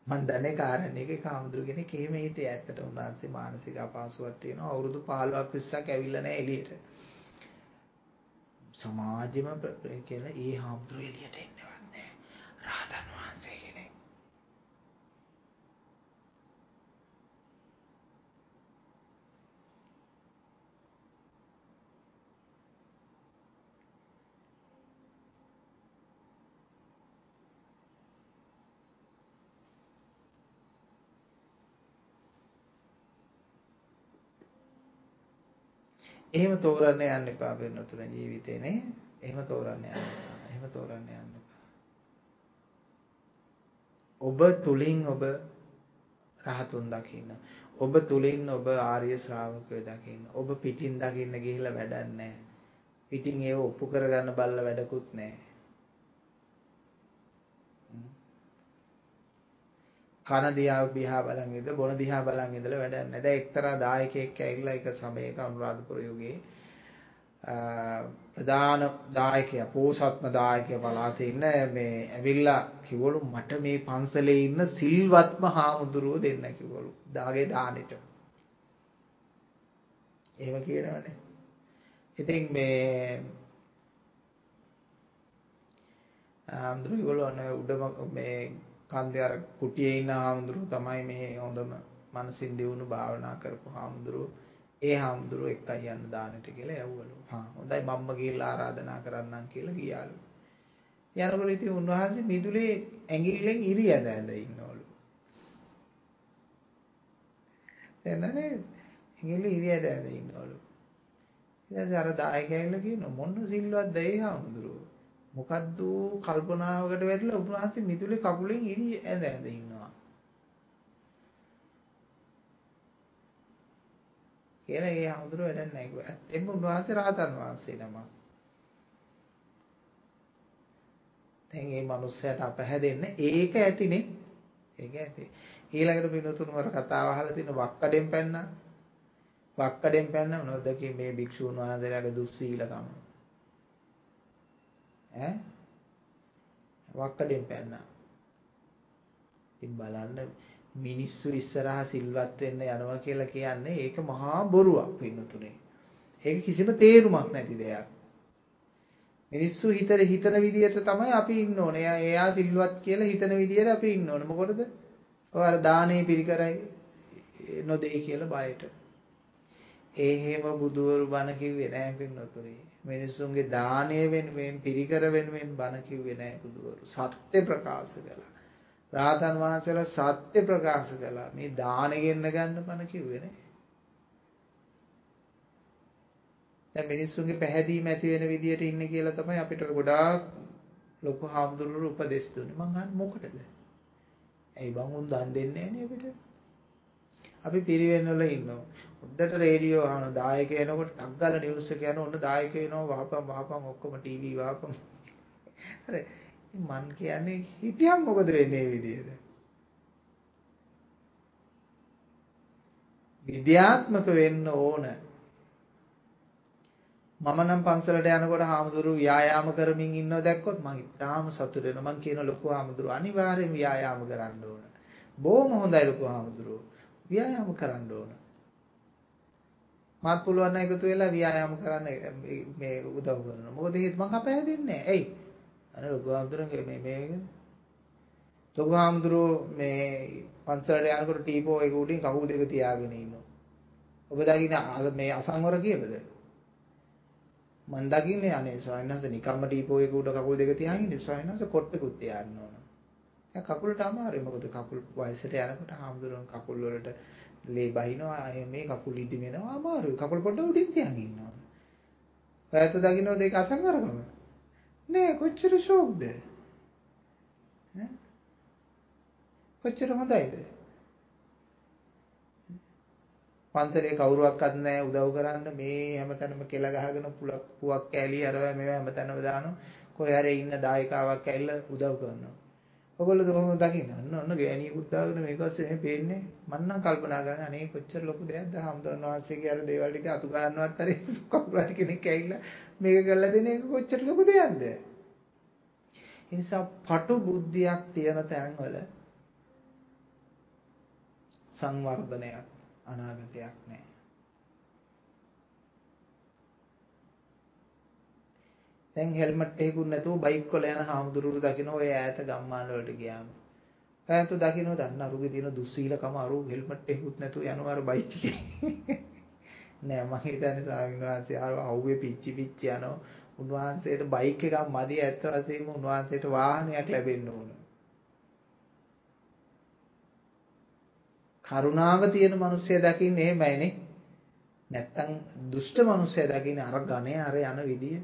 මන් දන්නේ කාරණේක කාමඳුර කෙනෙක් එහෙම හිටියේ ඇත්තට උන්වහන්සේ මානසික අපහසුතාවක් තියෙනවා. අවුරුදු 15ක් 20ක් ඇවිල්ලා නැහැ එළියට. සමාජෙම කියලා ඒ හාමුදුරුවෝ එළියට එන්නවත් නැහැ. රහතන් වහන්සේ කෙනෙක්. එහෙම තෝරන්න යන්න එපා වෙනතුන ජීවිතේ නේ. එහෙම තෝරන්න යන්න එපා. එහෙම තෝරන්න යන්න එපා. ඔබ තුලින් ඔබ රහතුන් දකින්න. ඔබ තුලින් ඔබ ආර්ය ශ්‍රාවකයෝ දකින්න. ඔබ පිටින් දකින්න ගිහිල්ලා වැඩක් නැහැ. පිටින් ඒව ඔප්පු කරගන්න බල්ල වැඩකුත් නැහැ. කන දිහා දිහා බලන් ඉඳ බොන දිහා බලන් ඉඳලා වැඩක් නැහැ. දැන් එක්තරා දායකයෙක් ඇවිල්ලා එක සමයක අනුරාධපුර යුගයේ ප්‍රධාන දායකයා පෝසත්ම දායකයා පළාතේ ඉන්න මේ ඇවිල්ලා කිව්වලු මට මේ පන්සලේ ඉන්න සිල්වත්ම හාමුදුරුවෝ දෙන්න කිව්වලු. දාගේ දානෙට. එහෙම කියනවනේ. ඉතින් මේ හාමුදුරුවෝ උඩම මේ කන්දේ අර කුටියේ ඉන්න හාමුදුරුවෝ තමයි මේ හොඳම මනසින් දියුණු භාවනා කරපු හාමුදුරුවෝ. ඒ හාමුදුරුවෝ එක්කයි යන්න දානෙට කියලා යවුවලු. හා හොඳයි මම්ම ගිහිල්ලා ආරාධනා කරන්නම් කියලා ගියාලු. යනකොට ඉතින් උන්වහන්සේ මිදුලේ ඇඟිල්ලෙන් ඉරි ඇඳ ඇඳ ඉන්නවලු. එන්නනේ ඇඟිල්ලේ ඉරි ඇඳ ඇඳ ඉන්නවලු. ඊට අර දායකයන්ලා කියනවා මොන සිල්වත්ද ඒ හාමුදුරුවෝ. මොකද්ද කල්පනාවකට වැටිලා උන්වහන්සේ මිදුලේ කකුලෙන් ඉරි ඇඳ ඇඳ ඉන්නවා. කියලා ඒ හමුදුර වැඩක් නැහැ කිව්වා. ඇත්තෙන්ම උන්වහන්සේ රහතන් වහන්සේ නම. දැන් මේ මිනිස්සයාට අපහැදෙන්න ඒක ඇතිනේ. ඒක ඇති. ඊළඟට පිනතුණු වර කතාව අහලා තින වක්කඩෙන් පැන්නා. වක්කඩෙන් පැන්න මොනවද මේ භික්ෂුන් වහන්සේලාගේ දුස්සීලකම. ඈ වක්කඩෙන් පැන්නා. ඉතින් බලන්න මිනිස්සු ඉස්සරහා සිල්වත් වෙන්න යනවා කියලා කියන්නේ ඒක මහා බොරුවක් පින්නතුනේ. ඒක කිසිම තේරුමක් නැති දෙයක්. මිනිස්සු හිතර හිතන විදියට තමයි අපි ඉන්න ඕනේ. එයා එයා සිල්වත් කියලා හිතන විදියට අපි ඉන්න ඕනේ. මොකටද? ඔය අර දානේ පිරිකරයි නොදෙයි කියලා බයට. ඒ හැම බුදුවරු බණ කිව්වේ නෑ පින්නතුනේ. මිනිස්සුන්ගේ දානය වෙනුවෙන් පිරිකර වෙනුවෙන් බණ කිව්වේ නෑ බුදුවරු. සත්‍ය ප්‍රකාශ කළා. රාතන් වහන්සේලා සත්‍ය ප්‍රකාශ කළා. මේ දාන ගෙන්න ගන්න බණ කිව්වේ නෑ. දැන් මිනිස්සුන්ගේ පැහැදීම ඇති වෙන විදියට ඉන්නේ කියලා තමයි අපිට ගොඩාක් ලොකු හාමුදුරුවෝ උපදෙස් දුන්නේ. මං අහන්නේ මොකටද? ඇයි බං උන් දන් දෙන්නේ නෑනේ අපිට? අපි පිරිවෙන් වල ඉන්නවා. හොද්දට රේඩියෝ අහන දායක එනකොට ටක් ගාලා නිවුස් එක යන ඔන්න දායක එනවා වහපන් වහපන් ඔක්කොම ටීවී වහපන්. හරි. මන් කියන්නේ හිටියම් මොකද වෙන්නේ මේ විදිහට? විද්‍යාත්මක වෙන්න ඕන. මම නම් පන්සලට යනකොට හාමුදුරු ව්‍යායාම කරමින් ඉන්නව දැක්කොත් මං ඉතාලම සතුටු වෙනවා. මං කියන ලොකු හාමුදුරු අනිවාර්යෙන් ව්‍යායාම කරන්න ඕන. බොහොම හොඳයි ලොකු හාමුදුරුවෝ. ව්‍යායාම කරන්න ඕන. මාත් පුළුවන් නම් එකතු වෙලා ව්‍යායාම කරන්න මේ උදව් කරනවා. මොකද හේතුව මං අපහැදෙන්නේ නැහැ. එයි. අර ලොකු හාමුදුරන්ගේ මේ මේක ලොකු හාමුදුරුවෝ මේ පන්සලට යනකොට ටීපෝ එක උඩින් කකුල් දෙක තියාගෙන ඉන්නවා. ඔබ දකින්න මේ අසංවර කියලාද? මන් දකින්නේ අනේ ස්වාමීන් වහන්සේ නිකම්ම ඩීපෝ එක උඩ කකුල් දෙක තියාගෙන ඉන්නේ ස්වාමීන් වහන්සේ කොට්ටකුත් තියාන්න ඕන. දැන් කකුලට අමාරුයි මොකද කකුල් වයසට යනකොට හාමුදුරන් කකුල් වලට ලේ බහිනවා මේ කකුල් ඉදි වෙනවා අමාරුයි. කකුල් පොඩ්ඩ උඩින් තියාගෙන ඉන්න ඕන. ඔයත් දකින්නද ඒක අසංවරකම? නෑ කොච්චර ෂෝක්ද? ඈ කොච්චර හොඳයිද? පන්සලේ කවුරුවක්වත් නැහැ උදව් කරන්න මේ හැමතැනම කෙල ගහගෙන පුලක් පුවක් කෑලි අරවා මේවා හැමතැනම දානවා කොහේ හරි ඉන්න දායකාවක් ඇවිල්ලා උදව් කරනවා ඔයගොල්ලෝ කොහොමද දකින්නේ? අන්න ඔන්න ගෑණියෙකුත් දාගෙන මේක ඔස්සේ මේ පේන්නේ. මම නම් කල්පනා කරන්නේ අනේ කොච්චර ලොකු දෙයක්ද? හම්දුරන් වහන්සේගේ අර දේවල් ටික අතු ගන්නවත් හරි කවුරු හරි කෙනෙක් ඇවිල්ලා මේක කරලා දෙන එක කොච්චර ලොකු දෙයක්ද? ඒ නිසා පටු බුද්ධියක් තියෙන තැන්වල සංවර්ධනයක් අනාගතයක් නැහැ. දැන් හෙල්මට් එකකුත් නැතුව බයික් වල යන හාමුදුරුවෝ දකින්න ඔය ඈත ගම්මාන වලට ගියාම. ඈත දකින්න දන්න අරුගේ තියෙන දුස්සීලකම අරු හෙල්මට් එකකුත් නැතුව යනවා අර බයික් එකේ. නෑ මම හිතන්නේ ස්වාමීන් වහන්සේ ආව අවුවේ පිච්චි පිච්චි යනවා. උන්වහන්සේට බයික් එකක් මදි ඇත්ත වශයෙන්ම උන්වහන්සේට වාහනයක් ලැබෙන්න ඕන. කරුණාව තියෙන මිනිස්සය දකින්නේ එහෙමයිනේ. නැත්තම් දුෂ්ට මිනිස්සය දකින්නේ අර ගණේ අර යන විදිය.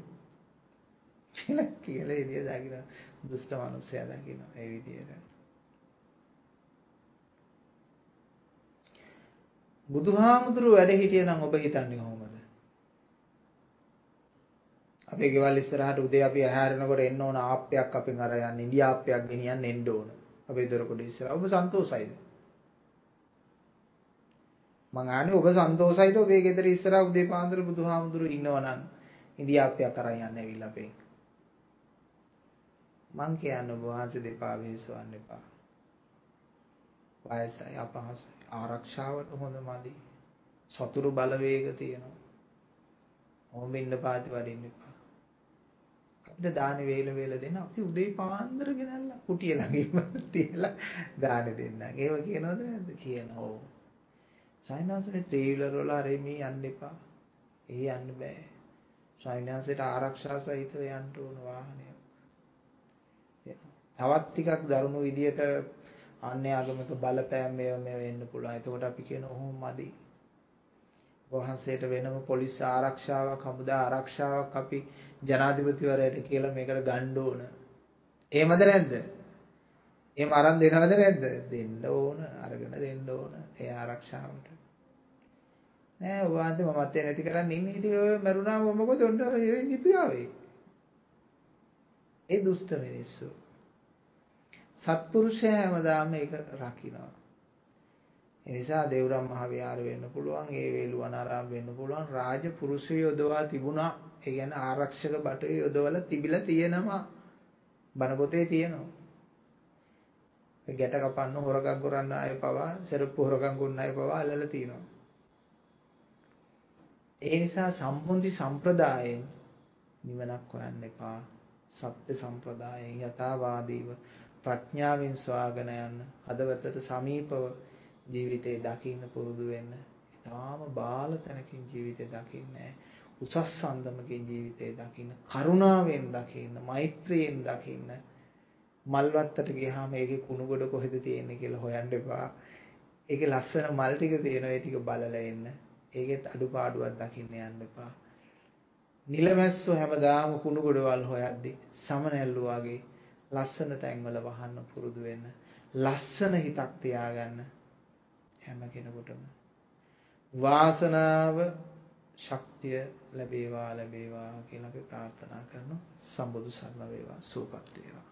කියලා කියලා විදිය දකින්න දුෂ්ට මිනිස්සය දකින්න ඒ විදියට. බුදුහාමුදුරුව වැඩ හිටියනම් ඔබ හිතන්නේ කොහොමද? අපේ ගෙවල් ඉස්සරහට උදේ අපි ආහාරනකොට එන්න ඕන ආප්පයක් අපෙන් අර යන්න ඉන්දියාප්පයක් ගෙනියන්න එන්න ඕන. අපේ දොරකඩ ඉස්සරහ. ඔබ සන්තෝසයිද? මං ආන්නේ ඔබ සන්තෝසයිද ඔබේ ගෙදර ඉස්සරහ උදේ පාන්දර බුදුහාමුදුරු ඉන්නවනම් ඉන්දියාප්පයක් අරන් යන්න ඇවිල්ලා අපේ. මං කියන්නේ ඔබ වහන්සේ දෙපා වෙහෙසවන්න එපා. වයසයි අපහසුයි ආරක්ෂාවට හොඳ මදි. සතුරු බලවේග තියෙනවා. ඕම ඉන්න පාති වඩින්න එපා. අපිට දාන වේල වේල දෙන්න අපි උදේ පාන්දර ගෙනල්ලා කුටිය ළඟින්ම තියලා දාන දෙන්න. ඒව කියනවද නැද්ද? කියනවා. සයින්හන්සනේ ත්‍රිවිලර වල හරි මේ යන්න එපා. ඒ යන්න බෑ. සයින්හන්සේට ආරක්ෂා සහිතව යන්න ඕන වාහනයක්. තවත් ටිකක් දරුණු විදියට අන්‍ය ආගමික බලපෑම් මේව මේව එන්න පුළුවන්. එතකොට අපි කියන ඔහොම මදි. වහන්සේට වෙනම පොලිස් ආරක්ෂාවක්, හමුදා ආරක්ෂාවක් අපි ජනාධිපතිවරයාට කියලා මේකට ගන්න ඕන. එහෙමද නැද්ද? එහෙම අරන් දෙනවද නැද්ද? දෙන්න ඕන, අරගෙන දෙන්න ඕන ඒ ආරක්ෂාවට. නෑ වහන්සේ මමත් නැති කරන්න ඉන්නේ. ඉතින් ඔය මරුණාම මොකද ඔන්න ඔය නිපියාවේ. ඒ දුෂ්ට මිනිස්සු. සත්පුරුෂයා හැමදාම ඒක රකින්නවා. ඒ නිසා දේවරම් මහ විහාර වෙන්න පුළුවන්, ඒ වේළුවනාරාම වෙන්න පුළුවන්, රාජ පුරුෂය යොදවා තිබුණා. ඒ කියන්නේ ආරක්ෂක බටුවේ යොදවලා තිබිලා තියෙනවා. බණ පොතේ තියෙනවා. ගැට කපන්න හොරගම් කරන්න අය පවා සරප්පු හොරගම් කරන අය පවා අල්ලලා තියෙනවා. ඒ නිසා සම්මුති සම්ප්‍රදායෙන් නිවනක් හොයන්න එපා. සත්‍ය සම්ප්‍රදායෙන් යථාවාදීව ප්‍රඥාවෙන් සොයාගෙන යන්න හදවතට සමීපව ජීවිතේ දකින්න පුරුදු වෙන්න. ඊටාම බාල තැනකින් ජීවිතේ දකින්නේ උසස් සම්දමකින් ජීවිතේ දකින්න කරුණාවෙන් දකින්න මෛත්‍රියෙන් දකින්න මල්වත්තට ගියාම ඒකේ කුණු ගොඩ කොහෙද තියෙන්නේ කියලා හොයන්න එපා. ඒකේ ලස්සන මල් ටික තියෙනවා ඒ ටික බලලා එන්න. ඒකෙත් අඩුපාඩුවක් දකින්න යන්න එපා. නිලමැස්සෝ හැමදාම කුණු ගොඩවල් හොයද්දි සමනැල්ලු වගේ ලස්සන තැන්වල වහන්න පුරුදු වෙන්න. ලස්සන හිතක් තියාගන්න හැම කෙනෙකුටම. වාසනාව ශක්තිය ලැබේවා ලැබේවා කියලා අපි ප්‍රාර්ථනා කරනවා. සම්බුදු සරණ වේවා සුවපත් වේවා.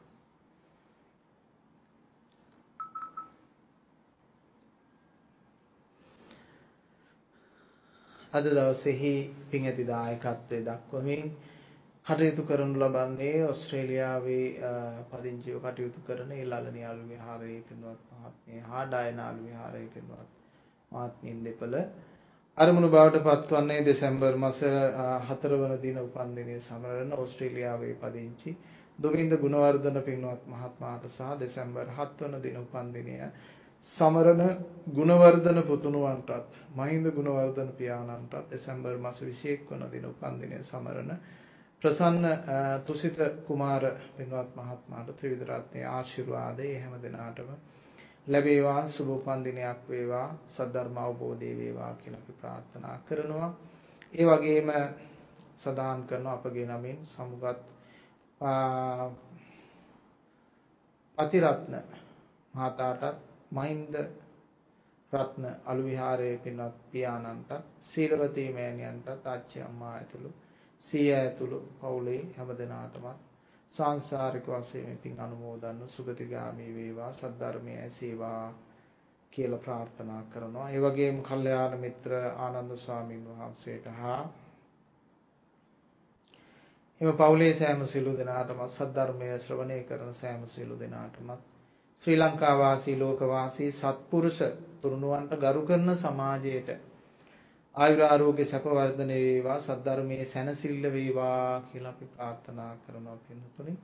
අද දවසේහි පින් ඇති දායකත්වයේ දක්වමින් කටයුතු කරනු ලබන්නේ ඕස්ට්‍රේලියාවේ පදිංචිව කටයුතු කරන ඒ ලලනියාලු විහාරයේ පින්වත් මහත්මිය හා ඩයනාලු විහාරයේ පින්වත් මහත්මියන් දෙපළ. අරමුණු බවට පත්වන්නේ දෙසැම්බර් මාස 4 වන දින උපන්දිනය සමරන ඕස්ට්‍රේලියාවේ පදිංචි දුමින්ද ගුණවර්ධන පින්වත් මහත්මයාට සහ දෙසැම්බර් 7 වන දින උපන්දිනය සමරන ගුණවර්ධන පුතුණුවන්ටත් මහින්ද ගුණවර්ධන පියාණන්ටත් දෙසැම්බර් මාස 21 වන දින උපන්දිනය සමරන ප්‍රසන්න තුසිත කුමාර පින්වත් මහත්මයාට ත්‍රිවිධ රත්නයේ ආශිර්වාදයේ හැම දිනාටම ලැබේවා සුබ උපන්දිනයක් වේවා සද්ධර්ම අවබෝධය වේවා කියලා අපි ප්‍රාර්ථනා කරනවා. ඒ වගේම සදාන් කරන අපගේ නමින් සමුගත් අතිරත්න මහතාටත් මහින්ද රත්න අලු විහාරයේ පින්වත් පියාණන්ට සීලවතී මෑණියන්ටත් ආච්චි අම්මා ඇතුළු සීයා ඇතුළු පවුලේ හැමදෙනාටම සාංශාරික වශයෙන් පින් අනුමෝදන්ව සුගතිගාමී වේවා සද්ධර්මයේ ඇසීවා කියලා ප්‍රාර්ථනා කරනවා. ඒ වගේම කල්යාණ මිත්‍ර ආනන්ද ස්වාමීන් වහන්සේට හා එම පවුලේ සෑම සිළු දෙනාටම සද්ධර්මය ශ්‍රවණය කරන සෑම සිළු දෙනාටම ශ්‍රී ලංකා වාසී ලෝක වාසී සත්පුරුෂ තුරුණුවන්ට ගරු කරන සමාජයට ආයුර ආරෝග්‍ය සැප වර්ධනය වේවා සද්ධර්මයේ සැනසෙල්ල වේවා කියලා අපි ප්‍රාර්ථනා කරනවා පින්තුනි.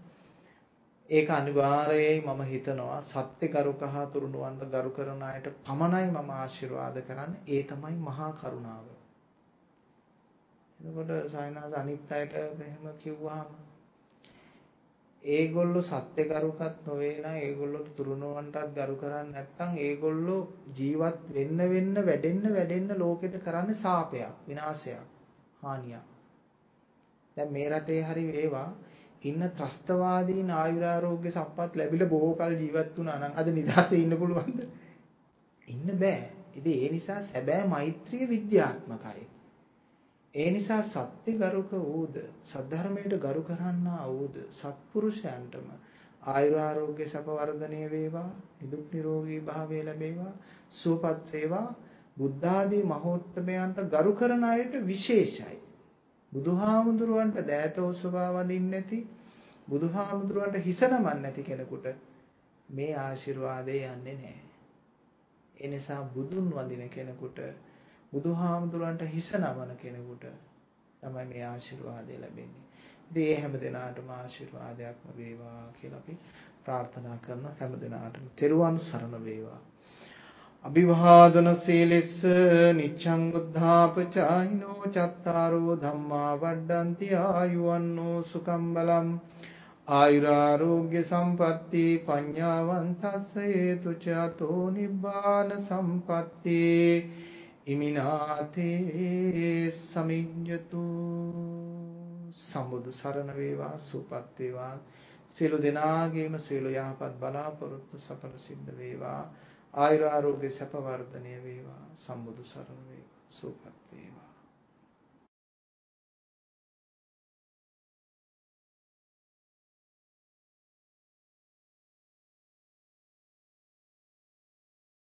ඒක අනිවාර්යයි මම හිතනවා සත්‍ය ගරුකහ තුරුණුවන්ට ගරු කරන අයට පමණයි මම ආශිර්වාද කරන්නේ. ඒ තමයි මහා කරුණාව. එතකොට සායනාස අනිත් අයට එහෙම කිව්වහම ඒගොල්ලෝ සත්‍ය ගරුකත් නොවේ නම් ඒගොල්ලෝ තුරුණුවන්ටත් ගරු කරන්නේ නැත්නම් ඒගොල්ලෝ ජීවත් වෙන්න වෙන්න වැඩෙන්න වැඩෙන්න ලෝකෙට කරන්නේ සාපයක් විනාශයක් හානියක්. දැන් මේ රටේ හරි වේවා ඉන්න ත්‍රස්තවාදීන් ආයුරාරෝග්‍ය සම්පත් ලැබිලා බොහෝ කල ජීවත් වුණා නම් අද නිදහසේ ඉන්න පුළුවන්ද? ඉන්න බෑ. ඉතින් ඒ නිසා සැබෑ මෛත්‍රිය විද්‍යාත්මකයි. ඒ නිසා සත්‍ය ගරුක වූද සද්ධර්මයට ගරු කරන්නා වූද සත්පුරුෂයන්ටම ආයුරාෝග්‍ය සප වර්ධනය වේවා නිදුක් නිරෝගී භාවය ලැබේවා සුවපත් වේවා. බුද්ධ ආදී මහෝත්තමයන්ට ගරු කරන අයට විශේෂයි. බුදුහාමුදුරුවන්ට දෑතෝ ස්වභාව වදින්නේ නැති බුදුහාමුදුරුවන්ට හිස නමන්නේ නැති කෙනෙකුට මේ ආශිර්වාදය යන්නේ නැහැ. ඒ නිසා බුදුන් වඳින කෙනෙකුට බුදුහාමුදුරන්ට හිස නමන කෙනෙකුට තමයි මේ ආශිර්වාදය ලැබෙන්නේ. ඉතින් ඒ හැම දිනාටම ආශිර්වාදයක්ම වේවා කියලා අපි ප්‍රාර්ථනා කරන හැම දිනාටම තෙරුවන් සරණ වේවා. අභිවාදන සීලෙස්ස නිච්ඡං බුද්ධාපචායිනෝ චත්තාරෝ ධම්මා වඩ්ඩಂತಿ ආයුවන්නෝ සුකම් බලම් ආයුරාෝග්‍ය සම්පatti පඤ්ඤාවන්තස්ස හේතු චතෝ නිබ්බාන සම්පatti ඉමිනාතේ සමිඤ්ඤතු සම්බුදු සරණ වේවා සුපත් වේවා. සියලු දෙනාගේම සියලු යහපත් බලාපොරොත්තු සඵල සිද්ධ වේවා. ආයුර ආරෝග්‍ය සැප වර්ධනය වේවා. සම්බුදු සරණ වේවා. සුපත් වේවා.